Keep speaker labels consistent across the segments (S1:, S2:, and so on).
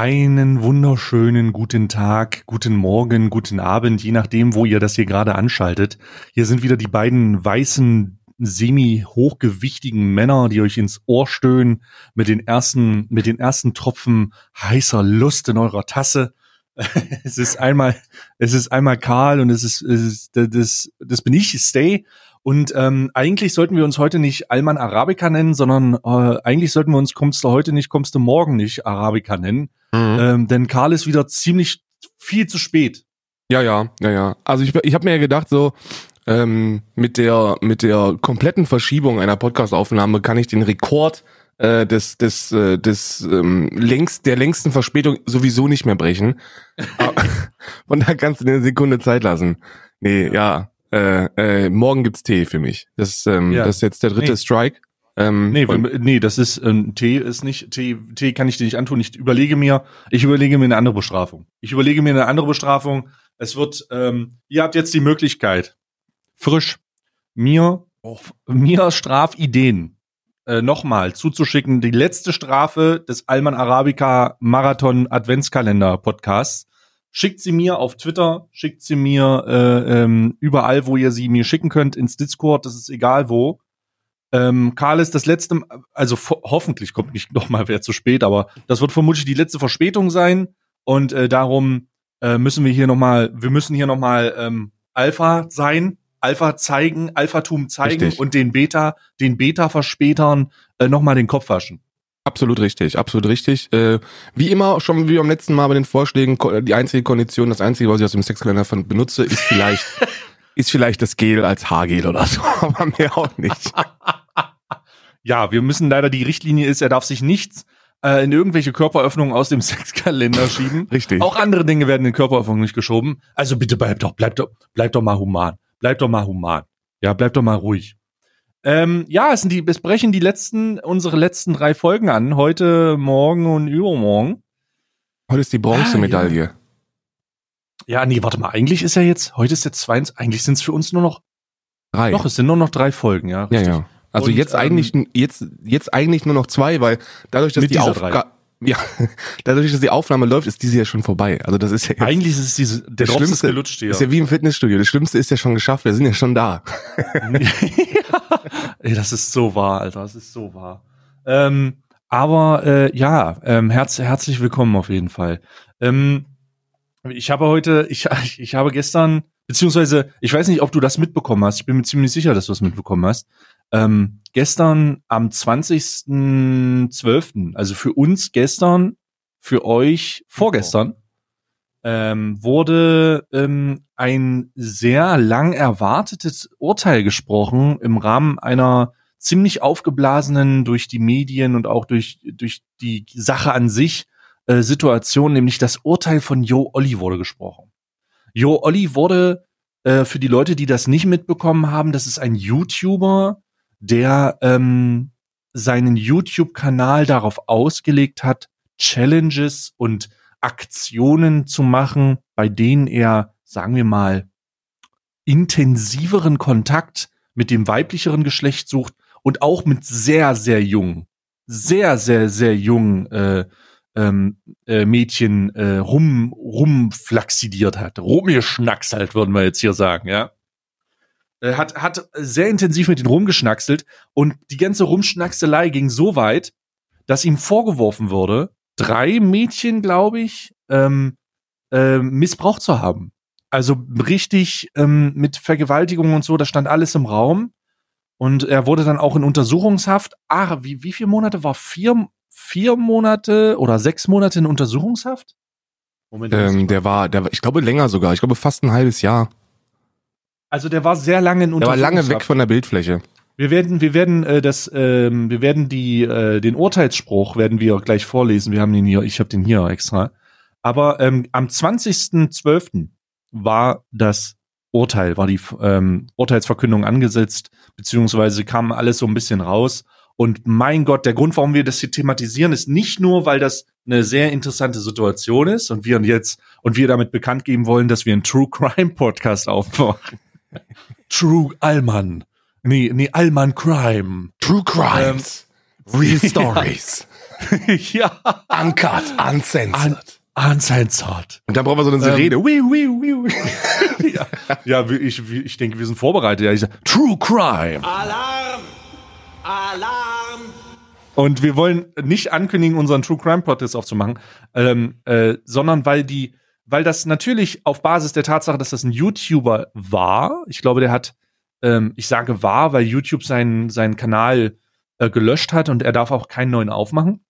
S1: Einen wunderschönen guten Tag, guten Morgen, guten Abend, je nachdem, wo ihr das hier gerade anschaltet. Hier sind wieder die beiden weißen, semi-hochgewichtigen Männer, die euch ins Ohr stöhnen mit den ersten, mit den ersten Tropfen heißer Lust in eurer Tasse. es ist einmal, es ist einmal Karl und es ist, es ist das, das bin ich, Stay. Und ähm, eigentlich sollten wir uns heute nicht Alman Arabica nennen, sondern äh, eigentlich sollten wir uns kommst du heute nicht, kommst du morgen nicht Arabica nennen. Mhm. Ähm, denn Karl ist wieder ziemlich viel zu spät.
S2: Ja, ja, ja, ja. Also ich, ich habe mir ja gedacht, so ähm, mit der mit der kompletten Verschiebung einer Podcastaufnahme kann ich den Rekord äh, des des äh, des ähm, längst der längsten Verspätung sowieso nicht mehr brechen. Von da kannst du eine Sekunde Zeit lassen. Nee, ja. Äh, äh, morgen gibt's Tee für mich. Das, ähm, ja. das ist jetzt der dritte nee. Strike.
S1: Ähm, nee, nee, das ist ähm, Tee ist nicht Tee. Tee kann ich dir nicht antun. Ich überlege mir, ich überlege mir eine andere Bestrafung. Ich überlege mir eine andere Bestrafung. Es wird, ähm, ihr habt jetzt die Möglichkeit, frisch mir oh. mir Strafideen äh, nochmal zuzuschicken. Die letzte Strafe des Alman Arabica Marathon Adventskalender Podcasts Schickt sie mir auf Twitter, schickt sie mir äh, ähm, überall, wo ihr sie mir schicken könnt, ins Discord, das ist egal wo. Ähm, Karl ist das letzte, also hoffentlich kommt nicht noch mal wer zu spät, aber das wird vermutlich die letzte Verspätung sein und äh, darum äh, müssen wir hier noch mal, wir müssen hier noch mal ähm, Alpha sein, Alpha zeigen, Alphatum zeigen Richtig. und den Beta, den Beta-Verspätern äh, noch mal den Kopf waschen.
S2: Absolut richtig, absolut richtig. Äh, wie immer, schon wie beim letzten Mal bei den Vorschlägen, die einzige Kondition, das einzige, was ich aus dem Sexkalender benutze, ist vielleicht, ist vielleicht das Gel als Haargel oder so, aber mehr auch nicht.
S1: ja, wir müssen leider, die Richtlinie ist, er darf sich nichts äh, in irgendwelche Körperöffnungen aus dem Sexkalender schieben.
S2: Richtig.
S1: Auch andere Dinge werden in Körperöffnungen nicht geschoben. Also bitte bleib doch, bleib doch, bleib doch mal human. Bleib doch mal human. Ja, bleib doch mal ruhig. Ähm, ja, es sind die, es brechen die letzten, unsere letzten drei Folgen an. Heute, morgen und übermorgen.
S2: Heute ist die Bronzemedaille.
S1: Ah, ja. ja. nee, warte mal. Eigentlich ist ja jetzt, heute ist jetzt 22, eigentlich sind es für uns nur noch drei. Doch, es sind nur noch drei Folgen, ja.
S2: Richtig. Ja, ja. Also und, jetzt ähm, eigentlich, jetzt, jetzt eigentlich nur noch zwei, weil dadurch, dass die Aufgabe, ja, dadurch, dass die Aufnahme läuft, ist diese ja schon vorbei. Also das ist ja jetzt,
S1: Eigentlich ist es diese, der
S2: das Schlimmste, ist gelutscht hier. Ist ja wie im Fitnessstudio. Das Schlimmste ist ja schon geschafft. Wir sind ja schon da.
S1: Ey, das ist so wahr, Alter. Das ist so wahr. Ähm, aber äh, ja, ähm, herz, herzlich willkommen auf jeden Fall. Ähm, ich habe heute, ich, ich habe gestern, beziehungsweise, ich weiß nicht, ob du das mitbekommen hast. Ich bin mir ziemlich sicher, dass du das mitbekommen hast. Ähm, gestern am 20.12., also für uns gestern, für euch vorgestern, ähm, wurde ähm, ein sehr lang erwartetes Urteil gesprochen im Rahmen einer ziemlich aufgeblasenen durch die Medien und auch durch, durch die Sache an sich äh, Situation, nämlich das Urteil von Jo Olli wurde gesprochen. Jo Olli wurde äh, für die Leute, die das nicht mitbekommen haben, das ist ein YouTuber, der ähm, seinen YouTube-Kanal darauf ausgelegt hat, Challenges und Aktionen zu machen, bei denen er, sagen wir mal, intensiveren Kontakt mit dem weiblicheren Geschlecht sucht und auch mit sehr, sehr jungen, sehr, sehr, sehr jungen äh, ähm, äh, Mädchen äh, rum, rumflaxidiert hat, rumgeschnackselt, würden wir jetzt hier sagen, ja. Äh, hat, hat sehr intensiv mit denen rumgeschnackselt und die ganze Rumschnackselei ging so weit, dass ihm vorgeworfen wurde, drei Mädchen, glaube ich, ähm, äh, missbraucht zu haben. Also richtig ähm, mit Vergewaltigung und so, das stand alles im Raum. Und er wurde dann auch in Untersuchungshaft. Ah, wie, wie viele Monate war? Vier, vier Monate oder sechs Monate in Untersuchungshaft?
S2: Moment, ähm, der war, der ich glaube länger sogar. Ich glaube fast ein halbes Jahr.
S1: Also der war sehr lange in.
S2: Der war lange weg von der Bildfläche.
S1: Wir werden, wir werden äh, das, ähm, wir werden die, äh, den Urteilsspruch werden wir gleich vorlesen. Wir haben den hier, ich habe den hier extra. Aber ähm, am 20.12. war das Urteil, war die ähm, Urteilsverkündung angesetzt, beziehungsweise kam alles so ein bisschen raus. Und mein Gott, der Grund, warum wir das hier thematisieren, ist nicht nur, weil das eine sehr interessante Situation ist und wir jetzt und wir damit bekannt geben wollen, dass wir einen True Crime Podcast aufmachen. True Allmann. Nee, nee, Allman Crime.
S2: True Crimes.
S1: Ähm,
S2: Real Stories.
S1: ja.
S2: Uncut, uncensored.
S1: Uncensored.
S2: Und dann brauchen wir so eine Sirene. Ähm, wii, wii, wii.
S1: ja, ja ich, ich denke, wir sind vorbereitet. Ja, ich sag, True Crime.
S3: Alarm! Alarm!
S1: Und wir wollen nicht ankündigen, unseren True Crime Podcast aufzumachen, ähm, äh, sondern weil die, weil das natürlich auf Basis der Tatsache, dass das ein YouTuber war, ich glaube, der hat, ähm, ich sage war, weil YouTube seinen, seinen Kanal äh, gelöscht hat und er darf auch keinen neuen aufmachen,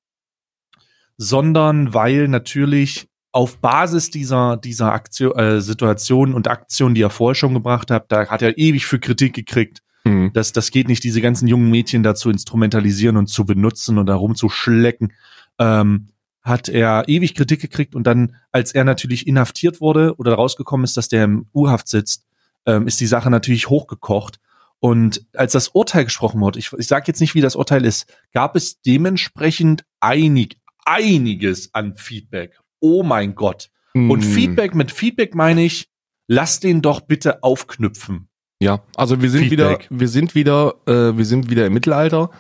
S1: sondern weil natürlich auf Basis dieser, dieser Aktion, äh, Situation und Aktion, die er vorher schon gebracht hat, da hat er ewig für Kritik gekriegt Mhm. Das, das geht nicht, diese ganzen jungen Mädchen da zu instrumentalisieren und zu benutzen und darum zu schlecken. Ähm, hat er ewig Kritik gekriegt und dann, als er natürlich inhaftiert wurde oder rausgekommen ist, dass der im U-Haft sitzt, ähm, ist die Sache natürlich hochgekocht. Und als das Urteil gesprochen wurde, ich, ich sage jetzt nicht, wie das Urteil ist, gab es dementsprechend einig, einiges an Feedback. Oh mein Gott. Mm. Und Feedback, mit Feedback meine ich, lass den doch bitte aufknüpfen.
S2: Ja, also wir sind Feedback. wieder, wir sind wieder, äh, wir sind wieder im Mittelalter.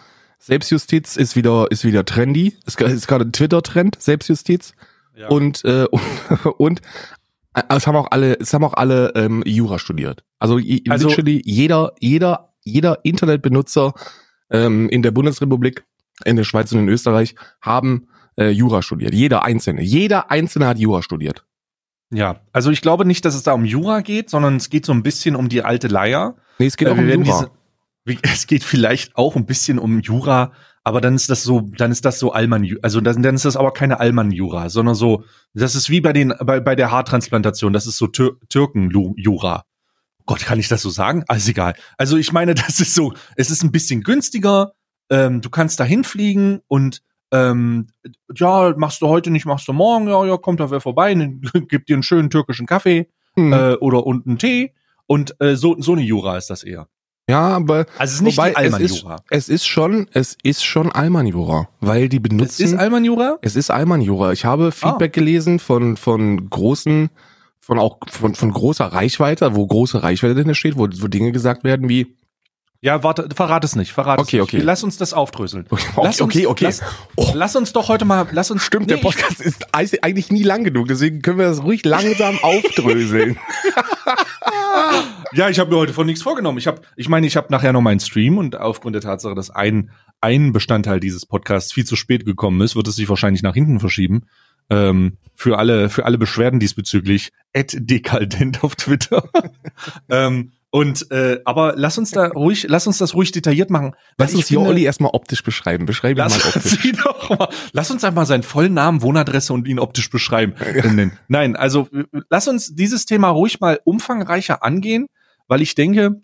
S2: Selbstjustiz ist wieder, ist wieder trendy. Es ist gerade ein Twitter-Trend, Selbstjustiz. Ja. Und, äh, und, und äh, es haben auch alle, es haben auch alle ähm, Jura studiert. Also, also literally jeder, jeder, jeder Internetbenutzer ähm, in der Bundesrepublik, in der Schweiz und in Österreich haben äh, Jura studiert. Jeder Einzelne. Jeder Einzelne hat Jura studiert.
S1: Ja, also ich glaube nicht, dass es da um Jura geht, sondern es geht so ein bisschen um die alte Leier.
S2: Nee, es geht äh, auch um Jura. Diese,
S1: es geht vielleicht auch ein bisschen um Jura, aber dann ist das so, dann ist das so Allmann, also dann, dann ist das aber keine Allmann-Jura, sondern so, das ist wie bei den, bei, bei der Haartransplantation, das ist so Tür Türken-Jura. Gott, kann ich das so sagen? Alles egal. Also ich meine, das ist so, es ist ein bisschen günstiger, ähm, du kannst da hinfliegen und ähm, ja, machst du heute nicht, machst du morgen, ja, ja, kommt da wer vorbei, ne, gibt dir einen schönen türkischen Kaffee mhm. äh, oder und einen Tee und äh, so, so eine Jura ist das eher.
S2: Ja, aber
S1: also es ist nicht wobei,
S2: Alman es ist, es ist schon, es ist schon Alman Jura, weil die benutzen.
S1: Es ist Alman Jura?
S2: Es ist Alman Jura. Ich habe Feedback ah. gelesen von von großen, von auch von von großer Reichweite, wo große Reichweite drin steht, wo wo Dinge gesagt werden wie
S1: ja, warte, verrat es nicht, verrat
S2: okay,
S1: es
S2: nicht. Okay.
S1: Lass uns das aufdröseln.
S2: Okay, lass uns, okay, okay.
S1: Lass, oh. lass, uns doch heute mal, lass uns.
S2: Stimmt, nee, der Podcast ist eigentlich nie lang genug, deswegen können wir das ruhig langsam aufdröseln.
S1: ja, ich habe mir heute von nichts vorgenommen. Ich habe, ich meine, ich habe nachher noch meinen Stream und aufgrund der Tatsache, dass ein ein Bestandteil dieses Podcasts viel zu spät gekommen ist, wird es sich wahrscheinlich nach hinten verschieben. Ähm, für alle, für alle Beschwerden diesbezüglich, at dekaldent auf Twitter. ähm, und äh, aber lass uns da ruhig, lass uns das ruhig detailliert machen.
S2: Lass uns hier Olli erstmal optisch beschreiben. Beschreiben
S1: lass
S2: mal optisch.
S1: Doch mal, lass uns einfach seinen vollen Namen, Wohnadresse und ihn optisch beschreiben. Ja. Nein, also lass uns dieses Thema ruhig mal umfangreicher angehen, weil ich denke,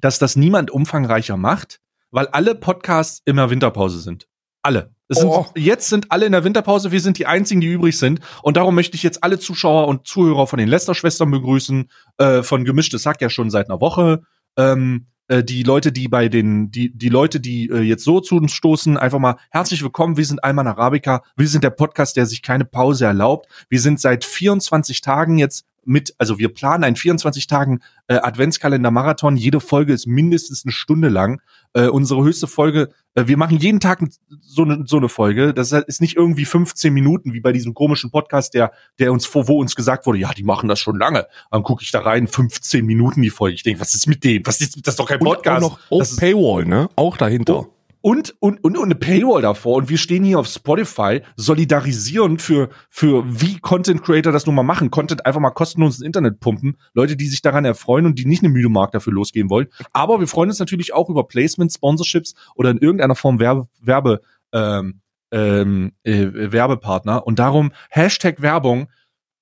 S1: dass das niemand umfangreicher macht, weil alle Podcasts immer Winterpause sind. Alle. Sind, oh. Jetzt sind alle in der Winterpause, wir sind die einzigen, die übrig sind. Und darum möchte ich jetzt alle Zuschauer und Zuhörer von den Lester-Schwestern begrüßen, äh, von Gemischtes Hack ja schon seit einer Woche. Ähm, äh, die Leute, die bei den, die, die Leute, die äh, jetzt so zu uns stoßen, einfach mal herzlich willkommen. Wir sind Alman Arabica. Wir sind der Podcast, der sich keine Pause erlaubt. Wir sind seit 24 Tagen jetzt mit, also wir planen einen 24 Tagen äh, Adventskalender-Marathon. Jede Folge ist mindestens eine Stunde lang. Äh, unsere höchste Folge, äh, wir machen jeden Tag so eine so eine Folge. Das ist nicht irgendwie 15 Minuten wie bei diesem komischen Podcast, der der uns vor wo uns gesagt wurde, ja, die machen das schon lange. Dann gucke ich da rein, 15 Minuten die Folge. Ich denke, was ist mit dem? Was ist das ist doch kein Podcast?
S2: Und auch noch
S1: das
S2: Paywall, ne? Auch dahinter.
S1: Oh, und, und, und, und eine Paywall davor. Und wir stehen hier auf Spotify, solidarisieren für, für wie Content Creator das nun mal machen. Content einfach mal kostenlos ins Internet pumpen. Leute, die sich daran erfreuen und die nicht eine müde Mark dafür losgehen wollen. Aber wir freuen uns natürlich auch über Placements, Sponsorships oder in irgendeiner Form Werbe, Werbe, ähm, ähm, äh, Werbepartner. Und darum Hashtag Werbung.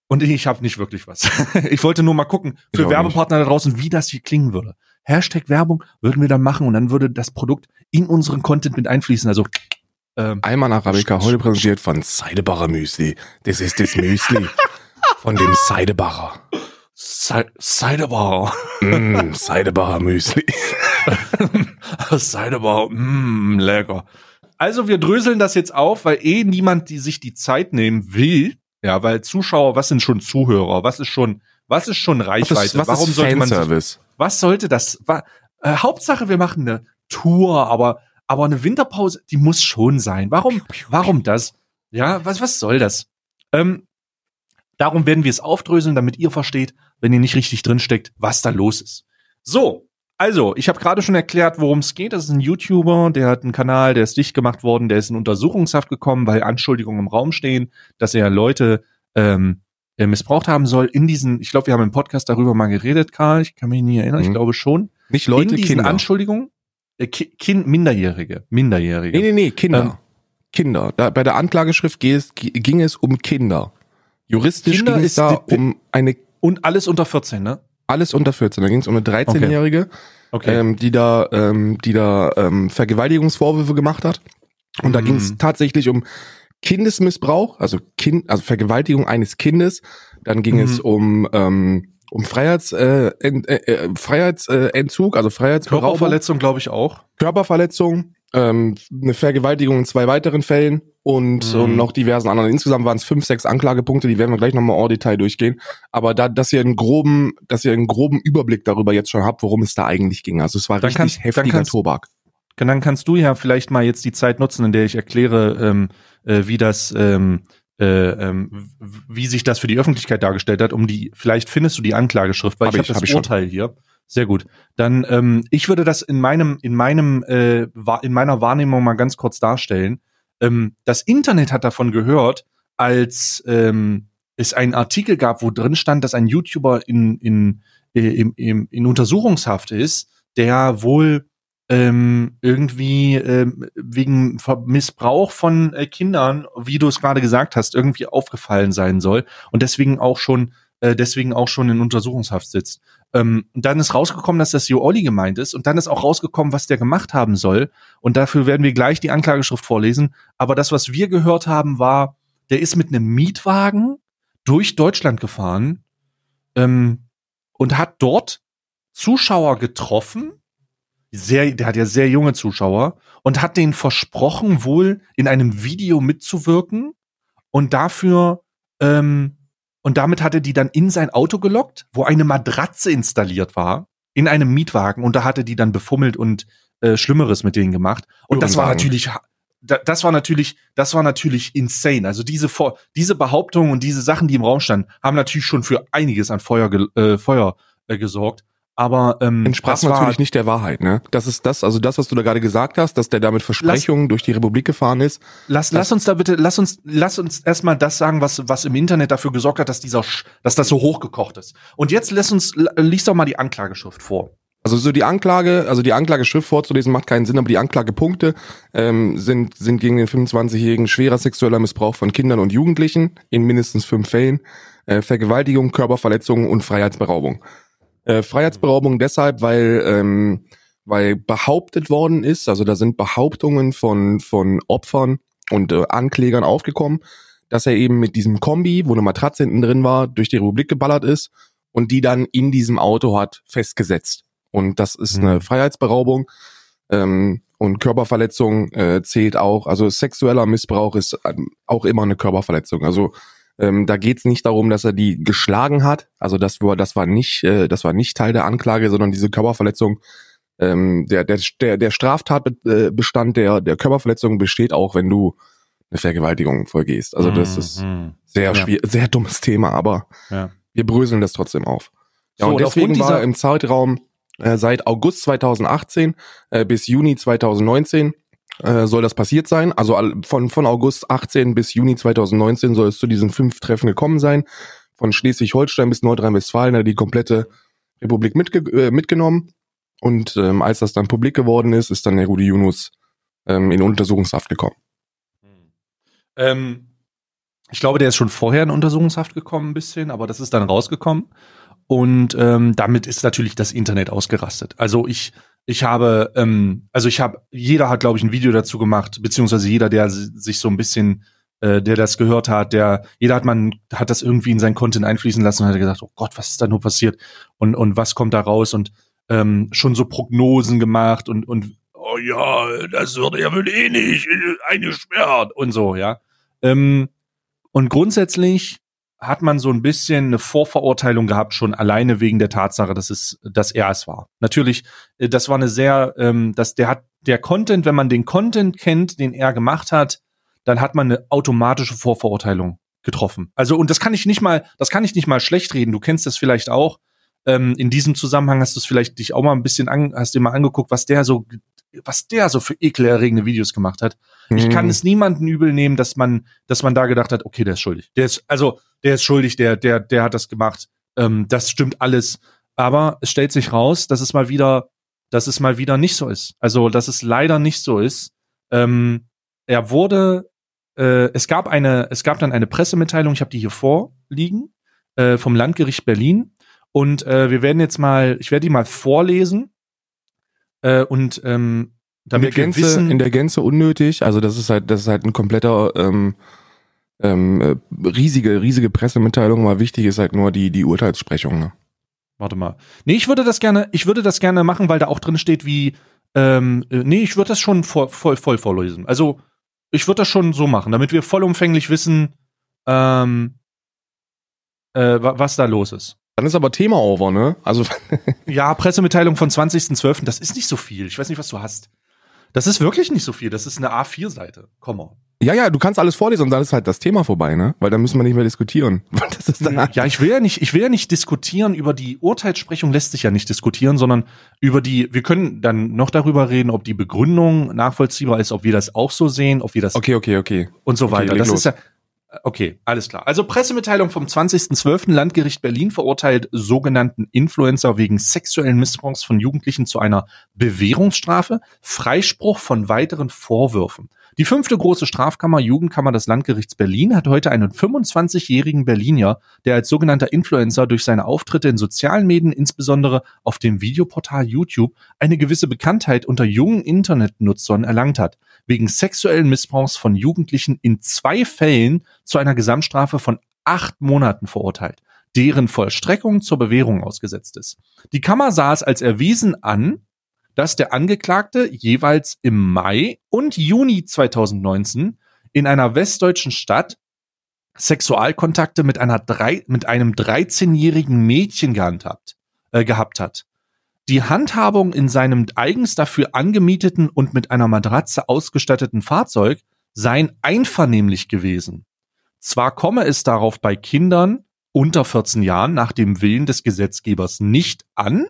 S1: Und ich habe nicht wirklich was. ich wollte nur mal gucken für Werbepartner nicht. da draußen, wie das hier klingen würde. Hashtag Werbung würden wir dann machen und dann würde das Produkt in unseren Content mit einfließen. Also
S2: ähm, Alman Arabica, heute präsentiert von Seidebacher Müsli. Das ist das Müsli von dem Seidebacher.
S1: Seidebacher.
S2: Mm, Seidebacher Müsli.
S1: Seidebacher, mm, lecker. Also wir dröseln das jetzt auf, weil eh niemand die sich die Zeit nehmen will. Ja, weil Zuschauer, was sind schon Zuhörer? Was ist schon, was ist schon Reichweite? Was ist,
S2: was Warum ist sollte man sich,
S1: was sollte das? War, äh, Hauptsache, wir machen eine Tour, aber aber eine Winterpause, die muss schon sein. Warum, warum das? Ja, was, was soll das? Ähm, darum werden wir es aufdröseln, damit ihr versteht, wenn ihr nicht richtig drinsteckt, was da los ist. So, also, ich habe gerade schon erklärt, worum es geht. Das ist ein YouTuber, der hat einen Kanal, der ist dicht gemacht worden, der ist in Untersuchungshaft gekommen, weil Anschuldigungen im Raum stehen, dass er Leute ähm, äh, missbraucht haben soll. In diesen, ich glaube, wir haben im Podcast darüber mal geredet, Karl, ich kann mich nie erinnern,
S2: Mhm.
S1: ich glaube schon.
S2: Nicht Leute,
S1: in diesen
S2: Kinder.
S1: Anschuldigungen, äh, Ki kind, Minderjährige, Minderjährige.
S2: Nee, nee, nee, Kinder.
S1: Ähm,
S2: Kinder. Da, bei der Anklageschrift ging es, ging es um Kinder. Juristisch
S1: Kinder
S2: ging es da um eine,
S1: Und alles unter 14, ne?
S2: alles unter 14. Da ging es um eine 13-Jährige,
S1: Okay.
S2: ähm, die da, ähm, die da ähm, Vergewaltigungsvorwürfe gemacht hat. Und da
S1: Mhm.
S2: ging es tatsächlich um Kindesmissbrauch, also Kind, also Vergewaltigung eines Kindes. Dann ging
S1: Mhm.
S2: es um ähm, um Freiheits, äh, Ent, äh, äh, Freiheitsentzug, also Freiheitsberaubung.
S1: Körperverletzung, glaube ich auch.
S2: Körperverletzung, ähm, eine Vergewaltigung in zwei weiteren Fällen und,
S1: Mhm.
S2: und noch diversen anderen. Insgesamt waren es fünf, sechs Anklagepunkte, die werden wir gleich nochmal en Detail durchgehen. Aber da, dass ihr einen groben, dass ihr einen groben Überblick darüber jetzt schon habt, worum es da eigentlich ging. Also es war
S1: Dann
S2: richtig
S1: kannst-
S2: heftiger
S1: kannst-
S2: Tobak.
S1: Dann kannst du ja vielleicht mal jetzt die Zeit nutzen, in der ich erkläre, ähm, äh, wie das, ähm, äh, ähm, wie sich das für die Öffentlichkeit dargestellt hat. Um die, vielleicht findest du die Anklageschrift, weil
S2: Hab
S1: ich
S2: ich,
S1: habe
S2: hab
S1: das
S2: ich schon.
S1: Urteil hier. Sehr gut. Dann, ähm, ich würde das in meinem, in meinem, äh, in meiner Wahrnehmung mal ganz kurz darstellen. Ähm, das Internet hat davon gehört, als ähm, es einen Artikel gab, wo drin stand, dass ein YouTuber in, in, äh, im, im, in Untersuchungshaft ist, der wohl ähm, irgendwie ähm, wegen Missbrauch von äh, Kindern, wie du es gerade gesagt hast, irgendwie aufgefallen sein soll und deswegen auch schon äh, deswegen auch schon in Untersuchungshaft sitzt. Ähm, und dann ist rausgekommen, dass das Jo Olli gemeint ist und dann ist auch rausgekommen, was der gemacht haben soll und dafür werden wir gleich die Anklageschrift vorlesen. Aber das, was wir gehört haben, war, der ist mit einem Mietwagen durch Deutschland gefahren ähm, und hat dort Zuschauer getroffen, sehr, der hat ja sehr junge Zuschauer und hat denen versprochen, wohl in einem Video mitzuwirken und dafür ähm, und damit hat er die dann in sein Auto gelockt, wo eine Matratze installiert war, in einem Mietwagen und da hatte die dann befummelt und äh, Schlimmeres mit denen gemacht. Und das war natürlich, das war natürlich, das war natürlich insane. Also diese Vor diese Behauptungen und diese Sachen, die im Raum standen, haben natürlich schon für einiges an Feuer, ge äh, Feuer äh, gesorgt. Aber ähm,
S2: Entsprach
S1: das war,
S2: natürlich nicht der Wahrheit, ne? Das ist das, also das, was du da gerade gesagt hast, dass der da mit Versprechungen durch die Republik gefahren ist.
S1: Lass, lass uns da bitte, lass uns, lass uns erstmal das sagen, was, was im Internet dafür gesorgt hat, dass dieser, dass das so hochgekocht ist. Und jetzt lass uns, lies doch mal die Anklageschrift vor.
S2: Also so die Anklage, also die Anklageschrift vorzulesen macht keinen Sinn, aber die Anklagepunkte ähm, sind, sind gegen den 25-Jährigen schwerer sexueller Missbrauch von Kindern und Jugendlichen in mindestens fünf Fällen, äh, Vergewaltigung, Körperverletzung und Freiheitsberaubung. Äh, Freiheitsberaubung deshalb, weil, ähm, weil behauptet worden ist, also da sind Behauptungen von, von Opfern und äh, Anklägern aufgekommen, dass er eben mit diesem Kombi, wo eine Matratze hinten drin war, durch die Republik geballert ist und die dann in diesem Auto hat festgesetzt. Und das ist
S1: Mhm.
S2: eine Freiheitsberaubung. Ähm, und Körperverletzung äh, zählt auch. Also sexueller Missbrauch ist ähm, auch immer eine Körperverletzung. Also ähm, da geht es nicht darum, dass er die geschlagen hat. Also das war, das war nicht, äh, das war nicht Teil der Anklage, sondern diese Körperverletzung. Ähm, der, der, der, der Straftatbestand der, der Körperverletzung besteht auch, wenn du eine Vergewaltigung vollgehst. Also das ist
S1: Mhm.
S2: sehr
S1: Ja.
S2: schwierig, sehr dummes Thema, aber
S1: Ja.
S2: wir bröseln das trotzdem auf. Ja,
S1: So,
S2: und deswegen war im Zeitraum äh, seit August 2018 äh, bis Juni 2019 äh, soll das passiert sein. Also von, von August 18 bis Juni 2019 soll es zu diesen fünf Treffen gekommen sein. Von Schleswig-Holstein bis Nordrhein-Westfalen hat die komplette Republik mitge äh, mitgenommen. Und ähm, als das dann publik geworden ist, ist dann der gute Yunus ähm, in Untersuchungshaft gekommen.
S1: Ähm, ich glaube, der ist schon vorher in Untersuchungshaft gekommen, ein bisschen, aber das ist dann rausgekommen. Und ähm, damit ist natürlich das Internet ausgerastet. Also ich, ich habe, ähm, also ich habe, jeder hat, glaube ich, ein Video dazu gemacht, beziehungsweise jeder, der si- sich so ein bisschen, äh, der das gehört hat, der, jeder hat man, hat das irgendwie in sein Content einfließen lassen und hat gesagt, oh Gott, was ist da nur passiert? Und, und was kommt da raus? Und ähm, schon so Prognosen gemacht und, und oh ja, das wird ja wohl eh nicht eingesperrt und so, ja. Ähm, und grundsätzlich hat man so ein bisschen eine Vorverurteilung gehabt, schon alleine wegen der Tatsache, dass es, dass er es war. Natürlich, äh, das war eine sehr, ähm, dass der hat, der Content, wenn man den Content kennt, den er gemacht hat, dann hat man eine automatische Vorverurteilung getroffen. Also, und das kann ich nicht mal, das kann ich nicht mal schlecht reden. Du kennst das vielleicht auch. Ähm, in diesem Zusammenhang hast du es vielleicht dich auch mal ein bisschen an, hast dir mal angeguckt, was der so, was der so für ekelerregende Videos gemacht hat. Mhm. Ich kann es niemanden übel nehmen, dass man, dass man da gedacht hat, okay, der ist schuldig. Der ist, also, der ist schuldig, der, der, der hat das gemacht. Ähm, das stimmt alles. Aber es stellt sich raus, dass es mal wieder, dass es mal wieder nicht so ist. Also, dass es leider nicht so ist. Ähm, er wurde, äh, es gab eine, es gab dann eine Pressemitteilung, ich habe die hier vorliegen, äh, vom Landgericht Berlin. Und äh, wir werden jetzt mal, ich werde die mal vorlesen. Äh, und ähm, damit
S2: in der Gänze, wissen, in der Gänze unnötig. Also das ist halt, das ist halt ein kompletter ähm, ähm, äh, riesige, riesige Pressemitteilung. Mal wichtig ist halt nur die die Urteilssprechung. Ne?
S1: Warte mal. Nee, ich würde das gerne, ich würde das gerne machen, weil da auch drin steht, wie ähm, äh, nee, ich würde das schon voll, voll, voll vorlesen. Also ich würde das schon so machen, damit wir vollumfänglich wissen, ähm, äh, was da los ist.
S2: Dann ist aber Thema over, ne? Also
S1: ja, Pressemitteilung von 20.12. Das ist nicht so viel. Ich weiß nicht, was du hast. Das ist wirklich nicht so viel. Das ist eine A4-Seite. Komm on.
S2: Ja, ja, du kannst alles vorlesen und dann ist halt das Thema vorbei, ne? Weil dann müssen wir nicht mehr diskutieren.
S1: Dann ja, ich will ja nicht, ich will ja nicht diskutieren über die Urteilssprechung lässt sich ja nicht diskutieren, sondern über die, wir können dann noch darüber reden, ob die Begründung nachvollziehbar ist, ob wir das auch so sehen, ob wir das.
S2: Okay, okay, okay.
S1: Und so weiter. Okay, das los. ist ja, Okay, alles klar. Also Pressemitteilung vom 20.12. Landgericht Berlin verurteilt sogenannten Influencer wegen sexuellen Missbrauchs von Jugendlichen zu einer Bewährungsstrafe, Freispruch von weiteren Vorwürfen. Die fünfte große Strafkammer, Jugendkammer des Landgerichts Berlin, hat heute einen 25-jährigen Berliner, der als sogenannter Influencer durch seine Auftritte in sozialen Medien, insbesondere auf dem Videoportal YouTube, eine gewisse Bekanntheit unter jungen Internetnutzern erlangt hat, wegen sexuellen Missbrauchs von Jugendlichen in zwei Fällen zu einer Gesamtstrafe von acht Monaten verurteilt deren Vollstreckung zur Bewährung ausgesetzt ist. Die Kammer sah es als erwiesen an, dass der Angeklagte jeweils im Mai und Juni 2019 in einer westdeutschen Stadt Sexualkontakte mit einer drei, mit einem 13-jährigen Mädchen gehandhabt, äh, gehabt hat. Die Handhabung in seinem eigens dafür angemieteten und mit einer Matratze ausgestatteten Fahrzeug seien einvernehmlich gewesen. Zwar komme es darauf bei Kindern unter 14 Jahren nach dem Willen des Gesetzgebers nicht an,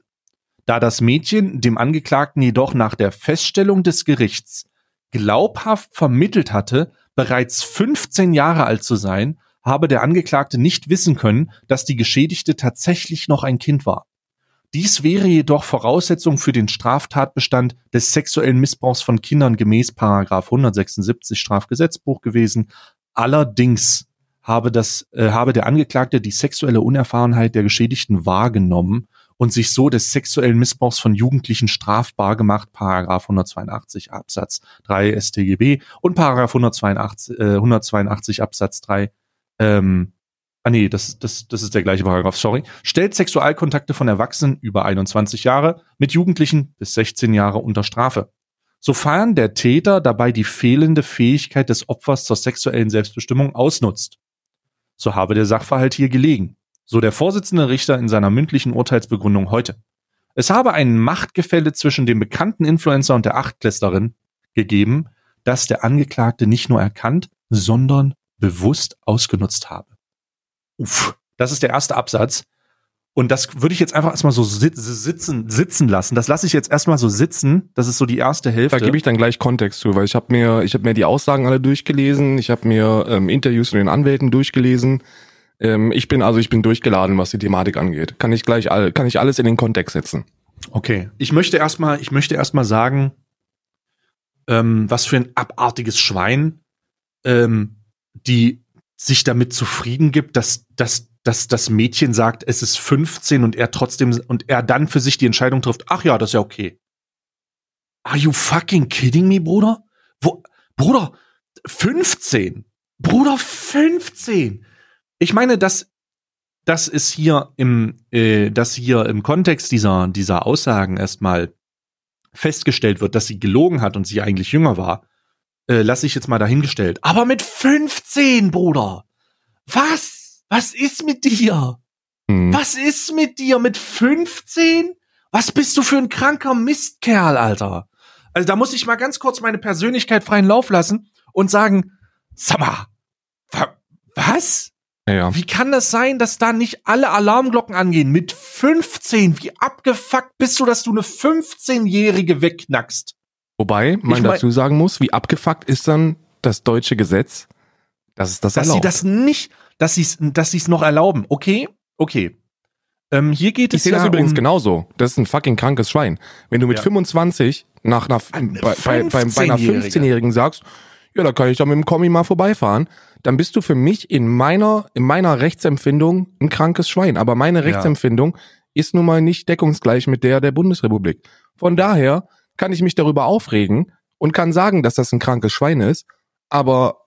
S1: da das Mädchen dem Angeklagten jedoch nach der Feststellung des Gerichts glaubhaft vermittelt hatte, bereits 15 Jahre alt zu sein, habe der Angeklagte nicht wissen können, dass die Geschädigte tatsächlich noch ein Kind war. Dies wäre jedoch Voraussetzung für den Straftatbestand des sexuellen Missbrauchs von Kindern gemäß Paragraph 176 Strafgesetzbuch gewesen. Allerdings habe das äh, habe der Angeklagte die sexuelle Unerfahrenheit der Geschädigten wahrgenommen und sich so des sexuellen Missbrauchs von Jugendlichen strafbar gemacht, Paragraph 182 Absatz 3 StGB und Paragraph 182, äh, 182 Absatz 3 ähm, Ah nee, das, das, das ist der gleiche Paragraph, sorry. Stellt Sexualkontakte von Erwachsenen über 21 Jahre mit Jugendlichen bis 16 Jahre unter Strafe. Sofern der Täter dabei die fehlende Fähigkeit des Opfers zur sexuellen Selbstbestimmung ausnutzt. So habe der Sachverhalt hier gelegen so der Vorsitzende Richter in seiner mündlichen Urteilsbegründung heute. Es habe ein Machtgefälle zwischen dem bekannten Influencer und der Achtklässlerin gegeben, das der Angeklagte nicht nur erkannt, sondern bewusst ausgenutzt habe. Uff, das ist der erste Absatz. Und das würde ich jetzt einfach erstmal so sitzen, sitzen lassen. Das lasse ich jetzt erstmal so sitzen. Das ist so die erste Hälfte.
S2: Da gebe ich dann gleich Kontext zu, weil ich habe mir, ich habe mir die Aussagen alle durchgelesen, ich habe mir ähm, Interviews mit den Anwälten durchgelesen. Ähm, ich bin also, ich bin durchgeladen, was die Thematik angeht. Kann ich gleich all, kann ich alles in den Kontext setzen.
S1: Okay. Ich möchte erstmal, ich möchte erstmal sagen, ähm, was für ein abartiges Schwein, ähm, die sich damit zufrieden gibt, dass, dass, dass das Mädchen sagt, es ist 15 und er trotzdem, und er dann für sich die Entscheidung trifft, ach ja, das ist ja okay. Are you fucking kidding me, Bruder? Wo, Bruder, 15. Bruder, 15 ich meine, dass das ist hier im, äh, dass hier im Kontext dieser, dieser Aussagen erstmal festgestellt wird, dass sie gelogen hat und sie eigentlich jünger war, äh, lasse ich jetzt mal dahingestellt. Aber mit 15, Bruder! Was? Was ist mit dir?
S2: Hm.
S1: Was ist mit dir mit 15? Was bist du für ein kranker Mistkerl, Alter? Also da muss ich mal ganz kurz meine Persönlichkeit freien Lauf lassen und sagen, sag mal, wa- was?
S2: Ja.
S1: Wie kann das sein, dass da nicht alle Alarmglocken angehen? Mit 15, wie abgefuckt bist du, dass du eine 15-Jährige wegknackst?
S2: Wobei man
S1: Ich mein-
S2: dazu sagen muss, wie abgefuckt ist dann das deutsche Gesetz, dass es das
S1: Dass sie
S2: erlaubt.
S1: das nicht, dass sie es dass sie's noch erlauben. Okay, okay. Ähm, hier geht
S2: ich
S1: es
S2: sehe
S1: ja
S2: das übrigens
S1: um,
S2: genauso. Das ist ein fucking krankes Schwein. Wenn du mit
S1: Ja.
S2: 25 nach, nach
S1: Eine
S2: bei, bei, bei, bei einer
S1: 15-Jährige.
S2: 15-Jährigen sagst, ja, da kann ich doch mit dem Kommi mal vorbeifahren, dann bist du für mich in meiner, in meiner Rechtsempfindung ein krankes Schwein. Aber meine Rechtsempfindung ist nun mal nicht deckungsgleich mit der der Bundesrepublik. Von daher kann ich mich darüber aufregen und kann sagen, dass das ein krankes Schwein ist, aber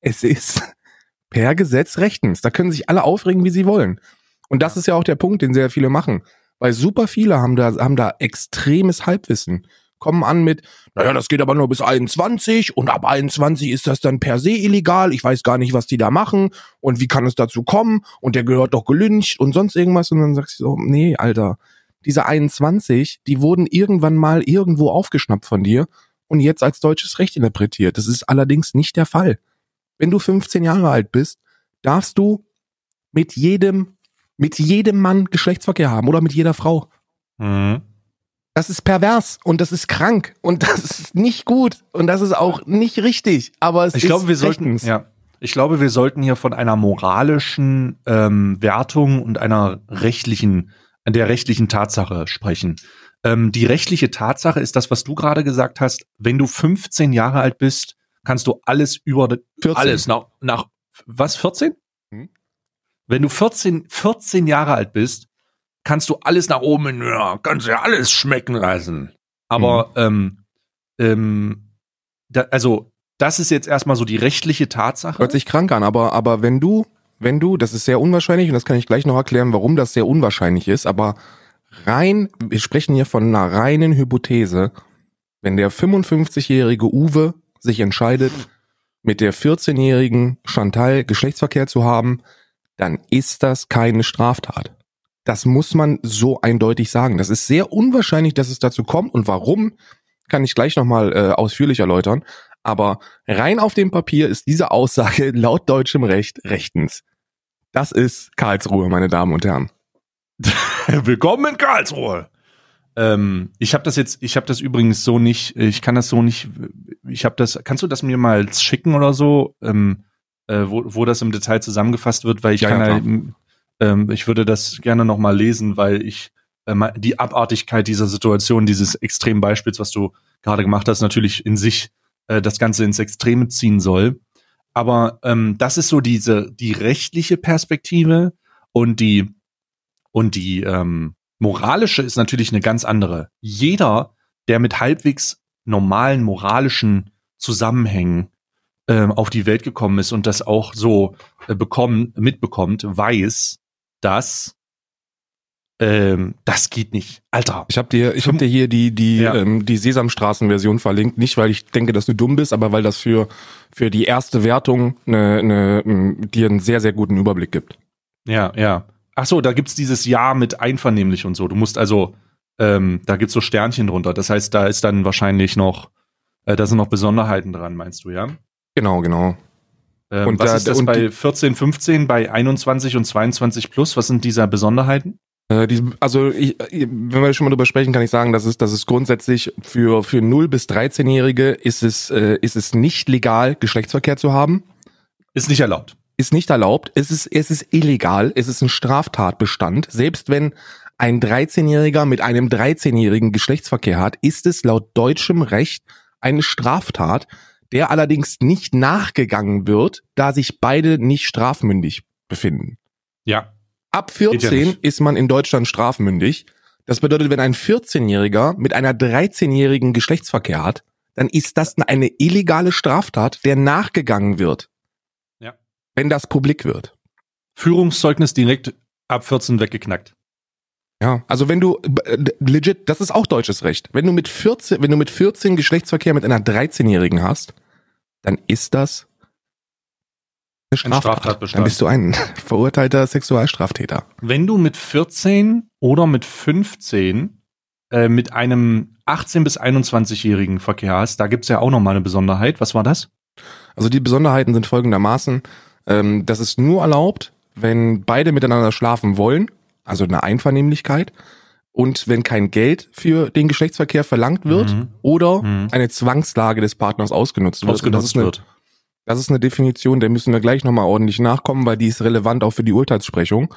S2: es ist per Gesetz rechtens. Da können sich alle aufregen, wie sie wollen. Und das ist ja auch der Punkt, den sehr viele machen. Weil super viele haben da, haben da extremes Halbwissen. Kommen an mit, naja, das geht aber nur bis 21 und ab 21 ist das dann per se illegal. Ich weiß gar nicht, was die da machen und wie kann es dazu kommen und der gehört doch gelyncht und sonst irgendwas. Und dann sagst du so, nee, Alter, diese 21, die wurden irgendwann mal irgendwo aufgeschnappt von dir und jetzt als deutsches Recht interpretiert. Das ist allerdings nicht der Fall. Wenn du 15 Jahre alt bist, darfst du mit jedem, mit jedem Mann Geschlechtsverkehr haben oder mit jeder Frau.
S1: Mhm.
S2: Das ist pervers und das ist krank und das ist nicht gut und das ist auch nicht richtig. Aber es
S1: Ich
S2: ist
S1: glaube, wir sollten, ja, ich glaube, wir sollten hier von einer moralischen ähm, Wertung und einer rechtlichen, der rechtlichen Tatsache sprechen. Ähm, die rechtliche Tatsache ist das, was du gerade gesagt hast. Wenn du 15 Jahre alt bist, kannst du alles über
S2: 14.
S1: alles nach, nach was 14?
S2: Hm.
S1: Wenn du 14, 14 Jahre alt bist, kannst du alles nach oben, hin, ja, kannst ja alles schmecken lassen. Aber ähm, ähm, da, also das ist jetzt erstmal so die rechtliche Tatsache.
S2: Hört sich krank an, aber, aber wenn du, wenn du, das ist sehr unwahrscheinlich und das kann ich gleich noch erklären, warum das sehr unwahrscheinlich ist, aber rein, wir sprechen hier von einer reinen Hypothese, wenn der 55-jährige Uwe sich entscheidet, mit der 14-jährigen Chantal Geschlechtsverkehr zu haben, dann ist das keine Straftat. Das muss man so eindeutig sagen. Das ist sehr unwahrscheinlich, dass es dazu kommt und warum, kann ich gleich nochmal äh, ausführlich erläutern. Aber rein auf dem Papier ist diese Aussage laut deutschem Recht rechtens. Das ist Karlsruhe, meine Damen und Herren.
S1: Willkommen in Karlsruhe. Ähm, ich habe das jetzt, ich habe das übrigens so nicht, ich kann das so nicht, ich habe das, kannst du das mir mal schicken oder so, ähm, äh, wo, wo das im Detail zusammengefasst wird, weil ich
S2: Ja, ja,
S1: kann halt, ähm, ich würde das gerne noch mal lesen, weil ich äh, die Abartigkeit dieser Situation, dieses Extrembeispiels, was du gerade gemacht hast, natürlich in sich äh, das Ganze ins Extreme ziehen soll. Aber ähm, das ist so diese die rechtliche Perspektive und die und die ähm, moralische ist natürlich eine ganz andere. Jeder, der mit halbwegs normalen moralischen Zusammenhängen ähm, auf die Welt gekommen ist und das auch so äh, bekommen, mitbekommt, weiß, dass ähm, das geht nicht. Alter.
S2: Ich habe dir, ich hab dir hier die die
S1: Ja.
S2: ähm, die Sesamstraßen-Version verlinkt, nicht weil ich denke, dass du dumm bist, aber weil das für für die erste Wertung eine, eine, m, dir einen sehr sehr guten Überblick gibt.
S1: Ja, ja. Ach so, da gibt's dieses Ja mit einvernehmlich und so. Du musst also, ähm, da gibt's so Sternchen drunter. Das heißt, da ist dann wahrscheinlich noch, äh, da sind noch Besonderheiten dran, meinst du, ja?
S2: Genau, genau.
S1: Ähm,
S2: Und
S1: was
S2: da-
S1: ist das bei
S2: die-
S1: 14, 15, bei 21 und 22 plus? Was sind diese Besonderheiten?
S2: Äh, die, also ich, äh, wenn wir schon mal drüber sprechen, kann ich sagen, dass es, dass es grundsätzlich für für 0 bis 13-Jährige ist es äh, ist es nicht legal Geschlechtsverkehr zu haben.
S1: Ist nicht erlaubt.
S2: ist nicht erlaubt. Es ist, es ist illegal. Es ist ein Straftatbestand. Selbst wenn ein 13-Jähriger mit einem 13-Jährigen Geschlechtsverkehr hat, ist es laut deutschem Recht eine Straftat, der allerdings nicht nachgegangen wird, da sich beide nicht strafmündig befinden.
S1: Ja.
S2: Ab
S1: ja
S2: 14
S1: nicht.
S2: ist man in Deutschland strafmündig. Das bedeutet, wenn ein 14-Jähriger mit einer 13-Jährigen Geschlechtsverkehr hat, dann ist das eine illegale Straftat, der nachgegangen wird.
S1: Ja.
S2: Wenn das publik wird.
S1: Führungszeugnis direkt ab 14 weggeknackt.
S2: Ja, also wenn du legit, das ist auch deutsches Recht. Wenn du mit 14, wenn du mit 14 Geschlechtsverkehr mit einer 13-Jährigen hast, dann ist das Eine Straftat.
S1: Straftatbestand.
S2: Dann bist du ein verurteilter Sexualstraftäter.
S1: Wenn du mit 14 oder mit 15 äh, mit einem 18- bis 21-Jährigen Verkehr hast, da gibt's ja auch noch mal eine Besonderheit. Was war das?
S2: Also die Besonderheiten sind folgendermaßen, ähm, das ist nur erlaubt, wenn beide miteinander schlafen wollen, also eine Einvernehmlichkeit, und wenn kein Geld für den Geschlechtsverkehr verlangt wird
S1: Mhm.
S2: oder
S1: Mhm.
S2: eine Zwangslage des Partners ausgenutzt wird. Und das
S1: Ausgenutzt
S2: ist eine,
S1: wird.
S2: Das ist eine Definition, der müssen wir gleich nochmal ordentlich nachkommen, weil die ist relevant auch für die Urteilssprechung.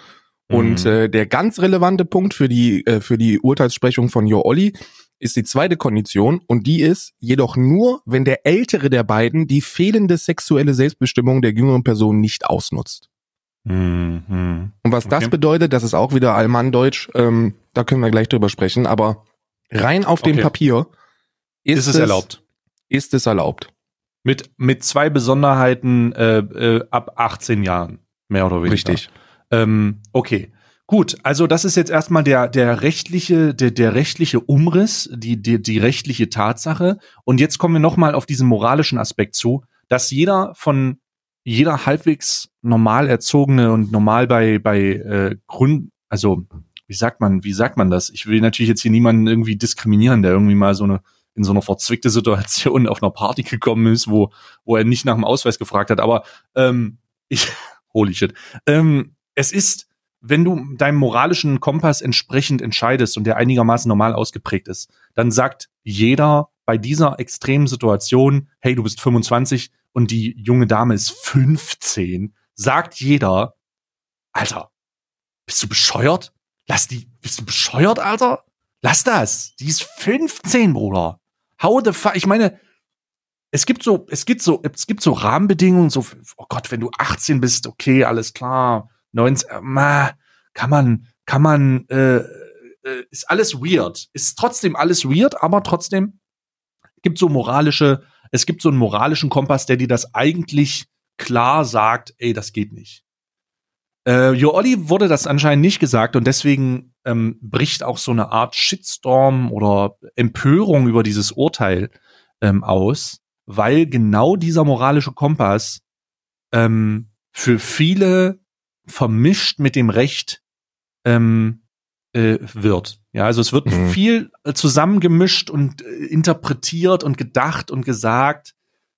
S2: Und
S1: Mhm.
S2: äh, der ganz relevante Punkt für die, äh, für die Urteilssprechung von Jo Olli ist die zweite Kondition und die ist jedoch nur, wenn der ältere der beiden die fehlende sexuelle Selbstbestimmung der jüngeren Person nicht ausnutzt.
S1: Mhm.
S2: Und was das
S1: Okay.
S2: bedeutet, das ist auch wieder Allmanndeutsch, ähm, da können wir gleich drüber sprechen, aber rein auf dem
S1: Okay.
S2: Papier ist,
S1: Ist es erlaubt?
S2: Ist es erlaubt.
S1: Mit, mit zwei Besonderheiten äh, äh, ab 18 Jahren, mehr oder weniger.
S2: Richtig.
S1: Ähm, okay. Gut, also das ist jetzt erstmal der, der rechtliche, der, der rechtliche Umriss, die, die, die rechtliche Tatsache. Und jetzt kommen wir nochmal auf diesen moralischen Aspekt zu, dass jeder von jeder halbwegs normal erzogene und normal bei, bei äh, Grund, also wie sagt man, wie sagt man das? Ich will natürlich jetzt hier niemanden irgendwie diskriminieren, der irgendwie mal so eine in so einer verzwickte Situation auf einer Party gekommen ist, wo, wo er nicht nach dem Ausweis gefragt hat. Aber ähm, ich, holy shit. Ähm, es ist, wenn du deinem moralischen Kompass entsprechend entscheidest und der einigermaßen normal ausgeprägt ist, dann sagt jeder bei dieser extremen Situation, hey, du bist 25 und die junge Dame ist 15, sagt jeder, Alter, bist du bescheuert? Lass die, bist du bescheuert, Alter? Lass das. Die ist 15, Bruder. How the fuck? Ich meine, es gibt so, es gibt so, es gibt so Rahmenbedingungen, so, oh Gott, wenn du 18 bist, okay, alles klar, 19, äh, kann man, kann man, äh, äh, ist alles weird. Ist trotzdem alles weird, aber trotzdem gibt so moralische, es gibt so einen moralischen Kompass, der dir das eigentlich klar sagt, ey, das geht nicht. Äh, Jo Olli wurde das anscheinend nicht gesagt und deswegen ähm, bricht auch so eine Art Shitstorm oder Empörung über dieses Urteil ähm, aus, weil genau dieser moralische Kompass ähm, für viele vermischt mit dem Recht ähm, äh, wird. Ja, also es wird
S2: Mhm.
S1: viel äh, zusammengemischt und äh, interpretiert und gedacht und gesagt,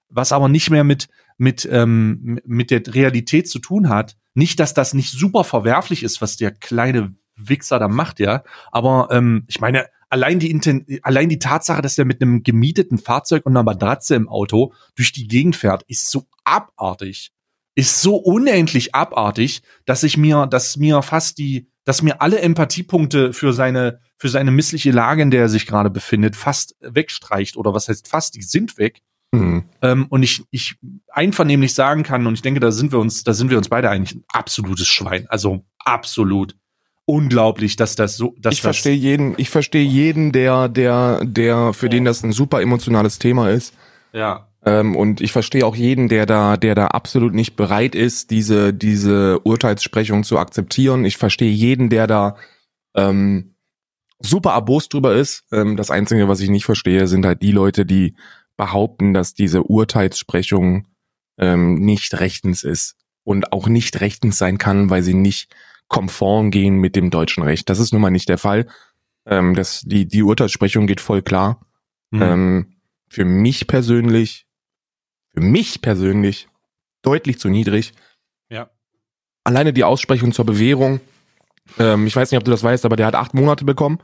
S1: was aber nicht mehr mit mit ähm, mit der Realität zu tun hat. Nicht, dass das nicht super verwerflich ist, was der kleine Wichser da macht, ja. Aber ähm, ich meine, allein die Inten allein die Tatsache, dass der mit einem gemieteten Fahrzeug und einer Matratze im Auto durch die Gegend fährt, ist so abartig, ist so unendlich abartig, dass ich mir, dass mir fast die, dass mir alle Empathiepunkte für seine für seine missliche Lage, in der er sich gerade befindet, fast wegstreicht oder was heißt fast, die sind weg.
S2: Mhm.
S1: Ähm, und ich, ich einvernehmlich sagen kann, und ich denke, da sind wir uns, da sind wir uns beide eigentlich ein absolutes Schwein. Also absolut unglaublich, dass das so, dass
S2: ich verstehe jeden, ich verstehe jeden, der, der, der, für den das ein super emotionales Thema ist.
S1: ja,
S2: Ähm, und ich verstehe auch jeden, der da, der da absolut nicht bereit ist, diese, diese Urteilssprechung zu akzeptieren. Ich verstehe jeden, der da ähm, super erbost drüber ist. Ähm, das Einzige, was ich nicht verstehe, sind halt die Leute, die behaupten, dass diese Urteilssprechung ähm, nicht rechtens ist und auch nicht rechtens sein kann, weil sie nicht konform gehen mit dem deutschen Recht. Das ist nun mal nicht der Fall. Ähm, das, die, die Urteilssprechung geht voll klar.
S1: Hm.
S2: Ähm, für mich persönlich, für mich persönlich deutlich zu niedrig.
S1: ja,
S2: Alleine die Aussprechung zur Bewährung. Ähm, ich weiß nicht, ob du das weißt, aber der hat acht Monate bekommen.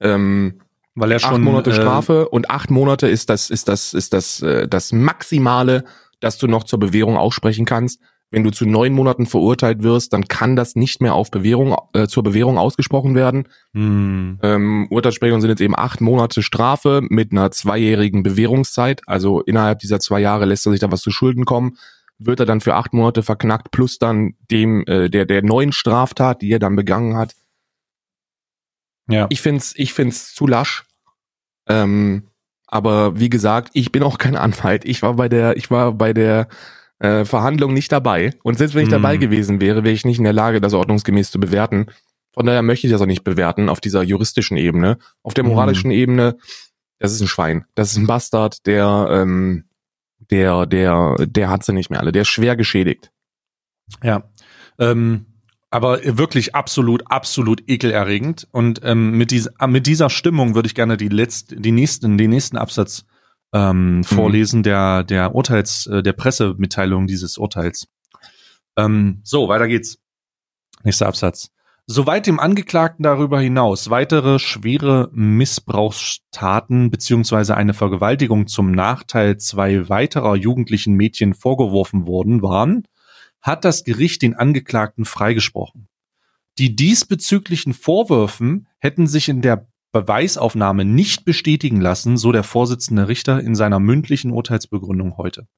S2: Ähm,
S1: weil er
S2: acht
S1: schon
S2: Monate
S1: äh,
S2: Strafe und acht Monate ist das ist das ist das äh, das Maximale, dass du noch zur Bewährung aussprechen kannst. Wenn du zu neun Monaten verurteilt wirst, dann kann das nicht mehr auf Bewährung äh, zur Bewährung ausgesprochen werden.
S1: Hm,
S2: Ähm, Urteilssprechungen sind jetzt eben acht Monate Strafe mit einer zweijährigen Bewährungszeit. Also innerhalb dieser zwei Jahre lässt er sich da was zu Schulden kommen. Wird er dann für acht Monate verknackt plus dann dem äh, der der neuen Straftat, die er dann begangen hat.
S1: Ja.
S2: Ich find's ich find's zu lasch. Ähm, aber wie gesagt, ich bin auch kein Anwalt. Ich war bei der ich war bei der äh, Verhandlung nicht dabei. Und selbst wenn ich
S1: Hm.
S2: dabei gewesen wäre, wäre ich nicht in der Lage, das ordnungsgemäß zu bewerten. Von daher möchte ich das auch nicht bewerten auf dieser juristischen Ebene. Auf der
S1: Mhm.
S2: moralischen Ebene, das ist ein Schwein. Das ist ein Bastard, der, ähm, der, der, der hat sie nicht mehr alle. Der ist schwer geschädigt.
S1: Ja. Ähm, aber wirklich absolut, absolut ekelerregend. Und ähm, mit, dies, mit dieser Stimmung würde ich gerne die letzten, die nächsten, den nächsten Absatz ähm, mhm. vorlesen der der Urteils, äh, der Pressemitteilung dieses Urteils. Ähm, so, weiter geht's. Nächster Absatz. Soweit dem Angeklagten darüber hinaus weitere schwere Missbrauchstaten beziehungsweise eine Vergewaltigung zum Nachteil zwei weiterer jugendlichen Mädchen vorgeworfen worden waren, hat das Gericht den Angeklagten freigesprochen. Die diesbezüglichen Vorwürfen hätten sich in der Beweisaufnahme nicht bestätigen lassen, so der Vorsitzende Richter in seiner mündlichen Urteilsbegründung heute.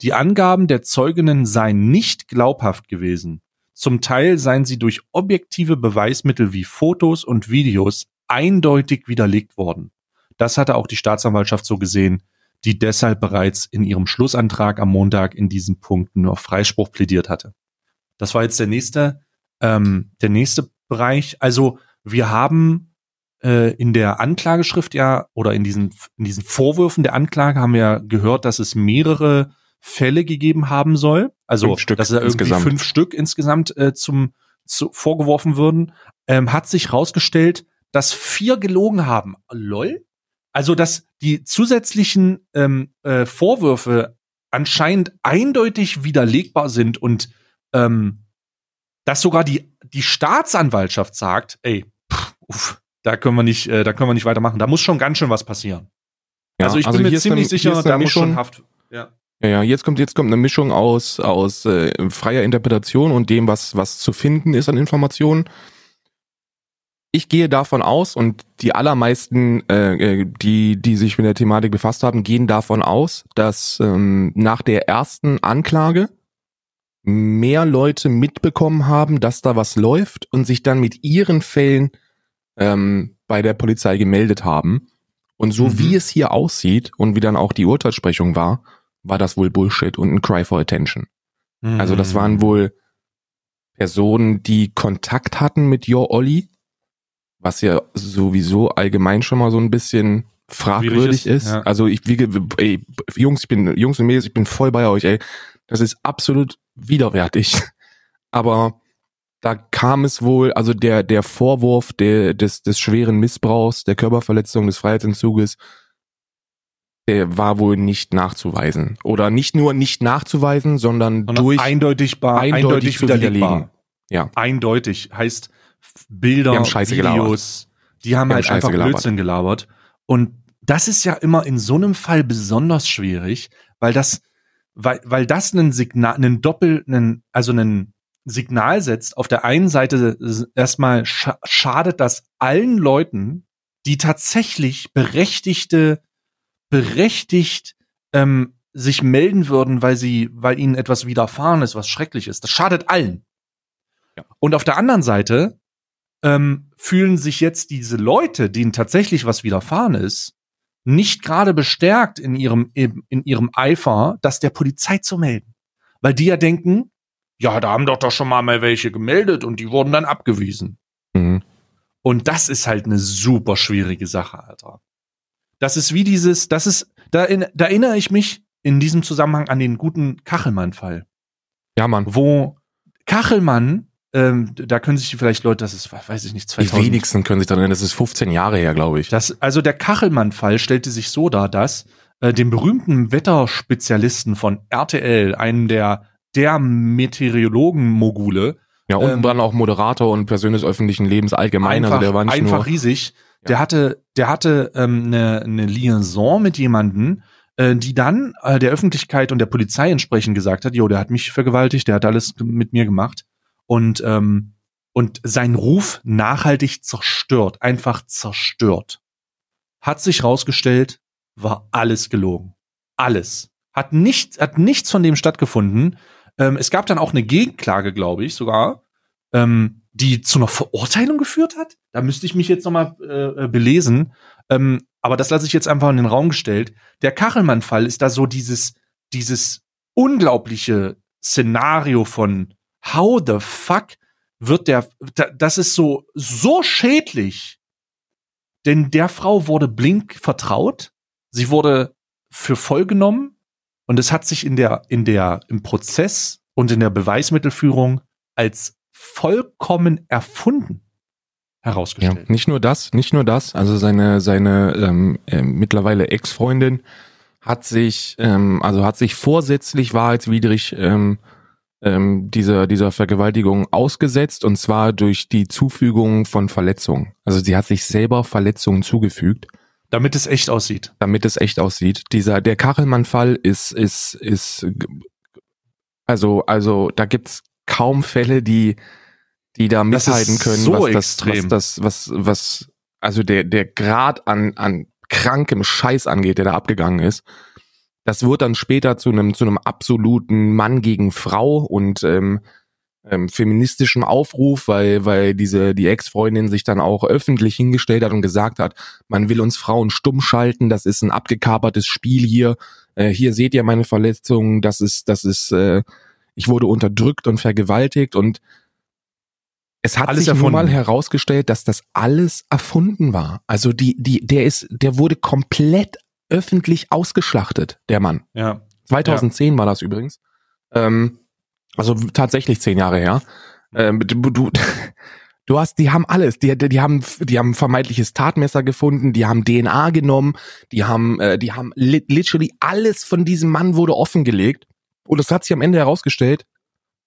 S1: Die Angaben der Zeuginnen seien nicht glaubhaft gewesen. Zum Teil seien sie durch objektive Beweismittel wie Fotos und Videos eindeutig widerlegt worden. Das hatte auch die Staatsanwaltschaft so gesehen, die deshalb bereits in ihrem Schlussantrag am Montag in diesen Punkten nur auf Freispruch plädiert hatte. Das war jetzt der nächste, ähm, der nächste Bereich. Also wir haben äh, in der Anklageschrift ja oder in diesen, in diesen Vorwürfen der Anklage haben wir gehört, dass es mehrere Fälle gegeben haben soll. Also fünf Stück dass er irgendwie insgesamt. fünf Stück insgesamt äh, zum zu, vorgeworfen würden. Ähm, hat sich rausgestellt, dass vier gelogen haben. Lol. Also dass die zusätzlichen ähm, äh, Vorwürfe anscheinend eindeutig widerlegbar sind und ähm, dass sogar die die Staatsanwaltschaft sagt, ey, pff, uff, da können wir nicht, äh, da können wir nicht weitermachen. Da muss schon ganz schön was passieren. Ja, also ich also bin mir ziemlich eine, sicher, da muss schon Haft. Ja.
S2: Ja, ja, jetzt kommt jetzt kommt eine Mischung aus aus äh, freier Interpretation und dem, was was zu finden ist an Informationen. Ich gehe davon aus und die allermeisten, äh, äh, die die sich mit der Thematik befasst haben, gehen davon aus, dass ähm, nach der ersten Anklage mehr Leute mitbekommen haben, dass da was läuft und sich dann mit ihren Fällen ähm, bei der Polizei gemeldet haben. Und so mhm. wie es hier aussieht und wie dann auch die Urteilsprechung war, war das wohl Bullshit und ein Cry for Attention. Mhm. Also das waren wohl Personen, die Kontakt hatten mit Your Olli, was ja sowieso allgemein schon mal so ein bisschen fragwürdig ist. ist. Ja. Also ich wie ey, Jungs, ich bin Jungs und Mädels, ich bin voll bei euch, ey. Das ist absolut widerwärtig. Aber da kam es wohl, also der, der Vorwurf der, des, des schweren Missbrauchs, der Körperverletzung, des Freiheitsentzuges, der war wohl nicht nachzuweisen. Oder nicht nur nicht nachzuweisen, sondern, sondern durch
S1: eindeutig, bar, eindeutig, eindeutig widerlegbar.
S2: Ja.
S1: Eindeutig heißt Bilder,
S2: die haben
S1: Videos, die haben die halt haben einfach gelabert. Blödsinn gelabert. Und das ist ja immer in so einem Fall besonders schwierig, weil das, weil, weil das einen Signal, einen Doppel, einen, also einen Signal setzt, auf der einen Seite erstmal scha schadet das allen Leuten, die tatsächlich berechtigte, berechtigt ähm, sich melden würden, weil sie, weil ihnen etwas widerfahren ist, was schrecklich ist. Das schadet allen. Ja. Und auf der anderen Seite ähm, fühlen sich jetzt diese Leute, denen tatsächlich was widerfahren ist, nicht gerade bestärkt in ihrem, in ihrem Eifer, das der Polizei zu melden. Weil die ja denken, ja, da haben doch doch schon mal, mal welche gemeldet und die wurden dann abgewiesen. Mhm. Und das ist halt eine super schwierige Sache, Alter. Das ist wie dieses, das ist, da, in, da erinnere ich mich in diesem Zusammenhang an den guten Kachelmann-Fall.
S2: Ja, Mann.
S1: Wo Kachelmann, ähm, da können sich vielleicht Leute, das ist, weiß ich nicht,
S2: 2000. Die wenigsten können sich daran erinnern, das ist 15 Jahre her, glaube ich.
S1: Das, also der Kachelmann-Fall stellte sich so dar, dass äh, dem berühmten Wetterspezialisten von RTL, einem der der Meteorologen-Mogule.
S2: Ja, und ähm, dann auch Moderator und Person des öffentlichen Lebens allgemein.
S1: Also einfach,
S2: also der war nicht
S1: einfach
S2: nur,
S1: riesig. Ja. Der hatte, der hatte ähm, eine, eine Liaison mit jemanden, äh, die dann äh, der Öffentlichkeit und der Polizei entsprechend gesagt hat, jo, der hat mich vergewaltigt, der hat alles mit mir gemacht. Und, ähm, und sein Ruf nachhaltig zerstört, einfach zerstört. Hat sich rausgestellt, war alles gelogen. Alles. Hat nichts, hat nichts von dem stattgefunden. Ähm, es gab dann auch eine Gegenklage, glaube ich, sogar, ähm, die zu einer Verurteilung geführt hat. Da müsste ich mich jetzt nochmal äh, belesen. Ähm, aber das lasse ich jetzt einfach in den Raum gestellt. Der Kachelmann-Fall ist da so dieses, dieses unglaubliche Szenario von how the fuck wird der, das ist so, so schädlich. Denn der Frau wurde blink vertraut. Sie wurde für voll genommen. Und es hat sich in der, in der, im Prozess und in der Beweismittelführung als vollkommen erfunden
S2: Ja,
S1: herausgestellt.
S2: nicht nur das, nicht nur das. Also seine seine ähm, äh, mittlerweile Ex-Freundin hat sich ähm, also hat sich vorsätzlich wahrheitswidrig ähm, ähm, dieser dieser Vergewaltigung ausgesetzt und zwar durch die Zufügung von Verletzungen. Also sie hat sich selber Verletzungen zugefügt,
S1: Damit es echt aussieht.
S2: damit es echt aussieht. Dieser der Kachelmann-Fall ist ist ist also also da gibt's kaum Fälle, die die da mithalten können,
S1: so
S2: was das,
S1: extrem.
S2: was das, was, was, also der, der Grad an, an krankem Scheiß angeht, der da abgegangen ist. Das wird dann später zu einem, zu einem absoluten Mann gegen Frau und ähm, ähm, feministischem Aufruf, weil, weil diese, die Ex-Freundin sich dann auch öffentlich hingestellt hat und gesagt hat, man will uns Frauen stumm schalten, das ist ein abgekapertes Spiel hier, äh, hier seht ihr meine Verletzungen, das ist, das ist, äh, ich wurde unterdrückt und vergewaltigt und es hat
S1: Alles
S2: sich nun mal
S1: erfunden.
S2: herausgestellt, dass das alles erfunden war. Also die, die, der ist, der wurde komplett öffentlich ausgeschlachtet, der Mann.
S1: Ja.
S2: 2010 war das übrigens. Ähm, also tatsächlich zehn Jahre her. Ähm, du, du, du hast, die haben alles. Die, die haben, die haben vermeintliches Tatmesser gefunden. Die haben DNA genommen. Die haben, äh, die haben li literally alles von diesem Mann wurde offengelegt. Und es hat sich am Ende herausgestellt,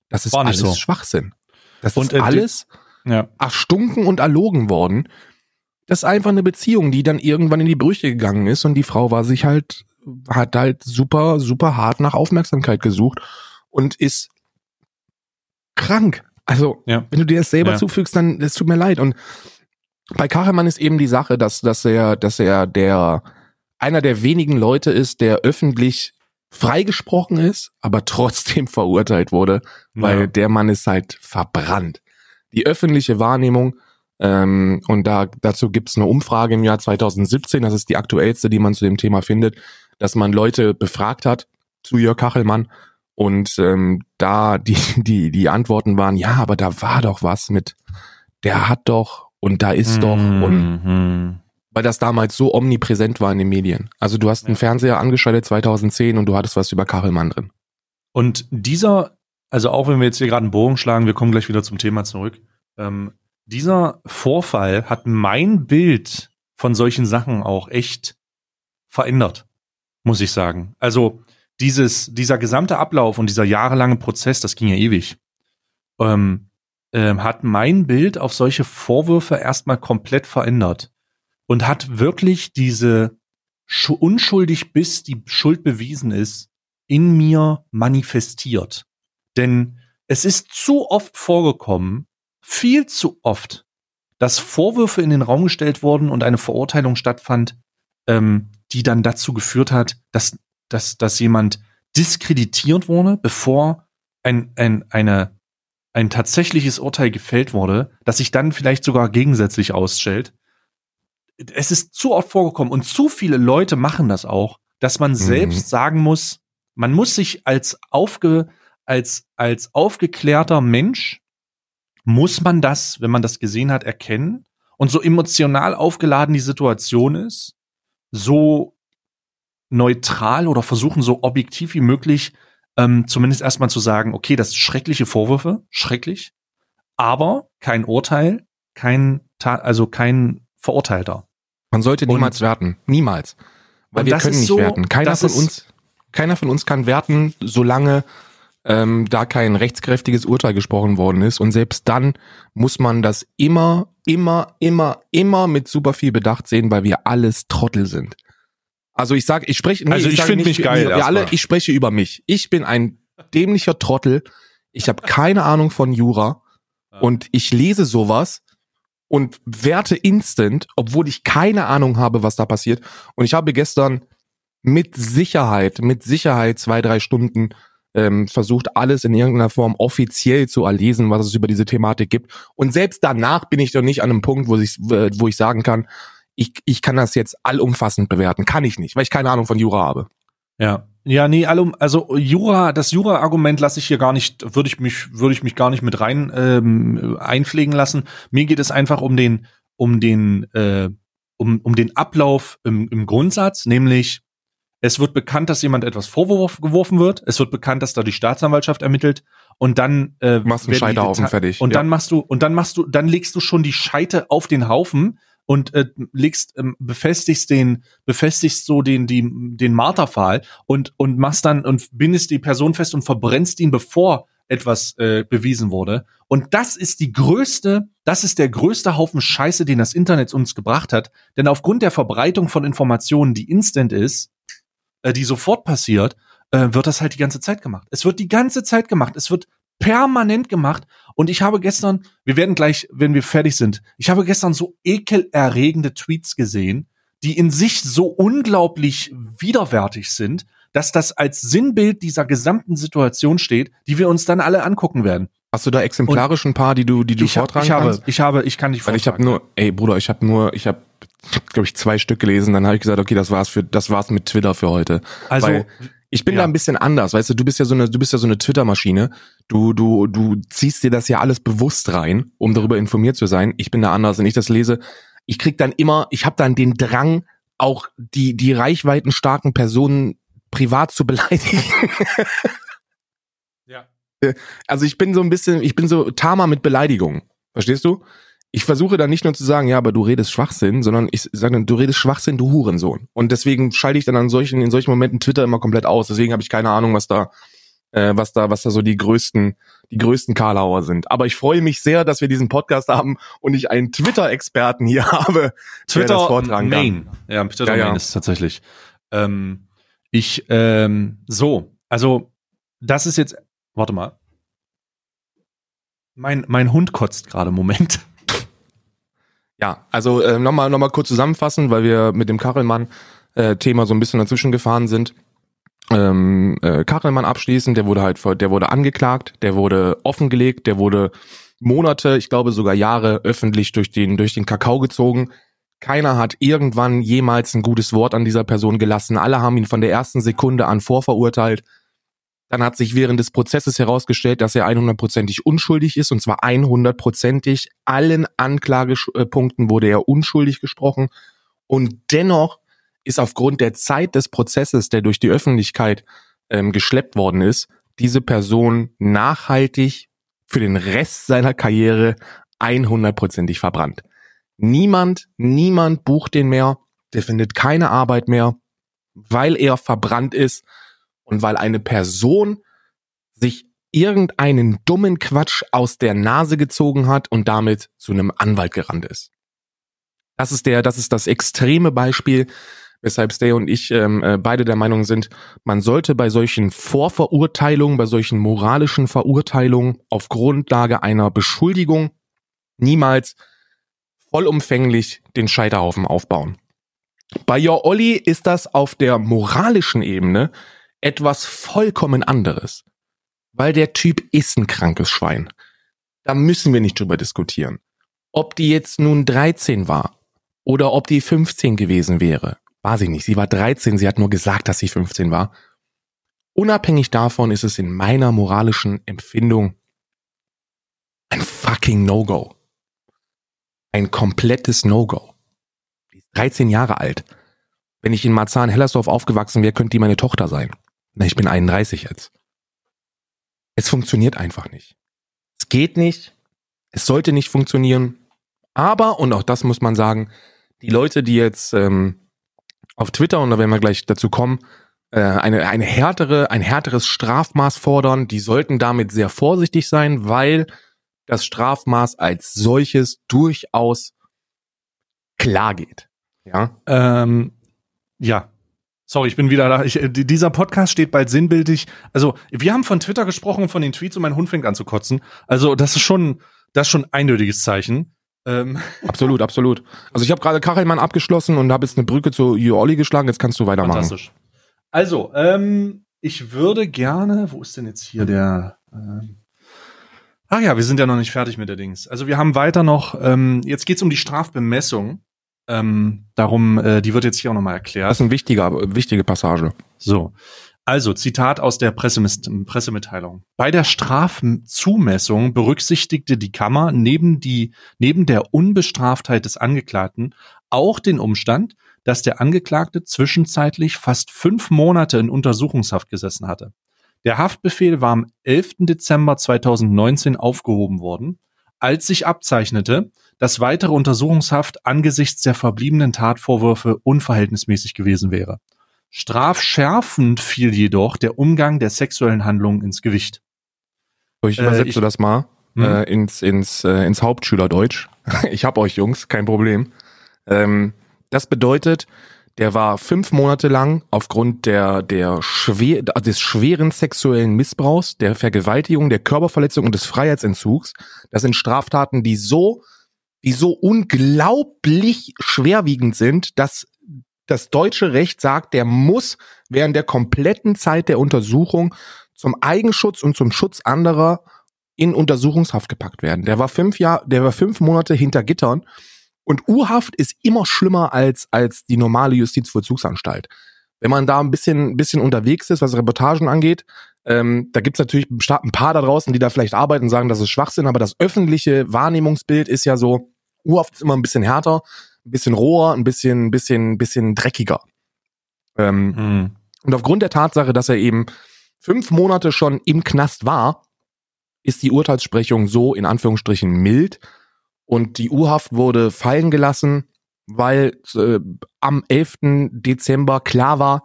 S2: das ist alles
S1: so.
S2: Schwachsinn. Das
S1: Und,
S2: ist
S1: äh,
S2: alles
S1: Ja.
S2: erstunken und erlogen worden. Das ist einfach eine Beziehung, die dann irgendwann in die Brüche gegangen ist und die Frau war sich halt, hat halt super, super hart nach Aufmerksamkeit gesucht und ist krank. Also,
S1: Ja.
S2: wenn du dir das selber
S1: Ja.
S2: zufügst, dann, es tut mir leid. Und bei Kachelmann ist eben die Sache, dass, dass er, dass er der, einer der wenigen Leute ist, der öffentlich freigesprochen ist, aber trotzdem verurteilt wurde, weil
S1: ja.
S2: der Mann ist halt verbrannt. Die öffentliche Wahrnehmung, ähm, und da, dazu gibt's eine Umfrage im Jahr 2017, das ist die aktuellste, die man zu dem Thema findet, dass man Leute befragt hat zu Jörg Kachelmann und ähm, da die, die, die Antworten waren, ja, aber da war doch was mit, der hat doch und da ist doch und
S1: Mhm.
S2: weil das damals so omnipräsent war in den Medien. Also du hast einen
S1: Ja.
S2: Fernseher angeschaltet 2010 und du hattest was über Kachelmann drin.
S1: Und dieser, also auch wenn wir jetzt hier gerade einen Bogen schlagen, wir kommen gleich wieder zum Thema zurück. Ähm, dieser Vorfall hat mein Bild von solchen Sachen auch echt verändert, muss ich sagen. Also dieses, dieser gesamte Ablauf und dieser jahrelange Prozess, das ging ja ewig, ähm, ähm, hat mein Bild auf solche Vorwürfe erstmal komplett verändert und hat wirklich diese schu- unschuldig bis die Schuld bewiesen ist, in mir manifestiert. Denn es ist zu oft vorgekommen, viel zu oft, dass Vorwürfe in den Raum gestellt wurden und eine Verurteilung stattfand, ähm, die dann dazu geführt hat, dass, dass, dass jemand diskreditiert wurde, bevor ein, ein, eine, ein tatsächliches Urteil gefällt wurde, das sich dann vielleicht sogar gegensätzlich ausstellt. Es ist zu oft vorgekommen und zu viele Leute machen das auch, dass man selbst sagen muss, man muss sich als aufge, als, als aufgeklärter Mensch, muss man das, wenn man das gesehen hat, erkennen und so emotional aufgeladen die Situation ist, so neutral oder versuchen so objektiv wie möglich, ähm, zumindest erstmal zu sagen, okay, das sind schreckliche Vorwürfe, schrecklich, aber kein Urteil, kein, Ta also kein Verurteilter.
S2: Man sollte
S1: Und-
S2: niemals werten. Niemals. Weil
S1: Und
S2: wir können nicht
S1: so-
S2: werten. Keiner von uns, keiner von uns kann werten, solange ähm, da kein rechtskräftiges Urteil gesprochen worden ist. Und selbst dann muss man das immer, immer, immer, immer mit super viel Bedacht sehen, weil wir alles Trottel sind. Also ich sage, ich spreche,
S1: Also ich
S2: sage
S1: find
S2: nicht
S1: mich geil
S2: Wir, wir alle, ich spreche über mich. Ich bin ein dämlicher Trottel. Ich habe keine Ahnung von Jura und ich lese sowas und werte instant, obwohl ich keine Ahnung habe, was da passiert. Und ich habe gestern mit Sicherheit, mit Sicherheit zwei, drei Stunden ähm, versucht, alles in irgendeiner Form offiziell zu erlesen, was es über diese Thematik gibt. Und selbst danach bin ich doch nicht an einem Punkt, wo ich, äh, wo ich sagen kann, ich, ich kann das jetzt allumfassend bewerten. Kann ich nicht, weil ich keine Ahnung von Jura habe.
S1: Ja. Ja, nee, allum, also Jura, das Jura-Argument lasse ich hier gar nicht, würde ich mich, würde ich mich gar nicht mit rein ähm, einpflegen lassen. Mir geht es einfach um den, um den, äh, um, um den Ablauf im, im Grundsatz, nämlich Es wird bekannt, dass jemand etwas vorgeworfen wird. Es wird bekannt, dass da die Staatsanwaltschaft ermittelt. Und dann
S2: äh, machst du einen Scheiterhaufen fertig.
S1: Und ja. dann machst du und dann machst du, dann legst du schon die Scheite auf den Haufen und äh, legst, ähm, befestigst den, befestigst so den, die, den Marterpfahl und und machst dann und bindest die Person fest und verbrennst ihn, bevor etwas äh, bewiesen wurde. Und das ist die größte, das ist der größte Haufen Scheiße, den das Internet uns gebracht hat. Denn aufgrund der Verbreitung von Informationen, die instant ist, äh, die sofort passiert, äh, wird das halt die ganze Zeit gemacht. Es wird die ganze Zeit gemacht. Es wird permanent gemacht. Und ich habe gestern, wir werden gleich, wenn wir fertig sind, ich habe gestern so ekelerregende Tweets gesehen, die in sich so unglaublich widerwärtig sind, dass das als Sinnbild dieser gesamten Situation steht, die wir uns dann alle angucken werden.
S2: Hast du da exemplarisch ein paar, die du, die du
S1: ich
S2: vortragen
S1: ich habe,
S2: kannst?
S1: Ich habe, ich kann nicht
S2: Weil ich habe nur, ey Bruder, ich habe nur, ich habe, glaube ich, zwei Stück gelesen. Dann habe ich gesagt, okay, das war's für, das war's mit Twitter für heute.
S1: Also
S2: Weil ich bin
S1: ja.
S2: da ein bisschen anders, weißt du, du bist ja so eine, du bist ja so eine Twitter-Maschine. Du, du, du ziehst dir das ja alles bewusst rein, um darüber informiert zu sein. Ich bin da anders, wenn ich das lese. Ich krieg dann immer, ich habe dann den Drang, auch die, die reichweitenstarken Personen privat zu beleidigen. Also ich bin so ein bisschen, ich bin so Tama mit Beleidigung. Verstehst du? Ich versuche dann nicht nur zu sagen, ja, aber du redest Schwachsinn, sondern ich sage dann, du redest Schwachsinn, du Hurensohn. Und deswegen schalte ich dann an solchen, in solchen Momenten Twitter immer komplett aus. Deswegen habe ich keine Ahnung, was da, äh, was da, was da so die größten, die größten Karlauer sind. Aber ich freue mich sehr, dass wir diesen Podcast haben und ich einen Twitter-Experten hier habe,
S1: Twitter
S2: der das vortragen
S1: Main.
S2: kann.
S1: Ja, Twitter
S2: Ja, ja.
S1: Main ist tatsächlich. Ähm, ich, ähm, so, also, das ist jetzt, warte mal. Mein, mein Hund kotzt gerade, Moment.
S2: Ja, also äh, nochmal noch mal kurz zusammenfassen, weil wir mit dem Kachelmann äh, so ein bisschen dazwischen gefahren sind. Ähm, äh, Kachelmann abschließend, der wurde halt, der wurde angeklagt, der wurde offengelegt, der wurde Monate, ich glaube sogar Jahre öffentlich durch den durch den Kakao gezogen. Keiner hat irgendwann jemals ein gutes Wort an dieser Person gelassen. Alle haben ihn von der ersten Sekunde an vorverurteilt. Dann hat sich während des Prozesses herausgestellt, dass er 100%ig unschuldig ist, und zwar 100%ig. Allen Anklagepunkten wurde er unschuldig gesprochen. Und dennoch ist aufgrund der Zeit des Prozesses, der durch die Öffentlichkeit ähm, geschleppt worden ist, diese Person nachhaltig für den Rest seiner Karriere 100%ig verbrannt. Niemand, niemand bucht den mehr, der findet keine Arbeit mehr, weil er verbrannt ist und weil eine Person sich irgendeinen dummen Quatsch aus der Nase gezogen hat und damit zu einem Anwalt gerannt ist. Das ist der, das ist das extreme Beispiel, weshalb Stay und ich ähm, äh, beide der Meinung sind, man sollte bei solchen Vorverurteilungen, bei solchen moralischen Verurteilungen auf Grundlage einer Beschuldigung niemals vollumfänglich den Scheiterhaufen aufbauen. Bei Your Olli ist das auf der moralischen Ebene etwas vollkommen anderes. Weil der Typ ist ein krankes Schwein. Da müssen wir nicht drüber diskutieren. Ob die jetzt nun 13 war oder ob die 15 gewesen wäre, weiß ich nicht. Sie war 13, sie hat nur gesagt, dass sie 15 war. Unabhängig davon ist es in meiner moralischen Empfindung ein fucking No-Go. Ein komplettes No-Go. Die ist 13 Jahre alt. Wenn ich in Marzahn-Hellersdorf aufgewachsen wäre, könnte die meine Tochter sein. Na, ich bin 31 jetzt. Es funktioniert einfach nicht. Es geht nicht. Es sollte nicht funktionieren. Aber, und auch das muss man sagen, die Leute, die jetzt ähm, auf Twitter, und da werden wir gleich dazu kommen, äh, eine, eine härtere, ein härteres Strafmaß fordern, die sollten damit sehr vorsichtig sein, weil das Strafmaß als solches durchaus klar geht. Ja.
S1: Ähm, ja. Sorry, ich bin wieder da. Ich, äh, die- dieser Podcast steht bald sinnbildlich. Also, wir haben von Twitter gesprochen, von den Tweets und mein Hund fängt an zu kotzen. Also, das ist schon, das ist schon ein eindeutiges Zeichen. Ähm,
S2: Absolut, absolut. Also ich habe gerade Kachelmann abgeschlossen und habe jetzt eine Brücke zu Olli geschlagen. Jetzt kannst du weitermachen.
S1: fantastisch. Also, ähm, ich würde gerne, wo ist denn jetzt hier der, ähm, Ach ja, wir sind ja noch nicht fertig mit der Dings. Also wir haben weiter noch, ähm, jetzt geht's um die Strafbemessung. Ähm, darum, äh, die wird jetzt hier auch nochmal erklärt.
S2: Das ist eine wichtige, wichtige Passage.
S1: So. Also, Zitat aus der Pressemitteilung. Bei der Strafzumessung berücksichtigte die Kammer neben die, neben der Unbestraftheit des Angeklagten auch den Umstand, dass der Angeklagte zwischenzeitlich fast fünf Monate in Untersuchungshaft gesessen hatte. Der Haftbefehl war am 11. Dezember 2019 aufgehoben worden, als sich abzeichnete, dass weitere Untersuchungshaft angesichts der verbliebenen Tatvorwürfe unverhältnismäßig gewesen wäre. Strafschärfend fiel jedoch der Umgang der sexuellen Handlungen ins Gewicht.
S2: Ich
S1: Äh,
S2: übersetze
S1: ich-
S2: das mal
S1: Hm?
S2: äh, ins, ins, äh, ins Hauptschülerdeutsch. ich hab euch Jungs, kein Problem. Ähm, das bedeutet, der war fünf Monate lang aufgrund der, der schwer, des schweren sexuellen Missbrauchs, der Vergewaltigung, der Körperverletzung und des Freiheitsentzugs. Das sind Straftaten, die so, die so unglaublich schwerwiegend sind, dass das deutsche Recht sagt, der muss während der kompletten Zeit der Untersuchung zum Eigenschutz und zum Schutz anderer in Untersuchungshaft gepackt werden. Der war fünf Jahre, der war fünf Monate hinter Gittern und U-Haft ist immer schlimmer als als die normale Justizvollzugsanstalt. Wenn man da ein bisschen bisschen unterwegs ist, was Reportagen angeht, ähm, da gibt's natürlich ein paar da draußen, die da vielleicht arbeiten und sagen, das ist Schwachsinn, aber das öffentliche Wahrnehmungsbild ist ja so, U-Haft ist immer ein bisschen härter, ein bisschen roher, ein bisschen, bisschen, bisschen dreckiger. Ähm,
S1: Hm.
S2: und aufgrund der Tatsache, dass er eben fünf Monate schon im Knast war, ist die Urteilssprechung so in Anführungsstrichen mild und die U-Haft wurde fallen gelassen, weil äh, am 11. Dezember klar war,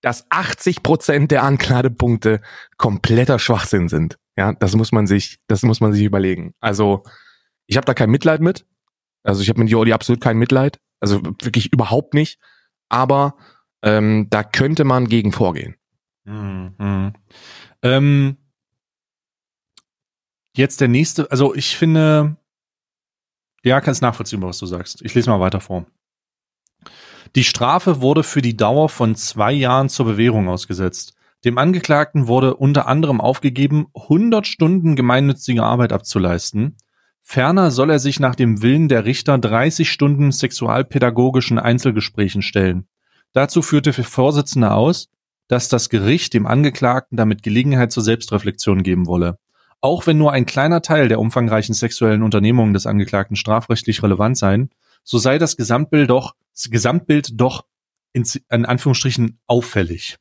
S2: dass 80 Prozent der Anklagepunkte kompletter Schwachsinn sind. Ja, das muss man sich, das muss man sich überlegen. Also ich habe da kein Mitleid mit. Also ich habe mit Jordi absolut kein Mitleid. Also wirklich überhaupt nicht. Aber ähm, da könnte man gegen vorgehen.
S1: Hm, hm. Ähm, jetzt der nächste, also ich finde, ja, kannst nachvollziehen, was du sagst. Ich lese mal weiter vor. Die Strafe wurde für die Dauer von zwei Jahren zur Bewährung ausgesetzt. Dem Angeklagten wurde unter anderem aufgegeben, 100 Stunden gemeinnützige Arbeit abzuleisten. Ferner soll er sich nach dem Willen der Richter 30 Stunden sexualpädagogischen Einzelgesprächen stellen. Dazu führte der Vorsitzende aus, dass das Gericht dem Angeklagten damit Gelegenheit zur Selbstreflexion geben wolle. Auch wenn nur ein kleiner Teil der umfangreichen sexuellen Unternehmungen des Angeklagten strafrechtlich relevant seien, so sei das Gesamtbild doch, das Gesamtbild doch in, in Anführungsstrichen auffällig.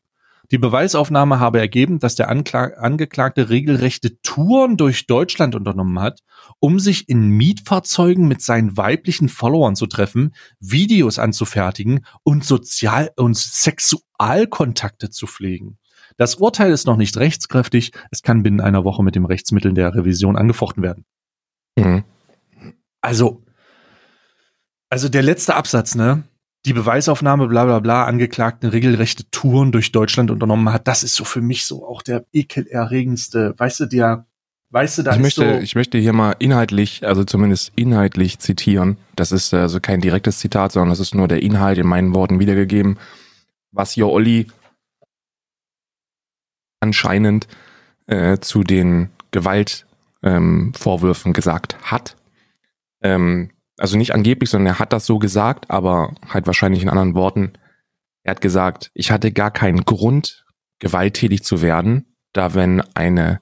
S1: Die Beweisaufnahme habe ergeben, dass der Ankla Angeklagte regelrechte Touren durch Deutschland unternommen hat, um sich in Mietfahrzeugen mit seinen weiblichen Followern zu treffen, Videos anzufertigen und Sozial- und Sexualkontakte zu pflegen. Das Urteil ist noch nicht rechtskräftig. Es kann binnen einer Woche mit dem Rechtsmittel der Revision angefochten werden.
S2: Mhm.
S1: Also, also der letzte Absatz, ne? Die Beweisaufnahme, bla bla bla, Angeklagten regelrechte Touren durch Deutschland unternommen hat, das ist so für mich so auch der ekelerregendste, weißt du, der, weißt du, da
S2: Ich
S1: ist
S2: möchte,
S1: so,
S2: ich möchte hier mal inhaltlich, also zumindest inhaltlich zitieren. Das ist also kein direktes Zitat, sondern das ist nur der Inhalt in meinen Worten wiedergegeben, was Jo Olli anscheinend äh, zu den Gewaltvorwürfen ähm, gesagt hat. Ähm, also nicht angeblich, sondern er hat das so gesagt, aber halt wahrscheinlich in anderen Worten. Er hat gesagt, ich hatte gar keinen Grund, gewalttätig zu werden, da wenn eine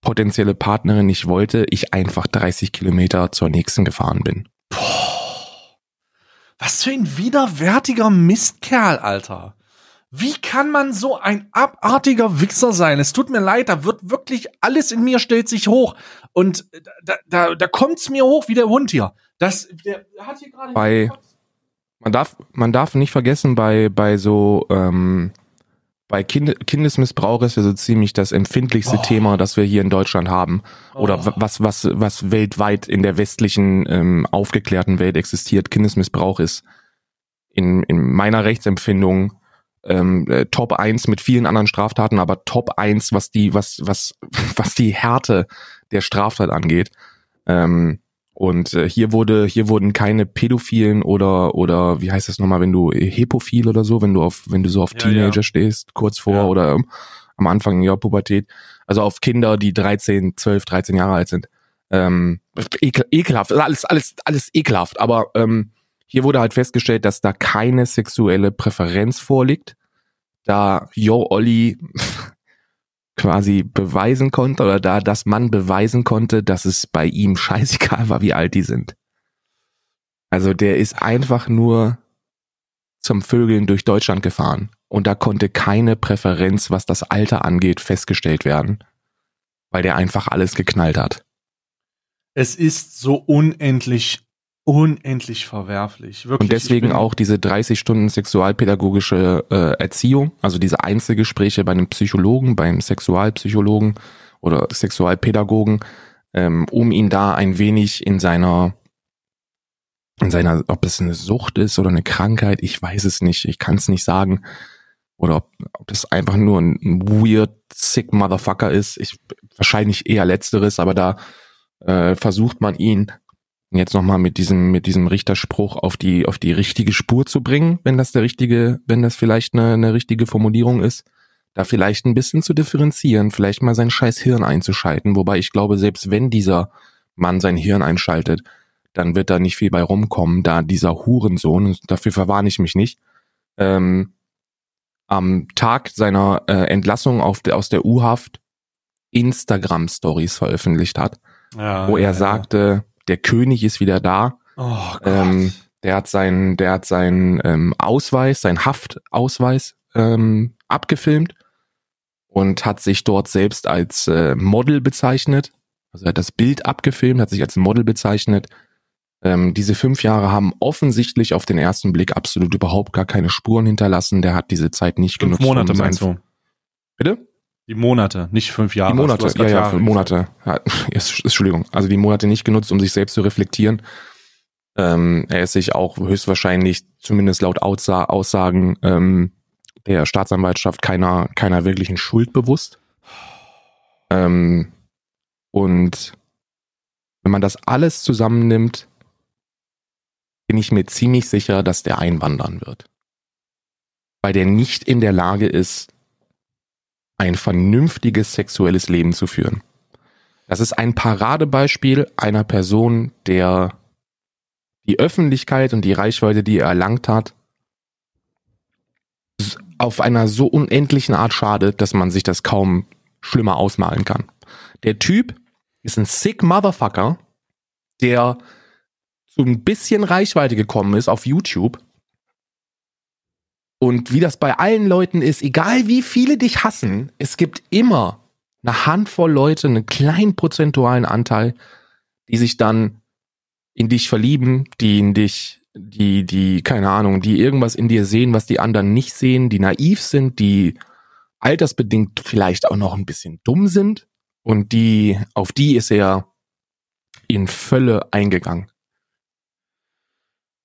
S2: potenzielle Partnerin nicht wollte, ich einfach 30 Kilometer zur nächsten gefahren bin.
S1: was für ein widerwärtiger Mistkerl, Alter. Wie kann man so ein abartiger Wichser sein? Es tut mir leid, da wird wirklich alles in mir stellt sich hoch und da, da, da kommt's mir hoch wie der Hund hier. Das, der hat hier gerade
S2: Bei- Man darf, man darf nicht vergessen, bei, bei so, ähm, bei kind, Kindesmissbrauch ist ja so ziemlich das empfindlichste
S1: Oh.
S2: Thema, das wir hier in Deutschland haben. Oder
S1: Oh.
S2: was, was, was weltweit in der westlichen, ähm, aufgeklärten Welt existiert. Kindesmissbrauch ist in, in meiner Rechtsempfindung ähm, äh, Top 1 mit vielen anderen Straftaten, aber Top 1, was die, was, was, was die Härte der Straftat angeht. Ähm, und äh, hier wurde, hier wurden keine Pädophilen oder oder wie heißt das nochmal, wenn du Hepophil oder so, wenn du auf, wenn du so auf
S1: Ja,
S2: Teenager
S1: ja.
S2: stehst, kurz vor
S1: Ja.
S2: oder ähm, am Anfang ihrer Pubertät, also auf Kinder, die 13, 12, 13 Jahre alt sind. Ähm, ekel, ekelhaft, alles, alles, alles ekelhaft. Aber ähm, hier wurde halt festgestellt, dass da keine sexuelle Präferenz vorliegt, da Yo Olli quasi beweisen konnte oder da das Mann beweisen konnte, dass es bei ihm scheißegal war, wie alt die sind. Also der ist einfach nur zum Vögeln durch Deutschland gefahren und da konnte keine Präferenz, was das Alter angeht, festgestellt werden, weil der einfach alles geknallt hat.
S1: Es ist so unendlich, unendlich verwerflich. Wirklich.
S2: Und deswegen auch diese 30 Stunden sexualpädagogische äh, Erziehung, also diese Einzelgespräche bei einem Psychologen, beim Sexualpsychologen oder Sexualpädagogen, ähm, um ihn da ein wenig in seiner in seiner, ob es eine Sucht ist oder eine Krankheit, ich weiß es nicht, ich kann es nicht sagen. Oder ob, ob das einfach nur ein weird, sick Motherfucker ist. Ich, wahrscheinlich eher letzteres, aber da äh, versucht man ihn jetzt nochmal mit diesem, mit diesem Richterspruch auf die, auf die richtige Spur zu bringen, wenn das der richtige, wenn das vielleicht eine, eine richtige Formulierung ist, da vielleicht ein bisschen zu differenzieren, vielleicht mal sein scheiß Hirn einzuschalten, wobei ich glaube, selbst wenn dieser Mann sein Hirn einschaltet, dann wird da nicht viel bei rumkommen, da dieser Hurensohn, dafür verwarne ich mich nicht, ähm, am Tag seiner äh, Entlassung auf aus der U-Haft Instagram-Stories veröffentlicht hat,
S1: ja,
S2: wo er
S1: ja,
S2: sagte, der König ist wieder da.
S1: Oh Gott.
S2: Ähm, der hat seinen, der hat seinen ähm, Ausweis, seinen Haftausweis ähm, abgefilmt und hat sich dort selbst als äh, Model bezeichnet. Also er hat das Bild abgefilmt, hat sich als Model bezeichnet. Ähm, diese fünf Jahre haben offensichtlich auf den ersten Blick absolut überhaupt gar keine Spuren hinterlassen. Der hat diese Zeit nicht
S1: fünf
S2: genutzt.
S1: Monate
S2: um
S1: meinst du?
S2: Bitte?
S1: Die Monate, nicht fünf Jahre.
S2: Die
S1: Du
S2: Monate, ja, ja,
S1: Jahre
S2: Monate. Ja, Entschuldigung. Also die Monate nicht genutzt, um sich selbst zu reflektieren. Ähm, er ist sich auch höchstwahrscheinlich, zumindest laut Aussa Aussagen ähm, der Staatsanwaltschaft, keiner, keiner wirklichen Schuld bewusst. Ähm, und wenn man das alles zusammennimmt, bin ich mir ziemlich sicher, dass der einwandern wird. Weil der nicht in der Lage ist, ein vernünftiges sexuelles Leben zu führen. Das ist ein Paradebeispiel einer Person, der die Öffentlichkeit und die Reichweite, die er erlangt hat, auf einer so unendlichen Art schadet, dass man sich das kaum schlimmer ausmalen kann. Der Typ ist ein sick Motherfucker, der zu ein bisschen Reichweite gekommen ist auf YouTube. Und wie das bei allen Leuten ist, egal wie viele dich hassen, es gibt immer eine Handvoll Leute, einen kleinen prozentualen Anteil, die sich dann in dich verlieben, die in dich, die, die, keine Ahnung, die irgendwas in dir sehen, was die anderen nicht sehen, die naiv sind, die altersbedingt vielleicht auch noch ein bisschen dumm sind und die, auf die ist er in Fülle eingegangen.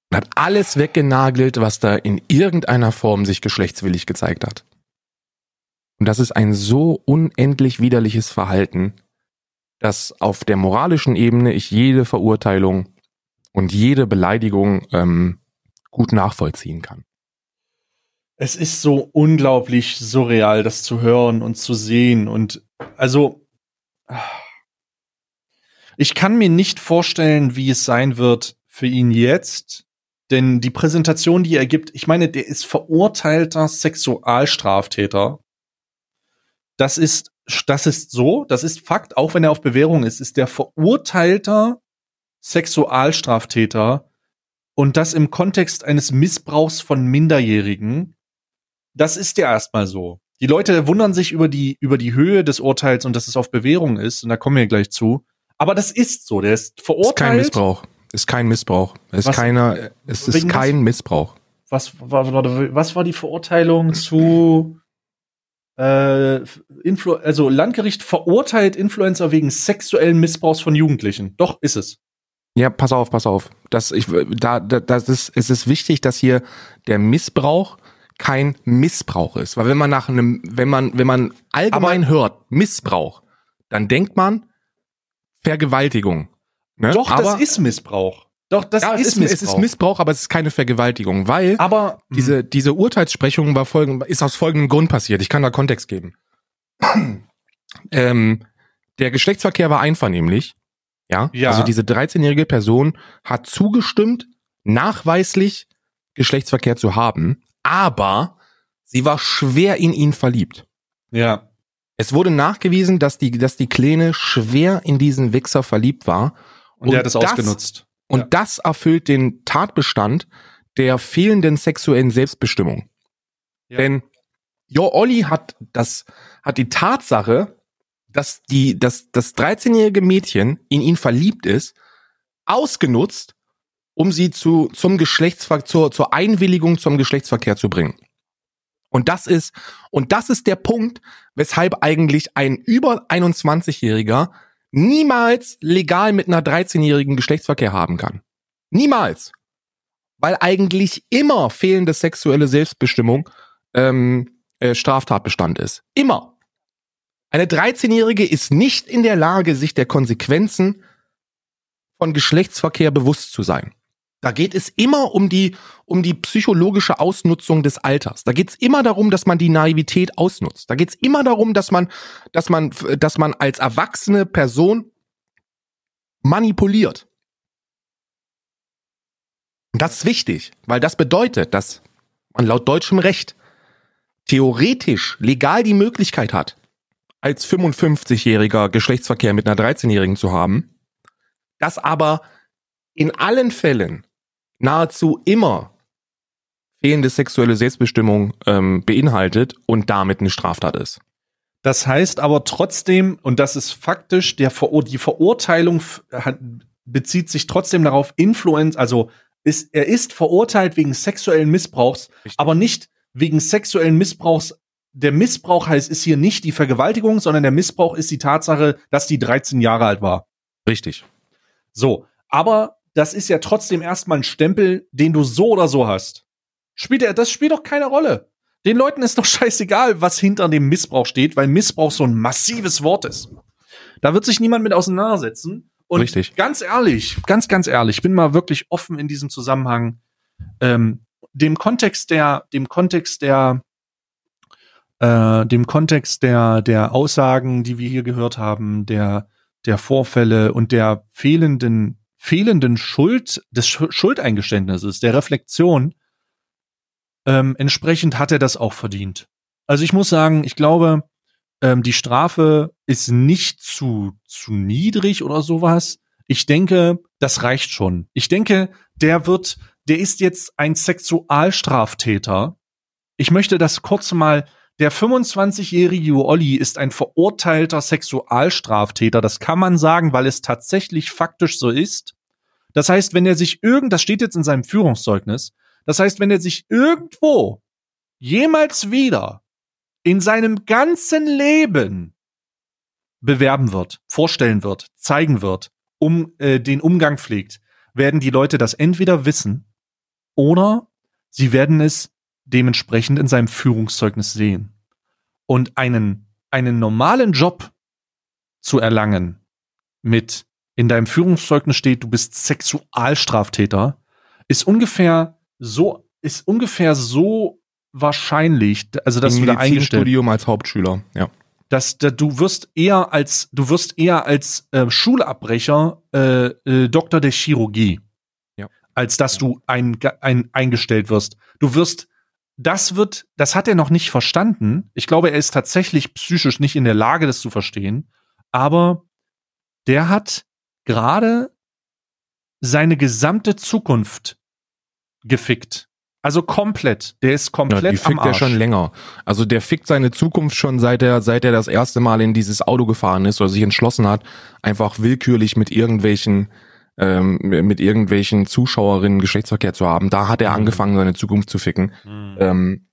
S2: Und hat alles weggenagelt, was da in irgendeiner Form sich geschlechtswillig gezeigt hat. Und das ist ein so unendlich widerliches Verhalten, dass auf der moralischen Ebene ich jede Verurteilung und jede Beleidigung ähm, gut nachvollziehen kann.
S1: Es ist so unglaublich surreal, das zu hören und zu sehen. Und also, ich kann mir nicht vorstellen, wie es sein wird für ihn jetzt. Denn die Präsentation, die er gibt, ich meine, der ist verurteilter Sexualstraftäter. Das ist, das ist so, das ist Fakt, auch wenn er auf Bewährung ist, ist der verurteilter Sexualstraftäter und das im Kontext eines Missbrauchs von Minderjährigen. Das ist ja erstmal so. Die Leute wundern sich über die, über die Höhe des Urteils und dass es auf Bewährung ist, und da kommen wir gleich zu. Aber das ist so. Der ist verurteilt.
S2: Ist kein Missbrauch. Ist kein Missbrauch. Ist
S1: Was-
S2: keiner, es ist kein Missbrauch.
S1: Was war, was war die Verurteilung zu äh, Influ also Landgericht verurteilt Influencer wegen sexuellen Missbrauchs von Jugendlichen. Doch, ist es.
S2: Ja, pass auf, pass auf. Das, ich, da, da, das ist, es ist wichtig, dass hier der Missbrauch kein Missbrauch ist. Weil wenn man nach einem, wenn man, wenn man allgemein hört, Missbrauch, dann denkt man Vergewaltigung. Ne?
S1: Doch,
S2: aber,
S1: das ist Missbrauch. Doch, das
S2: ja,
S1: ist,
S2: ist,
S1: Missbrauch.
S2: es ist Missbrauch, aber es ist keine Vergewaltigung, weil
S1: aber
S2: diese, diese Urteilssprechung war folgend, ist aus folgendem Grund passiert. Ich kann da Kontext geben. ähm, der Geschlechtsverkehr war einvernehmlich. Ja?
S1: Ja.
S2: Also diese 13-jährige Person hat zugestimmt, nachweislich Geschlechtsverkehr zu haben, aber sie war schwer in ihn verliebt.
S1: ja,
S2: Es wurde nachgewiesen, dass die, dass die Kleine schwer in diesen Wichser verliebt war.
S1: Und, der hat es ausgenutzt.
S2: Und
S1: Ja.
S2: das erfüllt den Tatbestand, der fehlenden sexuellen Selbstbestimmung.
S1: Ja.
S2: Denn Jo Olli hat das, hat die Tatsache, dass die, dass das 13-jährige Mädchen in ihn verliebt ist, ausgenutzt, um sie zu, zum Geschlechtsverkehr, zur, zur Einwilligung zum Geschlechtsverkehr zu bringen. Und das ist, und das ist der Punkt, weshalb eigentlich ein über 21-Jähriger niemals legal mit einer 13-jährigen Geschlechtsverkehr haben kann. Niemals. Weil eigentlich immer fehlende sexuelle Selbstbestimmung ähm, äh, Straftatbestand ist. Immer. Eine 13-Jährige ist nicht in der Lage, sich der Konsequenzen von Geschlechtsverkehr bewusst zu sein. Da geht es immer um die, um die psychologische Ausnutzung des Alters. Da geht es immer darum, dass man die Naivität ausnutzt. Da geht es immer darum, dass man, dass man, dass man als erwachsene Person manipuliert. Und das ist wichtig, weil das bedeutet, dass man laut deutschem Recht theoretisch legal die Möglichkeit hat, als 55-jähriger Geschlechtsverkehr mit einer 13-jährigen zu haben, das aber in allen Fällen nahezu immer fehlende sexuelle Selbstbestimmung ähm, beinhaltet und damit eine Straftat ist.
S1: Das heißt aber trotzdem, und das ist faktisch, der Verur die Verurteilung hat, bezieht sich trotzdem darauf, Influenz, also ist, er ist verurteilt wegen sexuellen Missbrauchs,
S2: Richtig.
S1: aber nicht wegen sexuellen Missbrauchs. Der Missbrauch heißt, ist hier nicht die Vergewaltigung, sondern der Missbrauch ist die Tatsache, dass die 13 Jahre alt war.
S2: Richtig.
S1: So, aber das ist ja trotzdem erstmal ein Stempel, den du so oder so hast. Spielt er, das spielt doch keine Rolle. Den Leuten ist doch scheißegal, was hinter dem Missbrauch steht, weil Missbrauch so ein massives Wort ist. Da wird sich niemand mit auseinandersetzen. Und
S2: Richtig.
S1: ganz ehrlich, ganz, ganz ehrlich, ich bin mal wirklich offen in diesem Zusammenhang. Ähm, dem Kontext der, dem Kontext der, äh, dem Kontext der, der Aussagen, die wir hier gehört haben, der, der Vorfälle und der fehlenden, fehlenden Schuld, des Sch Schuldeingeständnisses, der Reflexion, ähm, entsprechend hat er das auch verdient. Also ich muss sagen, ich glaube, ähm, die Strafe ist nicht zu, zu niedrig oder sowas. Ich denke, das reicht schon. Ich denke, der wird, der ist jetzt ein Sexualstraftäter. Ich möchte das kurz mal, der 25-jährige Olli ist ein verurteilter Sexualstraftäter. Das kann man sagen, weil es tatsächlich faktisch so ist. Das heißt, wenn er sich irgend, das steht jetzt in seinem Führungszeugnis, das heißt, wenn er sich irgendwo jemals wieder in seinem ganzen Leben bewerben wird, vorstellen wird, zeigen wird, um äh, den Umgang pflegt, werden die Leute das entweder wissen oder sie werden es dementsprechend in seinem Führungszeugnis sehen. Und einen, einen normalen Job zu erlangen mit in deinem Führungszeugnis steht, du bist Sexualstraftäter, ist ungefähr so, ist ungefähr so wahrscheinlich, also dass
S2: Im
S1: du da eingestellt
S2: Medizinstudium als Hauptschüler, ja.
S1: dass da, du wirst eher als du wirst eher als äh, Schulabbrecher äh, äh, Doktor der Chirurgie,
S2: Ja.
S1: als dass du ein, ein eingestellt wirst. Du wirst das wird, das hat er noch nicht verstanden. Ich glaube, er ist tatsächlich psychisch nicht in der Lage, das zu verstehen. Aber der hat gerade seine gesamte Zukunft gefickt. Also komplett. Der ist
S2: Ja,
S1: komplett
S2: die fickt
S1: am
S2: er
S1: Arsch.
S2: schon länger. Also der fickt seine Zukunft schon seit er, seit er das erste Mal in dieses Auto gefahren ist oder sich entschlossen hat, einfach willkürlich mit irgendwelchen ähm, mit irgendwelchen Zuschauerinnen Geschlechtsverkehr zu haben. Da hat er
S1: Mhm.
S2: angefangen, seine Zukunft zu ficken.
S1: Mhm.
S2: Ähm,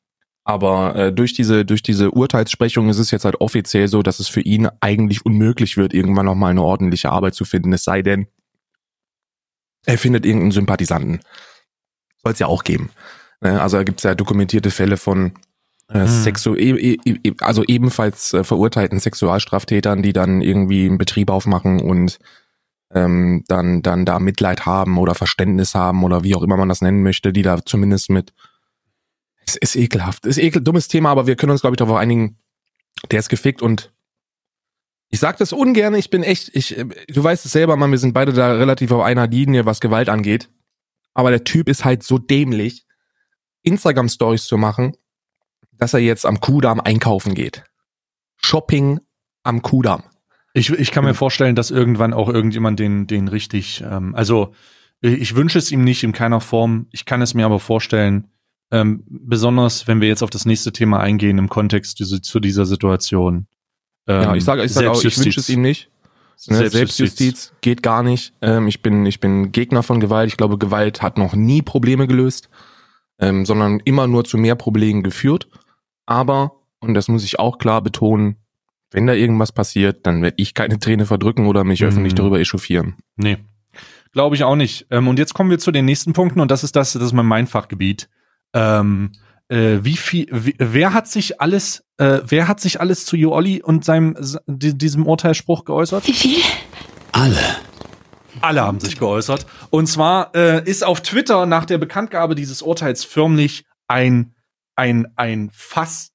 S2: aber äh, durch diese durch diese Urteilssprechung ist es jetzt halt offiziell so, dass es für ihn eigentlich unmöglich wird, irgendwann noch mal eine ordentliche Arbeit zu finden. Es sei denn, er findet irgendeinen Sympathisanten. Soll es ja auch geben. Ne, Also da gibt es ja dokumentierte Fälle von äh,
S1: Hm.
S2: Sexu e e also ebenfalls äh, verurteilten Sexualstraftätern, die dann irgendwie einen Betrieb aufmachen und ähm, dann dann da Mitleid haben oder Verständnis haben oder wie auch immer man das nennen möchte, die da zumindest mit es ist ekelhaft, es ist ekel dummes Thema, aber wir können uns glaube ich darauf einigen, der ist gefickt und ich sag das ungern, ich bin echt, ich, äh, du weißt es selber, Mann, wir sind beide da relativ auf einer Linie, was Gewalt angeht. Aber der Typ ist halt so dämlich, Instagram-Stories zu machen, dass er jetzt am Kudamm einkaufen geht. Shopping am Kudamm.
S1: Ich, ich kann mir vorstellen, dass irgendwann auch irgendjemand den, den richtig, ähm, also Ich wünsche es ihm nicht in keiner Form. Ich kann es mir aber vorstellen, ähm, besonders wenn wir jetzt auf das nächste Thema eingehen im Kontext diese, zu dieser Situation.
S2: Ähm, ja, ich sage ich sag auch, ich wünsche es ihm nicht. Ne, Selbstjustiz. Selbstjustiz geht gar nicht. Ähm, ich bin ich bin Gegner von Gewalt. Ich glaube, Gewalt hat noch nie Probleme gelöst, ähm, sondern immer nur zu mehr Problemen geführt. Aber und das muss ich auch klar betonen, wenn da irgendwas passiert, dann werde ich keine Träne verdrücken oder mich mhm. öffentlich darüber echauffieren.
S1: Nee. Glaube ich auch nicht. Ähm, und jetzt kommen wir zu den nächsten Punkten und das ist das, das ist mein Fachgebiet. Ähm, äh, wie viel, wie, wer hat sich alles, äh, wer hat sich alles zu Joolli und seinem, diesem Urteilsspruch geäußert? Wie viel?
S3: Alle.
S1: Alle haben sich geäußert. Und zwar äh, ist auf Twitter nach der Bekanntgabe dieses Urteils förmlich ein, ein, ein Fass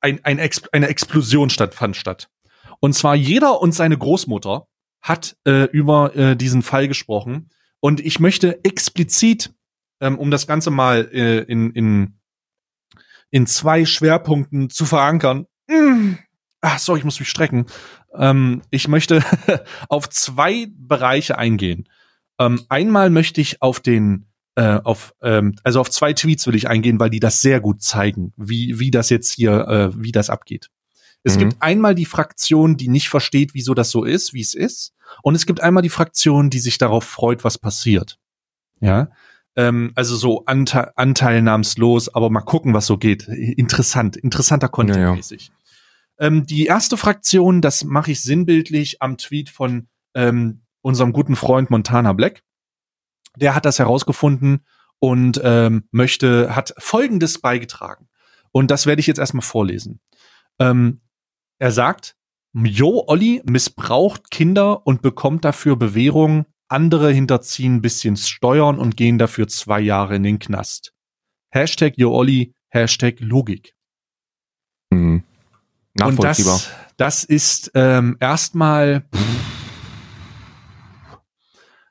S1: ein, ein Ex eine Explosion stattfand statt. Und zwar jeder und seine Großmutter hat äh, über äh, diesen Fall gesprochen. Und ich möchte explizit, ähm, um das Ganze mal äh, in, in, in zwei Schwerpunkten zu verankern, mm, ach, sorry, ich muss mich strecken. Ähm, ich möchte auf zwei Bereiche eingehen. Ähm, einmal möchte ich auf den äh, auf, ähm, also auf zwei Tweets will ich eingehen, weil die das sehr gut zeigen, wie, wie das jetzt hier, äh, wie das abgeht. Es mhm. gibt einmal die Fraktion, die nicht versteht, wieso das so ist, wie es ist. Und es gibt einmal die Fraktion, die sich darauf freut, was passiert. Ja. Ähm, also so ante anteilnahmslos, aber mal gucken, was so geht. Interessant, interessanter Content ja. Ja. Ähm, die erste Fraktion, das mache ich sinnbildlich am Tweet von ähm, unserem guten Freund Montana Black der hat das herausgefunden und ähm, möchte, hat Folgendes beigetragen. Und das werde ich jetzt erstmal vorlesen. Ähm, er sagt, Jo Olli missbraucht Kinder und bekommt dafür Bewährung. Andere hinterziehen ein bisschen Steuern und gehen dafür zwei Jahre in den Knast. Hashtag Jo Olli, Hashtag Logik.
S2: Mhm. Nachvollziehbar.
S1: Und das, das ist ähm, erstmal,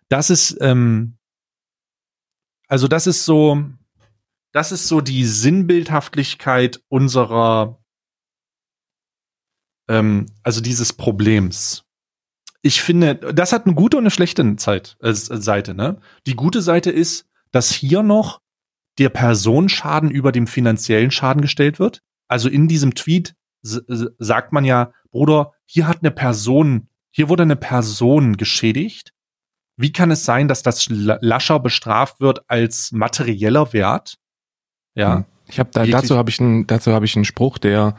S1: das ist ähm, also das ist so, das ist so die Sinnbildhaftigkeit unserer, ähm, also dieses Problems. Ich finde, das hat eine gute und eine schlechte Zeit, äh, Seite. Ne? Die gute Seite ist, dass hier noch der Personenschaden über dem finanziellen Schaden gestellt wird. Also in diesem Tweet sagt man ja, Bruder, hier hat eine Person, hier wurde eine Person geschädigt wie kann es sein, dass das lascher bestraft wird als materieller Wert?
S2: Ja. Hm. Ich habe da, dazu habe ich einen dazu habe ich einen Spruch, der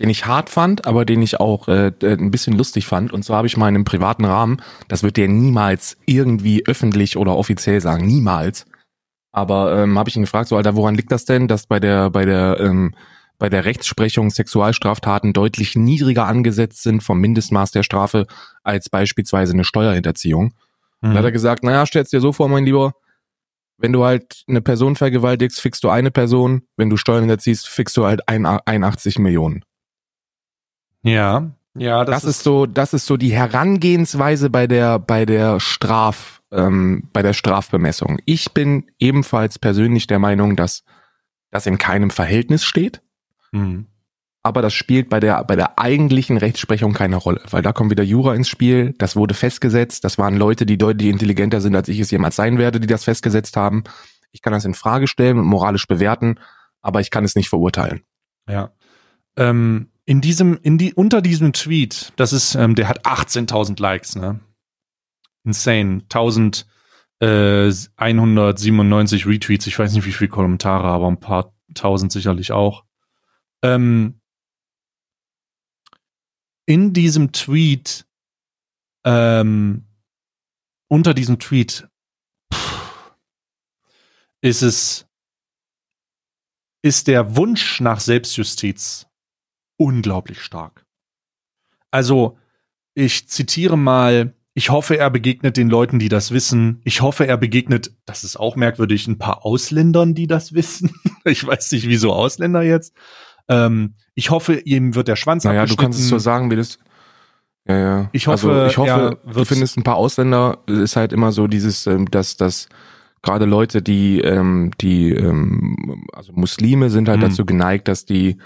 S2: den ich hart fand, aber den ich auch äh, ein bisschen lustig fand. Und zwar habe ich mal in einem privaten Rahmen, das wird der niemals irgendwie öffentlich oder offiziell sagen, niemals. Aber ähm, habe ich ihn gefragt, so Alter, woran liegt das denn, dass bei der bei der ähm, bei der Rechtsprechung Sexualstraftaten deutlich niedriger angesetzt sind vom Mindestmaß der Strafe als beispielsweise eine Steuerhinterziehung? Mhm. Dann hat er gesagt, naja, stell's dir so vor, mein Lieber, wenn du halt eine Person vergewaltigst, fixst du eine Person, wenn du Steuern hinterziehst, fixst du halt 81 Millionen.
S1: Ja, ja,
S2: das, das ist, ist, so, das ist so die Herangehensweise bei der bei der Straf, ähm, bei der Strafbemessung. Ich bin ebenfalls persönlich der Meinung, dass das in keinem Verhältnis steht. Mhm aber das spielt bei der, bei der eigentlichen Rechtsprechung keine Rolle, weil da kommt wieder Jura ins Spiel, das wurde festgesetzt, das waren Leute, die deutlich intelligenter sind, als ich es jemals sein werde, die das festgesetzt haben. Ich kann das in Frage stellen und moralisch bewerten, aber ich kann es nicht verurteilen.
S1: Ja. Ähm, in diesem, in die, unter diesem Tweet, das ist, ähm, der hat 18.000 Likes, ne? Insane. 1197 äh, Retweets, ich weiß nicht wie viele Kommentare, aber ein paar tausend sicherlich auch. Ähm, in diesem Tweet, ähm, unter diesem Tweet, pff, ist es, ist der Wunsch nach Selbstjustiz unglaublich stark. Also, ich zitiere mal, ich hoffe, er begegnet den Leuten, die das wissen. Ich hoffe, er begegnet, das ist auch merkwürdig, ein paar Ausländern, die das wissen. ich weiß nicht, wieso Ausländer jetzt. Ähm, ich hoffe, ihm wird der Schwanz
S2: naja, abgeschnitten. du kannst es so sagen, wie das. Ja, ja.
S1: Ich hoffe, also
S2: ich hoffe, du findest ein paar Ausländer, ist halt immer so dieses, ähm, dass, dass gerade Leute, die, ähm, die, ähm, also Muslime sind halt mhm. dazu geneigt, dass die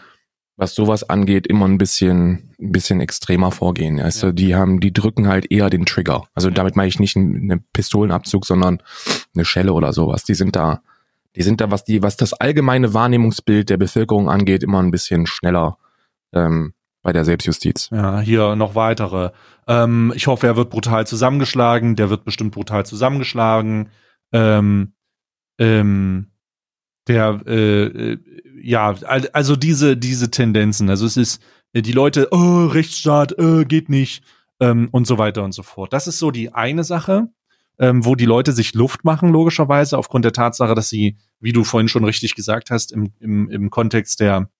S2: was sowas angeht, immer ein bisschen, ein bisschen extremer vorgehen. Also
S1: Ja.
S2: die haben, die drücken halt eher den Trigger. Also damit meine ich nicht einen einen Pistolenabzug, sondern eine Schelle oder sowas. Die sind da, die sind da, was die, was das allgemeine Wahrnehmungsbild der Bevölkerung angeht, immer ein bisschen schneller ähm, bei der Selbstjustiz.
S1: Ja, hier noch weitere. Ähm, ich hoffe, er wird brutal zusammengeschlagen. Der wird bestimmt brutal zusammengeschlagen. Ähm, ähm, der, äh, äh, ja, al- also diese, diese Tendenzen. Also es ist, äh, die Leute, oh, Rechtsstaat, äh, geht nicht, ähm, und so weiter und so fort. Das ist so die eine Sache, ähm, wo die Leute sich Luft machen, logischerweise, aufgrund der Tatsache, dass sie, wie du vorhin schon richtig gesagt hast, im, im, im Kontext der,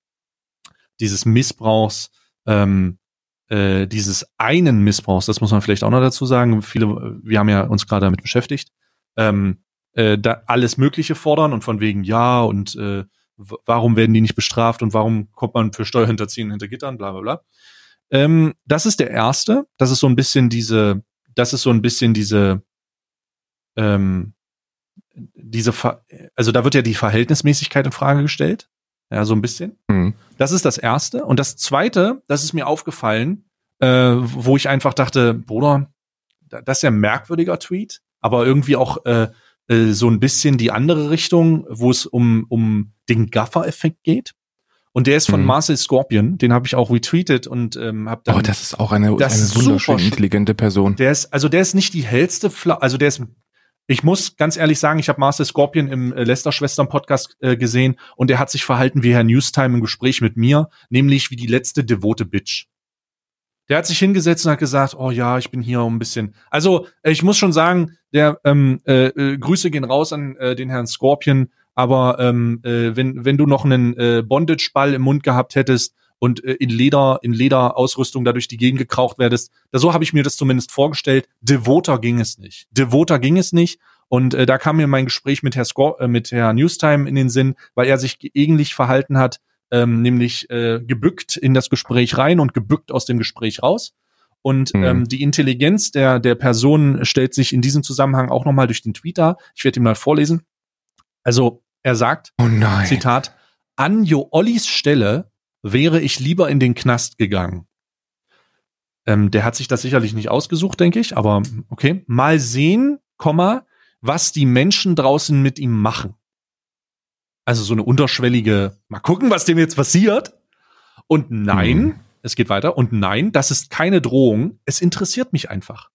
S1: dieses Missbrauchs, ähm, äh, dieses einen Missbrauchs, das muss man vielleicht auch noch dazu sagen, viele, wir haben ja uns gerade damit beschäftigt, ähm, äh, da alles Mögliche fordern und von wegen ja und äh, warum werden die nicht bestraft und warum kommt man für Steuerhinterziehen hinter Gittern, bla bla bla. Ähm, das ist der erste. Das ist so ein bisschen diese, das ist so ein bisschen diese, ähm, diese, Ver also da wird ja die Verhältnismäßigkeit in Frage gestellt. Ja, so ein bisschen.
S2: Mhm.
S1: Das ist das Erste. Und das Zweite, das ist mir aufgefallen, äh, wo ich einfach dachte, Bruder, da- das ist ja ein merkwürdiger Tweet, aber irgendwie auch äh, äh, so ein bisschen die andere Richtung, wo es um, um den Gaffer-Effekt geht. Und der ist von
S2: Mhm.
S1: Marcel Scorpion, den habe ich auch retweetet und ähm, habe dann.
S2: Oh, das ist auch eine, eine wunderschön intelligente Person.
S1: Der ist, also der ist nicht die hellste, Fla also der ist, ich muss ganz ehrlich sagen, ich habe Marcel Scorpion im äh, Lester-Schwestern-Podcast äh, gesehen und der hat sich verhalten wie Herr Newstime im Gespräch mit mir, nämlich wie die letzte devote Bitch. Der hat sich hingesetzt und hat gesagt, oh ja, ich bin hier um ein bisschen. Also äh, ich muss schon sagen, der ähm, äh, äh, Grüße gehen raus an äh, den Herrn Scorpion, aber ähm, äh, wenn wenn du noch einen äh, Bondage-Ball im Mund gehabt hättest und äh, in Leder in Lederausrüstung da durch die Gegend gekraucht werdest, da so habe ich mir das zumindest vorgestellt. Devoter ging es nicht. Devoter ging es nicht. Und äh, da kam mir mein Gespräch mit Herr Scor äh, mit Herr Newstime in den Sinn, weil er sich ähnlich verhalten hat, ähm, nämlich äh, gebückt in das Gespräch rein und gebückt aus dem Gespräch raus. Und
S2: Mhm.
S1: ähm, die Intelligenz der der Person stellt sich in diesem Zusammenhang auch noch mal durch den Tweet dar. Ich werde ihn mal vorlesen. Also er sagt,
S2: Oh nein.
S1: Zitat, an Jo Ollis Stelle wäre ich lieber in den Knast gegangen. Ähm, der hat sich das sicherlich nicht ausgesucht, denke ich, aber okay. Mal sehen, Komma, was die Menschen draußen mit ihm machen. Also so eine unterschwellige, mal gucken, was dem jetzt passiert. Und nein,
S2: Mhm.
S1: es geht weiter. Und nein, das ist keine Drohung. Es interessiert mich einfach.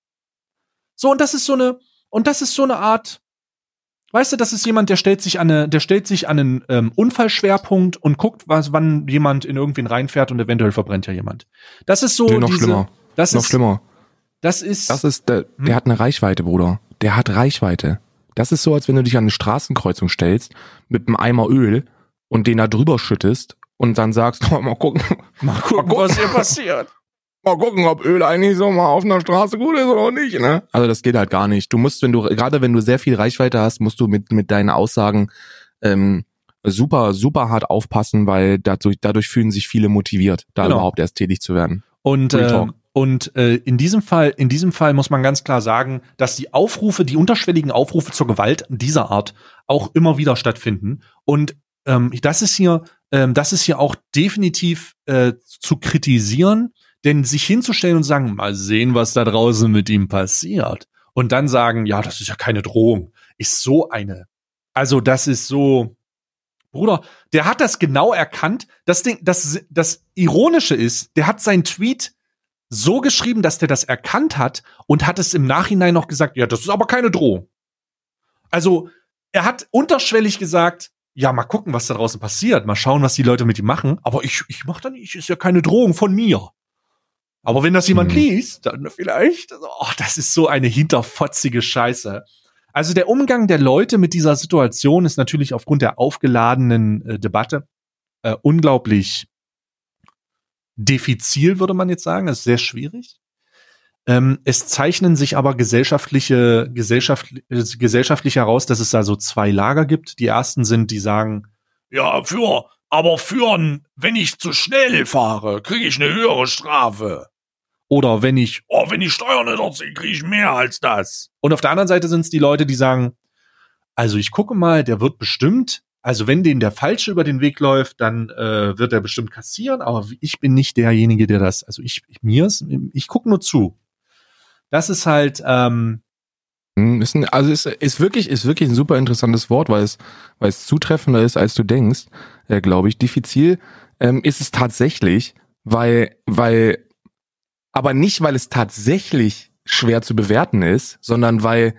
S1: So, und das ist so eine, und das ist so eine Art, weißt du, das ist jemand, der stellt sich an eine, der stellt sich an einen ähm, Unfallschwerpunkt und guckt, was, wann jemand in irgendwen reinfährt und eventuell verbrennt ja jemand. Das ist so
S2: Nee, noch
S1: diese,
S2: schlimmer.
S1: Das
S2: Noch
S1: ist,
S2: schlimmer.
S1: Das ist,
S2: Das ist, der,
S1: Hm?
S2: der hat eine Reichweite, Bruder. Der hat Reichweite. Das ist so, als wenn du dich an eine Straßenkreuzung stellst mit einem Eimer Öl und den da drüber schüttest und dann sagst, oh, mal gucken,
S1: mal gucken,
S2: gucken.
S1: was hier passiert.
S2: mal gucken, ob Öl eigentlich so mal auf einer Straße gut ist oder nicht, ne? Also das geht halt gar nicht. Du musst, wenn du, gerade wenn du sehr viel Reichweite hast, musst du mit, mit deinen Aussagen ähm, super, super hart aufpassen, weil dadurch, dadurch fühlen sich viele motiviert, da
S1: Genau.
S2: überhaupt erst tätig zu werden.
S1: Und, äh. Und äh, in diesem Fall, in diesem Fall muss man ganz klar sagen, dass die Aufrufe, die unterschwelligen Aufrufe zur Gewalt dieser Art auch immer wieder stattfinden. Und ähm, das ist hier, ähm, das ist hier auch definitiv äh, zu kritisieren, denn sich hinzustellen und sagen, mal sehen, was da draußen mit ihm passiert, und dann sagen, ja, das ist ja keine Drohung, ist so eine. Also das ist so, Bruder, der hat das genau erkannt. Das Ding, das, das Ironische ist, der hat seinen Tweet so geschrieben, dass der das erkannt hat und hat es im Nachhinein noch gesagt, ja, das ist aber keine Drohung. Also, er hat unterschwellig gesagt, ja, mal gucken, was da draußen passiert, mal schauen, was die Leute mit ihm machen, aber ich, ich mach da nicht, ist ja keine Drohung von mir. Aber wenn das jemand
S2: Mhm.
S1: liest, dann vielleicht, oh, das ist so eine hinterfotzige Scheiße. Also der Umgang der Leute mit dieser Situation ist natürlich aufgrund der aufgeladenen äh, Debatte äh, unglaublich diffizil, würde man jetzt sagen. Ist sehr schwierig. Ähm, es zeichnen sich aber gesellschaftliche, gesellschaft, äh, gesellschaftlich heraus, dass es da so zwei Lager gibt. Die ersten sind, die sagen, ja, für, aber für, wenn ich zu schnell fahre, kriege ich eine höhere Strafe. Oder wenn ich, oh, wenn ich Steuern nicht erziehe, kriege ich mehr als das. Und auf der anderen Seite sind es die Leute, die sagen, also ich gucke mal, der wird bestimmt also wenn den der Falsche über den Weg läuft, dann äh, wird er bestimmt kassieren, aber ich bin nicht derjenige, der das, also ich, ich mir ist, ich gucke nur zu. Das ist halt, ähm,
S2: Hm, Ist ein, also ist, ist wirklich ist wirklich ein super interessantes Wort, weil es weil es zutreffender ist, als du denkst, äh, glaube ich. Diffizil ähm, ist es tatsächlich, weil weil aber nicht, weil es tatsächlich schwer zu bewerten ist, sondern weil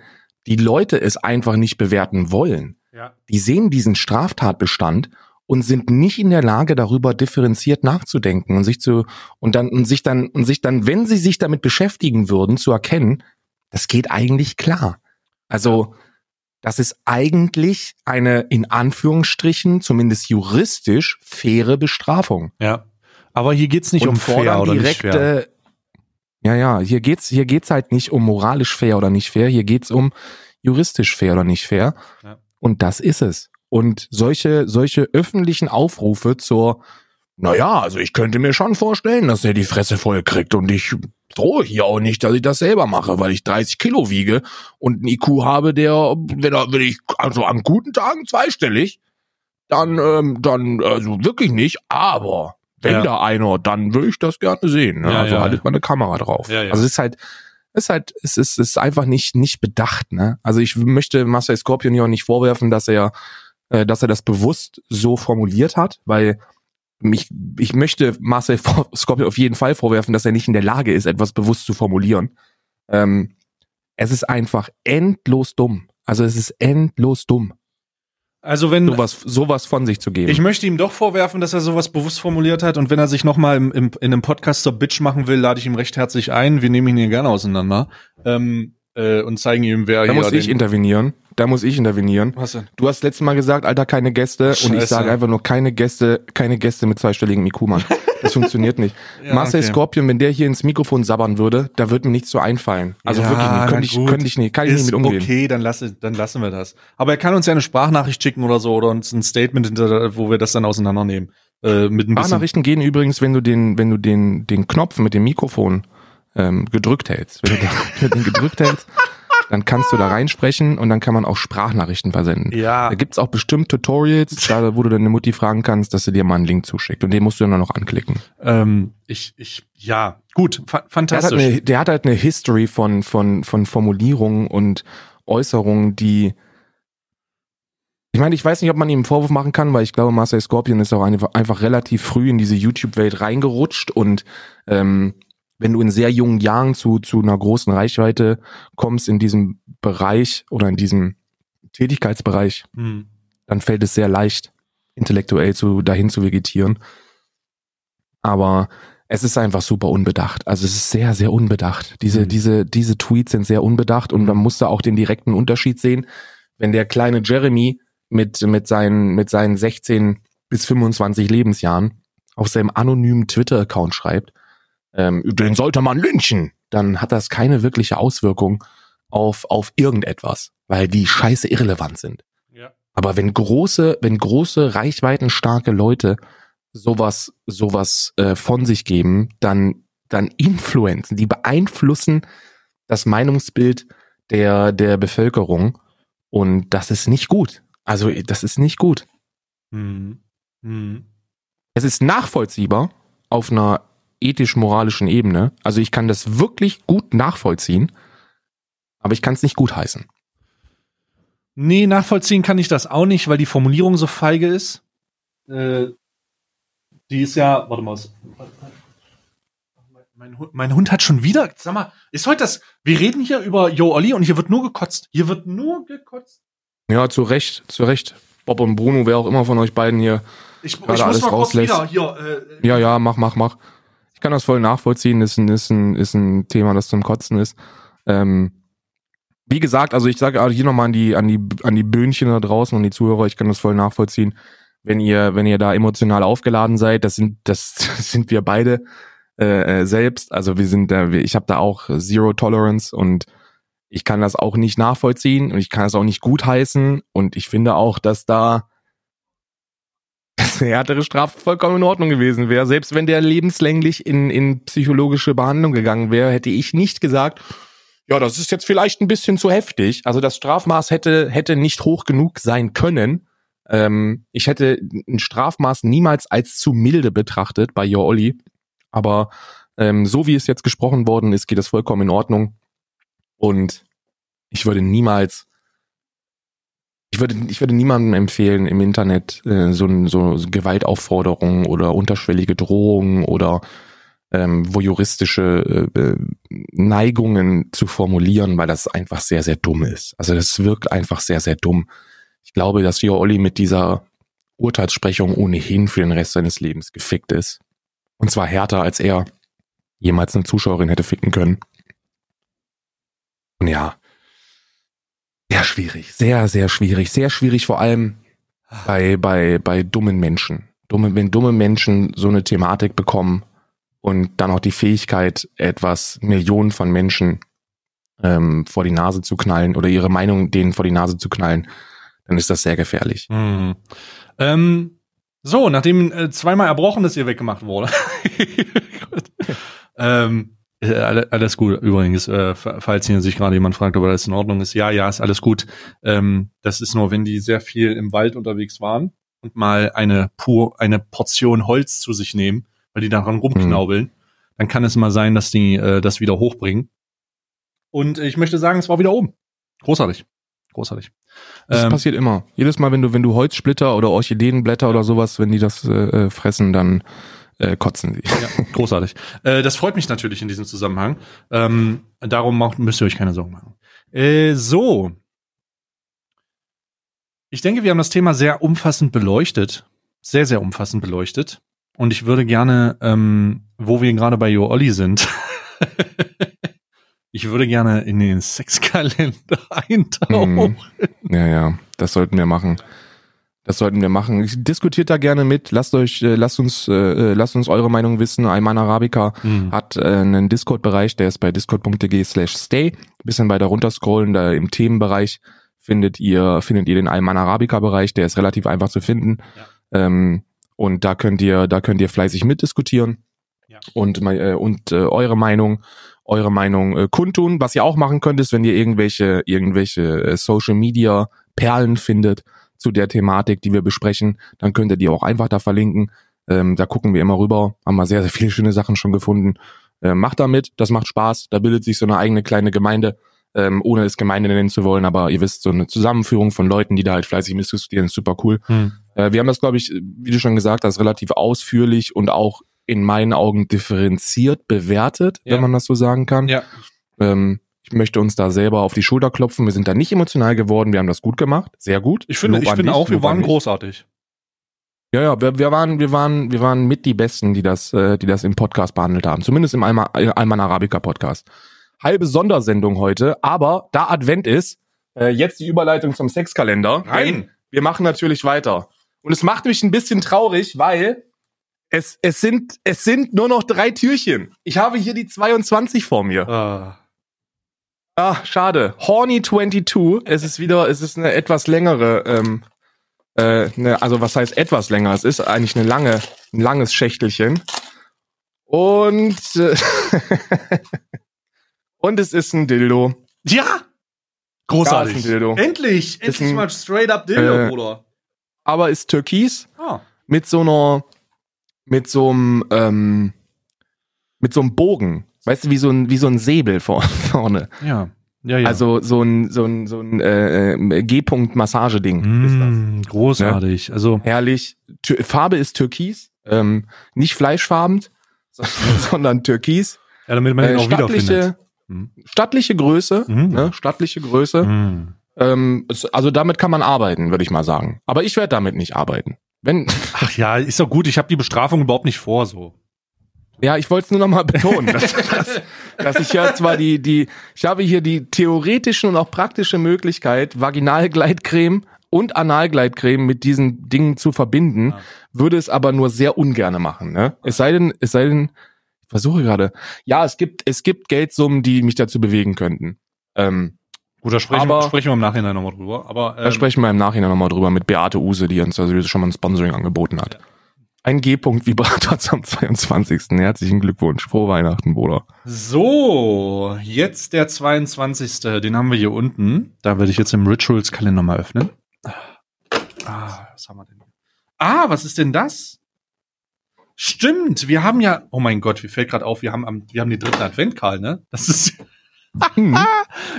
S2: die Leute es einfach nicht bewerten wollen.
S1: Ja.
S2: Die sehen diesen Straftatbestand und sind nicht in der Lage, darüber differenziert nachzudenken und sich zu und dann und sich dann und sich dann, wenn sie sich damit beschäftigen würden, zu erkennen, das geht eigentlich klar. Also das ist eigentlich eine in Anführungsstrichen zumindest juristisch faire Bestrafung.
S1: ja. Aber hier geht's nicht um fair oder nicht fair.
S2: Ja, ja, hier geht's hier geht's halt nicht um moralisch fair oder nicht fair, hier geht's um juristisch fair oder nicht fair.
S1: Ja.
S2: Und das ist es. Und solche solche öffentlichen Aufrufe zur naja, also ich könnte mir schon vorstellen, dass er die Fresse voll kriegt und ich drohe hier auch nicht, dass ich das selber mache, weil ich 30 Kilo wiege und einen IQ habe, der, wenn, er- wenn ich, also an guten Tagen zweistellig, dann, ähm, dann, also wirklich nicht, aber wenn
S1: Ja.
S2: da einer, dann würde ich das gerne sehen. Ne?
S1: Ja,
S2: also
S1: ja,
S2: haltet mal eine Kamera drauf.
S1: Ja, ja.
S2: Also es ist halt, ist halt, es ist, ist einfach nicht, nicht bedacht, ne? Also ich möchte Marcel Scorpion hier auch nicht vorwerfen, dass er, äh, dass er das bewusst so formuliert hat, weil mich, ich möchte Marcel Scorpion auf jeden Fall vorwerfen, dass er nicht in der Lage ist, etwas bewusst zu formulieren. Ähm, es ist einfach endlos dumm. Also es ist endlos dumm,
S1: Also wenn
S2: sowas, sowas von sich zu geben.
S1: ich möchte ihm doch vorwerfen, dass er sowas bewusst formuliert hat und wenn er sich noch mal im, im, in einem Podcast zur Bitch machen will, lade ich ihm recht herzlich ein. Wir nehmen ihn hier gerne auseinander ähm, äh, und zeigen ihm, wer
S2: da
S1: hier
S2: muss ich intervenieren. Da muss ich intervenieren.
S1: Was denn?
S2: Du hast letztes Mal gesagt, Alter, keine Gäste. Und
S1: Scheiße.
S2: ich sage einfach nur keine Gäste, keine Gäste mit zweistelligem IQ, Mann. Das funktioniert nicht.
S1: Ja,
S2: Marcel
S1: okay.
S2: Scorpion, wenn der hier ins Mikrofon sabbern würde, da würde mir nichts so einfallen. Also
S1: Ja,
S2: wirklich Könnte ich, könnte ich nicht, kann ich nicht mit umgehen.
S1: okay, dann, lasse, dann lassen wir das. Aber er kann uns ja eine Sprachnachricht schicken oder so oder uns ein Statement, hinter, wo wir das dann auseinandernehmen. Äh, mit ein bisschen.
S2: Sprachnachrichten gehen übrigens, wenn du den, wenn du den, den Knopf mit dem Mikrofon ähm, gedrückt hältst. Wenn du den gedrückt hältst, dann kannst du da reinsprechen und dann kann man auch Sprachnachrichten versenden.
S1: Ja.
S2: Da gibt's auch bestimmt Tutorials, da, wo du deine Mutti fragen kannst, dass sie dir mal einen Link zuschickt. Und den musst du dann noch anklicken.
S1: Ähm, ich, ich, ja, gut, fa
S2: Der hat, halt
S1: fantastisch.
S2: eine, der hat halt eine History von, von, von Formulierungen und Äußerungen, die. Ich meine, ich weiß nicht, ob man ihm einen Vorwurf machen kann, weil ich glaube, Marcel Scorpion ist auch einfach, einfach relativ früh in diese YouTube-Welt reingerutscht und ähm, wenn du in sehr jungen Jahren zu, zu einer großen Reichweite kommst in diesem Bereich oder in diesem Tätigkeitsbereich,
S1: Hm.
S2: dann fällt es sehr leicht, intellektuell zu, dahin zu vegetieren. Aber es ist einfach super unbedacht. Also es ist sehr, sehr unbedacht. Diese,
S1: Mhm.
S2: diese, diese Tweets sind sehr unbedacht und man muss da auch den direkten Unterschied sehen. Wenn der kleine Jeremy mit, mit seinen, mit seinen 16 bis 25 Lebensjahren auf seinem anonymen Twitter-Account schreibt, ähm, den sollte man lynchen, dann hat das keine wirkliche Auswirkung auf, auf irgendetwas, weil die scheiße irrelevant sind.
S1: Ja.
S2: Aber wenn große, wenn große, reichweitenstarke Leute sowas, sowas äh, von sich geben, dann, dann influenzen, die beeinflussen das Meinungsbild der, der Bevölkerung. Und das ist nicht gut. Also, das ist nicht gut.
S1: Hm. Hm.
S2: Es ist nachvollziehbar auf einer ethisch-moralischen Ebene. Also, ich kann das wirklich gut nachvollziehen, aber ich kann es nicht gutheißen.
S1: Nee, nachvollziehen kann ich das auch nicht, weil die Formulierung so feige ist. Äh, die ist ja, warte mal. Mein Hund, mein Hund hat schon wieder, sag mal, ist heute das, wir reden hier über Jo Olli und hier wird nur gekotzt. Hier wird nur gekotzt.
S2: Ja, zu Recht, zu Recht. Bob und Bruno, wer auch immer von euch beiden hier
S1: Ich, ich muss
S2: alles
S1: mal kurz
S2: rauslässt.
S1: wieder hier, äh,
S2: Ja, ja, mach, mach, mach. Ich kann das voll nachvollziehen. Ist ein, ist ein, ist ein Thema, das zum Kotzen ist. Ähm, wie gesagt, also ich sage auch hier nochmal an die, an die, an die Böhnchen da draußen und die Zuhörer, ich kann das voll nachvollziehen. Wenn ihr, wenn ihr da emotional aufgeladen seid, das sind, das sind wir beide äh, äh, selbst. Also wir sind da, ich habe da auch Zero Tolerance und ich kann das auch nicht nachvollziehen und ich kann das auch nicht gutheißen und ich finde auch, dass da eine härtere Strafe vollkommen in Ordnung gewesen wäre. Selbst wenn der lebenslänglich in, in psychologische Behandlung gegangen wäre, hätte ich nicht gesagt, ja, das ist jetzt vielleicht ein bisschen zu heftig. Also das Strafmaß hätte, hätte nicht hoch genug sein können. Ähm, ich hätte ein Strafmaß niemals als zu milde betrachtet bei Your Olli, aber ähm, so wie es jetzt gesprochen worden ist, geht das vollkommen in Ordnung. Und ich würde niemals, ich würde, ich würde niemandem empfehlen, im Internet äh, so, so Gewaltaufforderungen oder unterschwellige Drohungen oder ähm, voyeuristische äh, äh, Neigungen zu formulieren, weil das einfach sehr, sehr dumm ist. Also das wirkt einfach sehr, sehr dumm. Ich glaube, dass Jo Olli mit dieser Urteilssprechung ohnehin für den Rest seines Lebens gefickt ist. Und zwar härter, als er jemals eine Zuschauerin hätte ficken können. Und ja, sehr schwierig, sehr, sehr schwierig, sehr schwierig vor allem bei, bei, bei dummen Menschen. Dumme, wenn dumme Menschen so eine Thematik bekommen und dann auch die Fähigkeit, etwas Millionen von Menschen ähm, vor die Nase zu knallen oder ihre Meinung denen vor die Nase zu knallen, dann ist das sehr gefährlich.
S1: Mhm. Ähm, so, nachdem äh, zweimal Erbrochenes hier weggemacht wurde. ähm, äh, alles gut, übrigens, äh, falls hier sich gerade jemand fragt, ob das in Ordnung ist. Ja, ja, ist alles gut. Ähm, das ist nur, wenn die sehr viel im Wald unterwegs waren und mal eine pur, eine Portion Holz zu sich nehmen, weil die daran rumknaubeln, mhm. dann kann es mal sein, dass die äh, das wieder hochbringen. Und ich möchte sagen, es war wieder oben. Großartig. Großartig.
S2: Das ähm, passiert immer. Jedes Mal, wenn du, wenn du Holzsplitter oder Orchideenblätter oder sowas, wenn die das äh, äh, fressen, dann äh, kotzen sie.
S1: Ja, großartig. äh, das freut mich natürlich in diesem Zusammenhang. Ähm, darum auch, müsst ihr euch keine Sorgen machen. Äh, so. Ich denke, wir haben das Thema sehr umfassend beleuchtet. Sehr, sehr umfassend beleuchtet. Und ich würde gerne, ähm, wo wir gerade bei Jo Olli sind, ich würde gerne in den Sexkalender eintauchen. Mhm.
S2: Ja, ja, das sollten wir machen. Das sollten wir machen. Diskutiert da gerne mit. Lasst euch, äh, lasst uns, äh, äh lasst uns eure Meinung wissen. Ayman Arabica mhm. hat äh, einen Discord-Bereich, der ist bei discord.de slash stay. Bisschen weiter runterscrollen, da im Themenbereich findet ihr, findet ihr den Ayman Arabica-Bereich, der ist relativ einfach zu finden. Ja. Ähm, und da könnt ihr, da könnt ihr fleißig mitdiskutieren. Ja. Und, äh, und äh, eure Meinung eure Meinung äh, kundtun. Was ihr auch machen könnt, ist, wenn ihr irgendwelche, irgendwelche äh, Social Media Perlen findet zu der Thematik, die wir besprechen, dann könnt ihr die auch einfach da verlinken. Ähm, da gucken wir immer rüber, haben wir sehr, sehr viele schöne Sachen schon gefunden. Äh, macht damit, das macht Spaß, da bildet sich so eine eigene kleine Gemeinde, ähm, ohne es Gemeinde nennen zu wollen, aber ihr wisst, so eine Zusammenführung von Leuten, die da halt fleißig mitdiskutieren, ist super cool. Hm. Äh, wir haben das, glaube ich, wie du schon gesagt hast, relativ ausführlich und auch in meinen Augen differenziert bewertet, ja. wenn man das so sagen kann. Ja. Ähm, ich möchte uns da selber auf die Schulter klopfen. Wir sind da nicht emotional geworden. Wir haben das gut gemacht. Sehr gut.
S1: Ich finde, ich finde auch, wir waren großartig.
S2: Ja, ja, wir, wir waren, wir waren, wir waren mit die Besten, die das, äh, die das im Podcast behandelt haben. Zumindest im Alman, Alman Arabica Podcast. Halbe Sondersendung heute, aber da Advent ist, äh, jetzt die Überleitung zum Sexkalender.
S1: Nein.
S2: Wir machen natürlich weiter. Und es macht mich ein bisschen traurig, weil es, es, sind, es sind nur noch drei Türchen. Ich habe hier die 22 vor mir. Ah. Ah, schade. Horny 22. Es ist wieder, es ist eine etwas längere, ähm, äh, ne, also was heißt etwas länger? Es ist eigentlich eine lange, ein langes Schächtelchen. Und, äh, und es ist ein Dildo.
S1: Ja! Großartig. Ein Dildo. Endlich! Endlich ein, mal straight up Dildo, äh, Bruder.
S2: Aber ist türkis. Ah. Mit so einer mit so einem ähm, mit so einem Bogen, weißt du, wie so ein wie so ein Säbel vor, vorne.
S1: Ja. Ja, ja.
S2: Also so ein so ein so ein äh, äh G-Punkt Massageding
S1: mm, ist das. Großartig. Ja? Also
S2: herrlich. Tür Farbe ist Türkis, ähm, nicht fleischfarben, sondern Türkis.
S1: Ja, damit man äh, auch wiederfindet.
S2: Hm. Stattliche Größe, mhm. ne? stattliche Größe. Mhm. Ähm, also damit kann man arbeiten, würde ich mal sagen. Aber ich werde damit nicht arbeiten. Wenn
S1: Ach ja, ist doch gut. Ich habe die Bestrafung überhaupt nicht vor, so.
S2: Ja, ich wollte es nur noch mal betonen, dass, dass, dass ich ja zwar die, die, ich habe hier die theoretische und auch praktische Möglichkeit, Vaginalgleitcreme und Analgleitcreme mit diesen Dingen zu verbinden, ja. würde es aber nur sehr ungerne machen. Ne? Es sei denn, es sei denn, ich versuche gerade, ja, es gibt, es gibt Geldsummen, die mich dazu bewegen könnten. Ähm,
S1: Gut, da sprechen, aber, sprechen wir im Nachhinein nochmal drüber. Aber,
S2: ähm, da sprechen wir im Nachhinein nochmal drüber mit Beate Use, die uns also schon mal ein Sponsoring angeboten hat. Ja. Ein G-Punkt Vibrator zum 22. Herzlichen Glückwunsch. Frohe Weihnachten, Bruder.
S1: So, jetzt der 22. Den haben wir hier unten. Da werde ich jetzt im Rituals-Kalender mal öffnen. Ah, was haben wir denn? Ah, was ist denn das? Stimmt, wir haben ja, oh mein Gott, mir fällt gerade auf, wir haben am, wir haben den dritten Advent, Karl, ne? Das ist.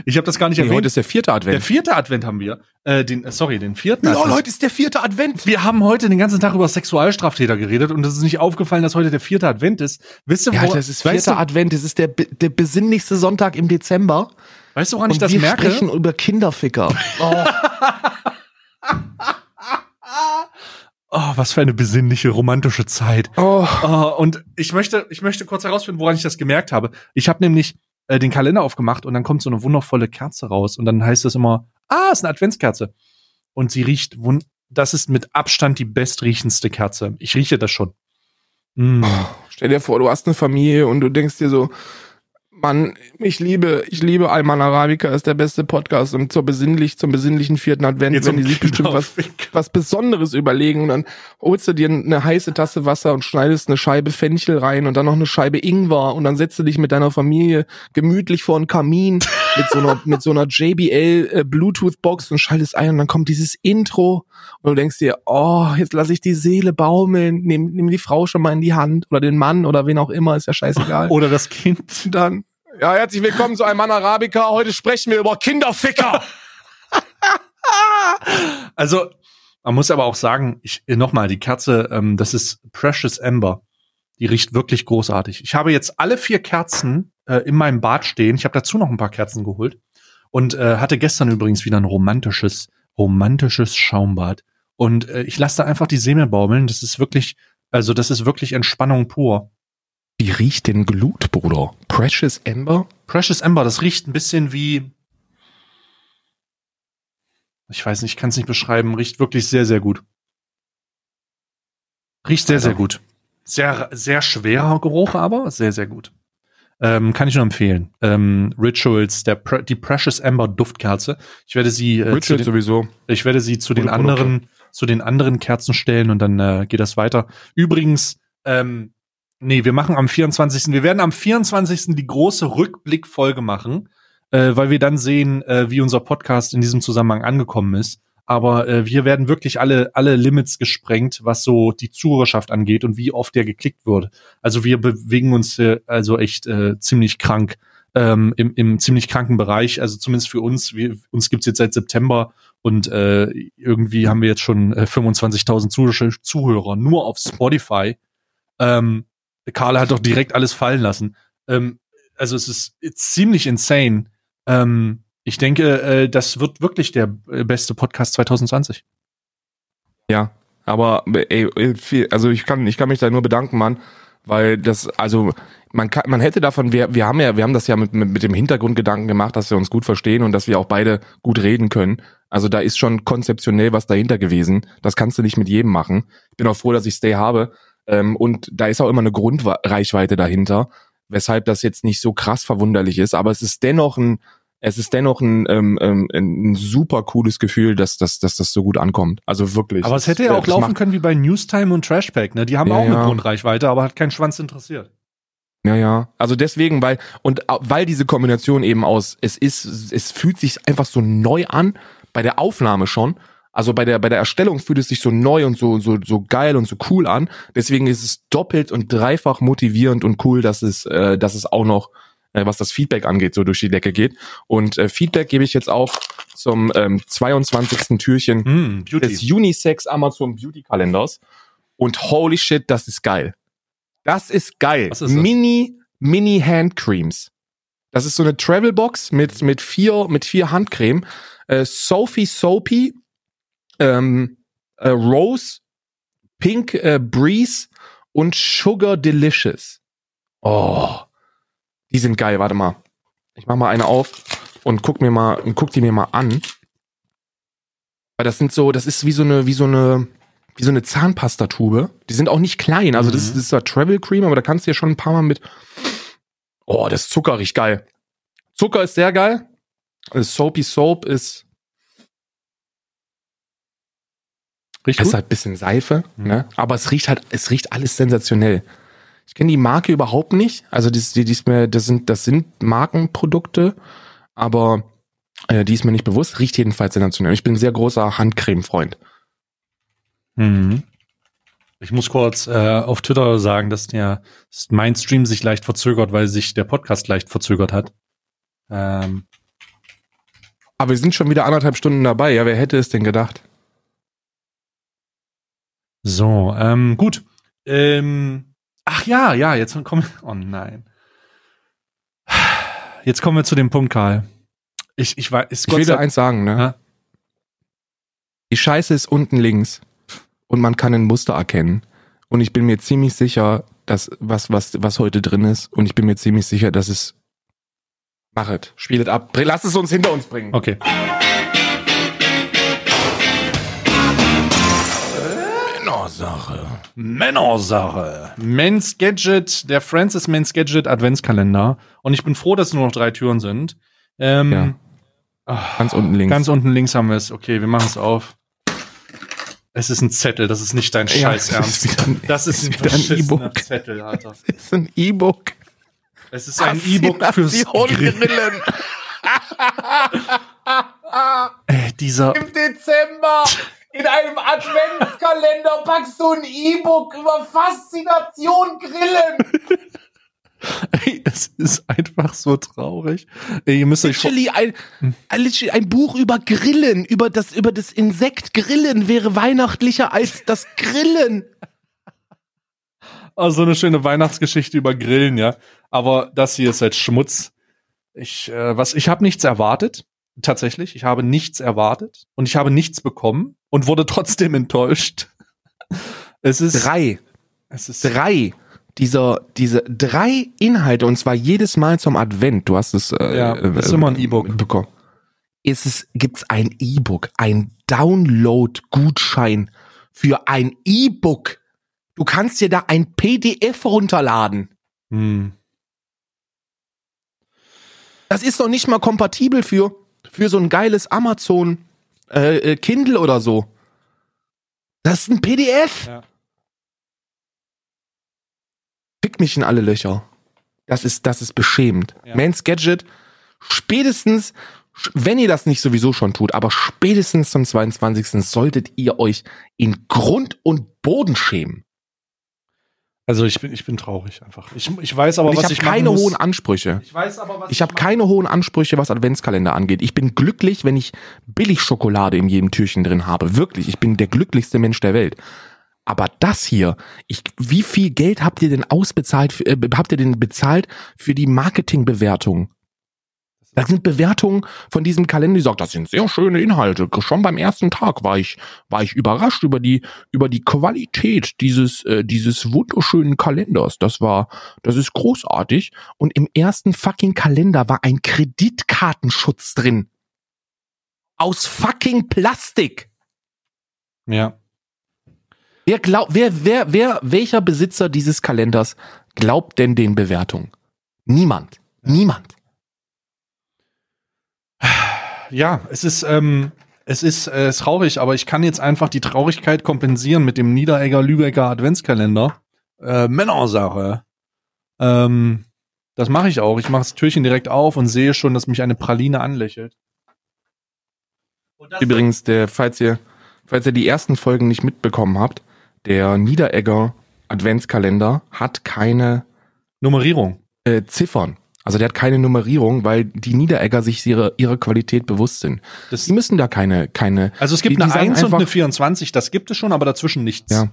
S1: ich habe das gar nicht
S2: Nee,
S1: erwähnt.
S2: heute ist der vierte
S1: der
S2: Advent.
S1: vierte Advent haben wir. Äh, den, äh, sorry, den vierten
S2: Lol,
S1: Advent.
S2: heute ist der vierte Advent.
S1: Wir haben heute den ganzen Tag über Sexualstraftäter geredet und es ist nicht aufgefallen, dass heute der vierte Advent ist. Wisst ihr,
S2: Ja,
S1: wo,
S2: das ist vierter Advent. Das ist der, der besinnlichste Sonntag im Dezember.
S1: weißt du, woran ich
S2: Und
S1: das
S2: wir
S1: merke?
S2: sprechen über Kinderficker. Oh.
S1: Oh, was für eine besinnliche, romantische Zeit.
S2: Oh.
S1: Oh, und ich möchte, ich möchte kurz herausfinden, woran ich das gemerkt habe. Ich habe nämlich äh, den Kalender aufgemacht und dann kommt so eine wundervolle Kerze raus und dann heißt es immer, ah, ist eine Adventskerze. Und sie riecht das ist mit Abstand die bestriechendste Kerze. Ich rieche das schon. Mm.
S2: Stell dir vor, du hast eine Familie und du denkst dir so, Mann, ich liebe, ich liebe Alman Arabica, ist der beste Podcast und zur besinnlich, zum besinnlichen vierten Advent,
S1: Jetzt
S2: wenn die sich bestimmt was, was Besonderes überlegen und dann holst du dir eine heiße Tasse Wasser und schneidest eine Scheibe Fenchel rein und dann noch eine Scheibe Ingwer und dann setzt du dich mit deiner Familie gemütlich vor einen Kamin mit so einer, mit so einer JBL äh, Bluetooth Box und schaltest ein und dann kommt dieses Intro und du denkst dir, oh, jetzt lass ich die Seele baumeln, nimm, nimm die Frau schon mal in die Hand oder den Mann oder wen auch immer, ist ja scheißegal.
S1: Oder das Kind.
S2: Dann, ja, herzlich willkommen zu einem Mann Arabica. Heute sprechen wir über Kinderficker.
S1: Also, man muss aber auch sagen, ich nochmal, die Kerze, ähm, das ist Precious Amber. Die riecht wirklich großartig. Ich habe jetzt alle vier Kerzen äh, in meinem Bad stehen. Ich habe dazu noch ein paar Kerzen geholt und äh, hatte gestern übrigens wieder ein romantisches, romantisches Schaumbad. Und äh, ich lasse da einfach die Seele baumeln. Das ist wirklich, also das ist wirklich Entspannung pur.
S2: Wie riecht denn Glut, Bruder? Precious Amber?
S1: Precious Amber, das riecht ein bisschen wie, ich weiß nicht, ich kann es nicht beschreiben, riecht wirklich sehr, sehr gut. Riecht sehr, sehr gut. Sehr, sehr schwerer Geruch, aber sehr, sehr gut. Ähm, kann ich nur empfehlen. Ähm, Rituals, der Pre die Precious Amber Duftkerze. Ich werde sie, äh,
S2: Richard
S1: den,
S2: sowieso.
S1: ich werde sie zu den
S2: Gute Produkte.
S1: anderen, zu den anderen Kerzen stellen und dann äh, geht das weiter. Übrigens, ähm, nee, wir machen am 24. Wir werden am 24. die große Rückblickfolge machen, äh, weil wir dann sehen, äh, wie unser Podcast in diesem Zusammenhang angekommen ist. Aber äh, wir werden wirklich alle, alle Limits gesprengt, was so die Zuhörerschaft angeht und wie oft der geklickt wird. Also wir bewegen uns äh, also echt äh, ziemlich krank ähm, im, im ziemlich kranken Bereich. Also zumindest für uns. Wir, uns gibt's jetzt seit September und äh, irgendwie haben wir jetzt schon äh, 25.000 Zuh Zuhörer nur auf Spotify. Ähm, Karl hat doch direkt alles fallen lassen. Ähm, also es ist ziemlich insane. Ähm, ich denke, äh, das wird wirklich der äh, beste Podcast 2020.
S2: Ja, aber ey, viel, also ich kann, ich kann mich da nur bedanken, Mann, weil das, also man kann, man hätte davon, wir, wir haben ja, wir haben das ja mit, mit, mit dem Hintergrundgedanken gemacht, dass wir uns gut verstehen und dass wir auch beide gut reden können. Also da ist schon konzeptionell was dahinter gewesen. Das kannst du nicht mit jedem machen. Ich bin auch froh, dass ich Stay habe. Ähm, und da ist auch immer eine Grundreichweite dahinter, weshalb das jetzt nicht so krass verwunderlich ist. Aber es ist dennoch ein, es ist dennoch ein, ähm, ähm, ein super cooles Gefühl, dass, dass, dass das so gut ankommt. Also wirklich.
S1: Aber es hätte ja
S2: Das-
S1: auch laufen
S2: macht-
S1: können wie bei Newstime und Trashpack. Ne? Die haben
S2: Ja,
S1: auch eine
S2: ja.
S1: Grundreichweite, aber hat keinen Schwanz interessiert.
S2: Ja, ja. Also deswegen, weil, und weil diese Kombination eben aus, es ist, es fühlt sich einfach so neu an, bei der Aufnahme schon. Also bei der, bei der Erstellung fühlt es sich so neu und so, so, so geil und so cool an. Deswegen ist es doppelt und dreifach motivierend und cool, dass es, äh, dass es auch noch, äh, was das Feedback angeht, so durch die Decke geht. Und äh, Feedback gebe ich jetzt auch zum ähm, 22. Türchen
S1: Beauty.
S2: des Unisex Amazon Beauty Kalenders. Und holy shit, das ist geil. Das ist geil.
S1: Ist das?
S2: Mini, Mini Handcremes. Das ist so eine Travelbox mit, mit vier, mit vier Handcreme. Äh, Sophie Soapy, ähm, äh, Rose, Pink äh, Breeze und Sugar Delicious. Oh, die sind geil. Warte mal. Ich mach mal eine auf und guck mir mal, und guck die mir mal an. Weil das sind so, das ist wie so eine, wie so eine, wie so eine Zahnpastatube. Die sind auch nicht klein. Also das,
S1: Mhm.
S2: ist- das ist zwar Travel Cream, aber da kannst du ja schon ein paar Mal mit. Oh, das Zucker riecht geil. Zucker ist sehr geil. Das Soapy Soap ist,
S1: Riecht
S2: ist
S1: gut?
S2: halt ein bisschen Seife,
S1: Mhm.
S2: ne? Aber es riecht halt, es riecht alles sensationell. Ich kenne die Marke überhaupt nicht. Also das, die, die ist mir, das sind, das sind Markenprodukte, aber äh, die ist mir nicht bewusst. Riecht jedenfalls sensationell. Ich bin ein sehr großer Handcreme-Freund.
S1: Mhm. Ich muss kurz äh, auf Twitter sagen, dass der mein Stream sich leicht verzögert, weil sich der Podcast leicht verzögert hat. Ähm,
S2: Aber wir sind schon wieder anderthalb Stunden dabei. Ja, wer hätte es denn gedacht?
S1: So, ähm, gut. Ähm, ach ja, ja, jetzt kommen Oh nein. Jetzt kommen wir zu dem Punkt, Karl. Ich, ich weiß,
S2: Ich will dir eins sagen, ne?
S1: Ja.
S2: Die Scheiße ist unten links und man kann ein Muster erkennen. Und ich bin mir ziemlich sicher, dass was, was, was heute drin ist, und ich bin mir ziemlich sicher, dass es. Machet, spielet ab. Lass es uns hinter uns bringen.
S1: Okay.
S2: Männersache.
S1: Männersache. Men's Gadget, der Francis Men's Gadget Adventskalender. Und ich bin froh, dass es nur noch drei Türen sind. Ähm,
S2: Ja.
S1: ach,
S2: Ganz unten links.
S1: Ganz unten links haben wir es. Okay, wir machen es auf. Es ist ein Zettel, das ist nicht dein
S2: Ja,
S1: Scheiß
S2: es
S1: Ernst.
S2: ist wieder ein-
S1: Das ist
S2: es
S1: ein
S2: ist ein
S1: verschissener
S2: E-Book.
S1: Zettel, Alter.
S2: Das ist ein E-Book.
S1: Es ist ein E-Book fürs Grillen.
S2: Grillen.
S1: Äh, dieser,
S2: Im Dezember in einem Adventskalender packst du ein E-Book über Faszination Grillen.
S1: ey, es ist einfach so traurig. Ey, ihr müsst euch
S2: Literally ein,
S1: Hm.
S2: ein, ein Buch über Grillen, über das, über das Insekt Grillen wäre weihnachtlicher als das Grillen.
S1: Oh, so eine schöne Weihnachtsgeschichte über Grillen, ja. Aber das hier ist halt Schmutz. Ich, äh, was, ich habe nichts erwartet. Tatsächlich. Ich habe nichts erwartet. Und ich habe nichts bekommen und wurde trotzdem enttäuscht. Es ist,
S2: Drei,
S1: es ist,
S2: drei dieser, diese drei Inhalte und zwar jedes Mal zum Advent. Du hast es, äh,
S1: Ja,
S2: äh,
S1: ist immer ein E-Book.
S2: bekommen. Ist es, gibt's ein E-Book, ein Download-Gutschein für ein E-Book. Du kannst dir da ein PDF runterladen.
S1: hm.
S2: Das ist doch nicht mal kompatibel für, für so ein geiles Amazon äh, äh, Kindle oder so. Das ist ein PDF.
S1: Ja.
S2: Fick mich in alle Löcher. Das ist, das ist beschämend.
S1: Ja.
S2: Mans Gadget, spätestens, wenn ihr das nicht sowieso schon tut, aber spätestens zum 22. solltet ihr euch in Grund und Boden schämen.
S1: Also ich bin, ich bin traurig einfach. Ich, ich weiß aber,
S2: ich
S1: was
S2: habe
S1: ich machen
S2: keine hohen Ansprüche.
S1: Ich weiß aber, was
S2: Ich habe
S1: mache.
S2: keine hohen Ansprüche, was Adventskalender angeht. Ich bin glücklich, wenn ich Billigschokolade in jedem Türchen drin habe. Wirklich, ich bin der glücklichste Mensch der Welt. Aber das hier, ich, wie viel Geld habt ihr denn ausbezahlt, äh, habt ihr denn bezahlt für die Marketingbewertung? Das sind Bewertungen von diesem Kalender, die sagt, das sind sehr schöne Inhalte. Schon beim ersten Tag war ich, war ich überrascht über die, über die Qualität dieses, äh, dieses wunderschönen Kalenders. Das war, das ist großartig. Und im ersten fucking Kalender war ein Kreditkartenschutz drin. Aus fucking Plastik.
S1: Ja.
S2: Wer glaubt, wer, wer, wer, welcher Besitzer dieses Kalenders glaubt denn den Bewertungen? Niemand. Niemand.
S1: Ja, es ist, ähm, es ist äh, traurig, aber ich kann jetzt einfach die Traurigkeit kompensieren mit dem Niederegger Lübecker Adventskalender. Äh, Männersache. Ähm, das mache ich auch. Ich mache das Türchen direkt auf und sehe schon, dass mich eine Praline anlächelt.
S2: Übrigens, der, falls ihr, falls ihr die ersten Folgen nicht mitbekommen habt, der Niederegger Adventskalender hat keine
S1: Nummerierung.
S2: äh, Ziffern. Also der hat keine Nummerierung, weil die Niederegger sich ihre, ihre Qualität bewusst sind.
S1: Das,
S2: Die müssen da keine, keine,
S1: also es gibt
S2: die-
S1: eine
S2: sagen
S1: 1 und
S2: einfach-
S1: eine 24, das gibt es schon, aber dazwischen nichts.
S2: Ja.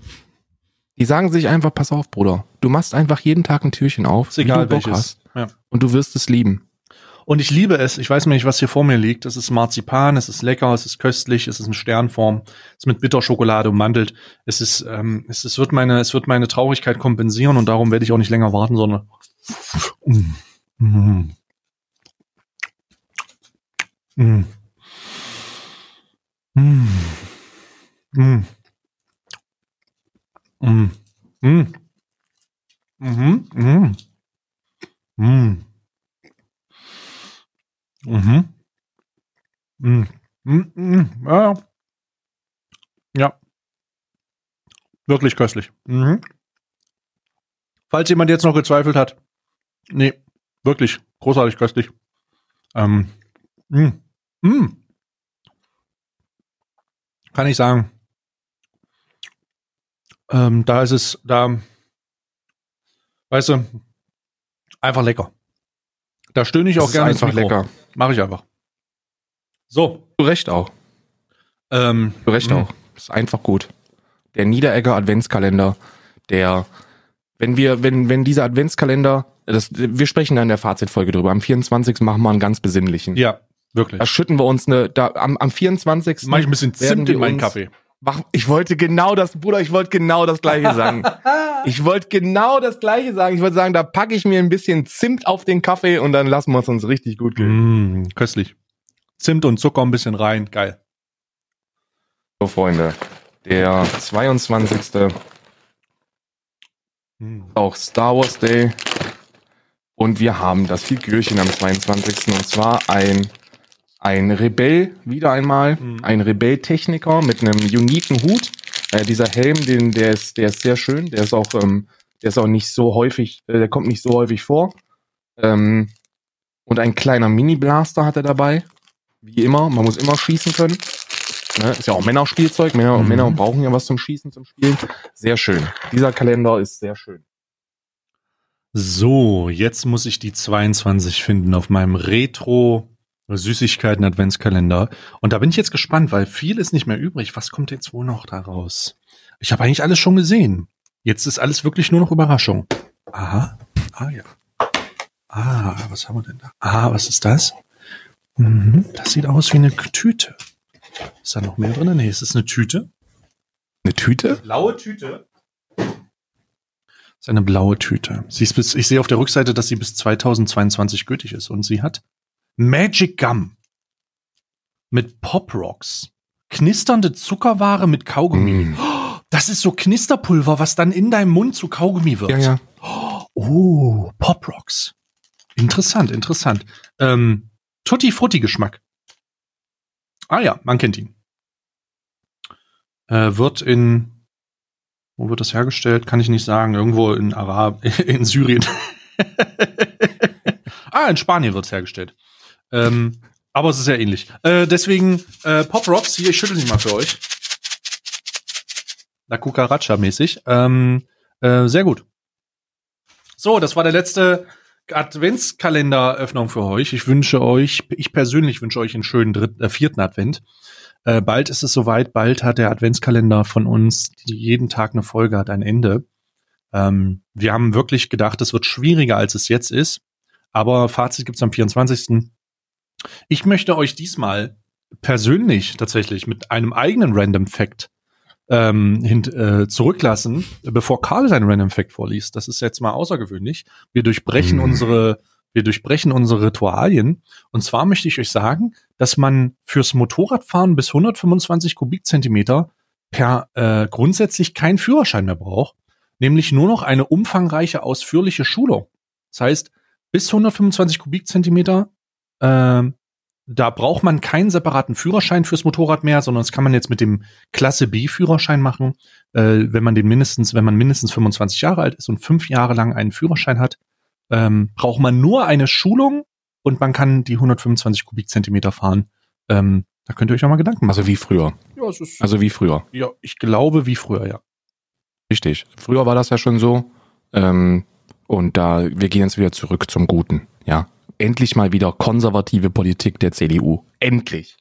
S2: die sagen sich einfach, pass auf, Bruder, du machst einfach jeden Tag ein Türchen auf,
S1: Ist egal
S2: wie du Bock
S1: welches.
S2: hast,
S1: Ja.
S2: und du wirst es lieben.
S1: Und ich liebe es. Ich weiß nicht, was hier vor mir liegt. Es ist Marzipan, es ist lecker, es ist köstlich, es ist in Sternform, es ist mit Bitterschokolade ummantelt. Es ist, ähm, es, es wird meine, es wird meine Traurigkeit kompensieren und darum werde ich auch nicht länger warten, sondern Mm. Mm. Mm. Mm. Mm. Mm. Mm. Mhm. Mhm. Mm. Mhm. Mhm. Mhm. Mhm. Ja. ja. Wirklich köstlich. Mhm. Falls jemand jetzt noch gezweifelt hat. Nee, wirklich großartig köstlich. Ähm. mh. Mh. Kann ich sagen. Ähm, da ist es, da, weißt du, einfach lecker. Da stöhne ich
S2: Das
S1: auch gerne
S2: einfach lecker.
S1: Mache ich einfach. So.
S2: Zu Recht auch.
S1: Ähm,
S2: Zu Recht
S1: mh.
S2: auch. Ist einfach gut. Der Niederegger Adventskalender, der, wenn wir, wenn, wenn dieser Adventskalender, das, wir sprechen da in der Fazitfolge drüber. Am 24. machen wir einen ganz besinnlichen.
S1: Ja, wirklich.
S2: Da schütten wir uns eine, da, am, am 24.
S1: Mach ich ein bisschen Zimt in meinen Kaffee.
S2: Mach, ich wollte genau das, Bruder, ich wollte genau das Gleiche sagen. Ich wollte genau das Gleiche sagen. Ich wollte sagen, da packe ich mir ein bisschen Zimt auf den Kaffee und dann lassen wir es uns richtig gut gehen.
S1: Mm, köstlich. Zimt und Zucker ein bisschen rein. Geil.
S2: So, Freunde. Der 22.
S1: Mm.
S2: auch Star Wars Day. Und wir haben das Figürchen am 22. Und zwar ein, ein Rebell, wieder einmal,
S1: Mhm.
S2: ein Rebell-Techniker mit einem uniken Hut. Äh, dieser Helm, den, der ist, der ist sehr schön. Der ist auch, ähm, der ist auch nicht so häufig, äh, der kommt nicht so häufig vor. Ähm, und ein kleiner Mini-Blaster hat er dabei. Wie immer, man muss immer schießen können. Ne? Ist ja auch Männerspielzeug. Männer,
S1: Mhm.
S2: Männer brauchen ja was zum Schießen, zum Spielen. Sehr schön. Dieser Kalender ist sehr schön.
S1: So, jetzt muss ich die 22 finden auf meinem Retro Süßigkeiten Adventskalender. Und da bin ich jetzt gespannt, weil viel ist nicht mehr übrig. Was kommt jetzt wohl noch daraus? Ich habe eigentlich alles schon gesehen. Jetzt ist alles wirklich nur noch Überraschung. Aha. Ah ja. Ah, was haben wir denn da? Ah, was ist das? Mhm, das sieht aus wie eine Tüte. Ist da noch mehr drin? Nee, ist es eine Tüte?
S2: Eine Tüte?
S1: Blaue Tüte. Das ist eine blaue Tüte. Sie ist bis, ich sehe auf der Rückseite, dass sie bis 2022 gültig ist. Und sie hat Magic Gum mit Pop Rocks. Knisternde Zuckerware mit Kaugummi.
S2: Mm.
S1: Oh, Das ist so Knisterpulver, was dann in deinem Mund zu Kaugummi wird.
S2: Ja, ja.
S1: Oh, Pop Rocks. Interessant, interessant. Ähm, Tutti Frutti Geschmack. Ah ja, man kennt ihn. Äh, wird in wo wird das hergestellt? Kann ich nicht sagen. Irgendwo in Arab, in Syrien. ah, in Spanien wird's hergestellt. Ähm, aber es ist sehr ähnlich. Äh, deswegen äh, Pop Rocks hier. Ich schüttel sie mal für euch. La Cucaracha mäßig. Ähm, äh, sehr gut. So, das war der letzte Adventskalenderöffnung für euch. Ich wünsche euch, ich persönlich wünsche euch einen schönen dritten, äh, vierten Advent. Äh, bald ist es soweit, bald hat der Adventskalender von uns, die jeden Tag eine Folge hat, ein Ende. Ähm, wir haben wirklich gedacht, es wird schwieriger, als es jetzt ist. Aber Fazit gibt's am 24. Ich möchte euch diesmal persönlich tatsächlich mit einem eigenen Random Fact ähm, hint, äh, zurücklassen, bevor Karl seinen Random Fact vorliest. Das ist jetzt mal außergewöhnlich. Wir durchbrechen
S2: Mhm.
S1: unsere, wir durchbrechen unsere Ritualien. Und zwar möchte ich euch sagen, dass man fürs Motorradfahren bis 125 Kubikzentimeter per äh, grundsätzlich keinen Führerschein mehr braucht, nämlich nur noch eine umfangreiche, ausführliche Schulung. Das heißt, bis 125 Kubikzentimeter ähm, da braucht man keinen separaten Führerschein fürs Motorrad mehr, sondern das kann man jetzt mit dem Klasse B Führerschein machen, äh, wenn man den mindestens, wenn man mindestens 25 Jahre alt ist und fünf Jahre lang einen Führerschein hat, ähm, braucht man nur eine Schulung und man kann die 125 Kubikzentimeter fahren. Ähm, da könnt ihr euch auch mal Gedanken machen.
S2: Also wie früher.
S1: ja, es ist,
S2: Also wie früher.
S1: ja, ich glaube wie früher, ja.
S2: Richtig. Früher war das ja schon so. Ähm, und da, wir gehen jetzt wieder zurück zum Guten. Ja. Endlich mal wieder konservative Politik der CDU. Endlich.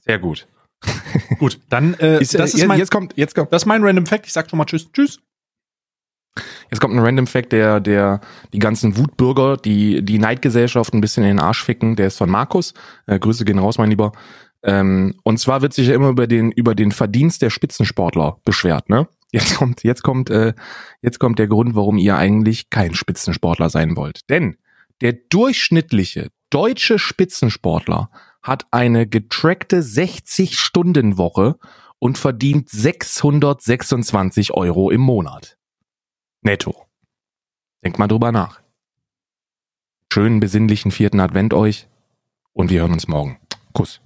S2: Sehr gut.
S1: Gut, dann äh,
S2: Ist,
S1: das
S2: äh,
S1: ist
S2: jetzt,
S1: mein,
S2: jetzt kommt, jetzt kommt,
S1: das ist mein Random Fact. Ich sag schon mal Tschüss, Tschüss.
S2: jetzt kommt ein Random Fact, der, der die ganzen Wutbürger, die die Neidgesellschaft ein bisschen in den Arsch ficken. Der ist von Markus. Äh, Grüße gehen raus, mein Lieber. Ähm, und zwar wird sich ja immer über den über den Verdienst der Spitzensportler beschwert. Ne? Jetzt kommt jetzt kommt äh, jetzt kommt der Grund, warum ihr eigentlich kein Spitzensportler sein wollt. Denn der durchschnittliche deutsche Spitzensportler hat eine getrackte 60-Stunden-Woche und verdient 626 Euro im Monat. Netto. Denkt mal drüber nach. Schönen besinnlichen vierten Advent euch und wir hören uns morgen. Kuss.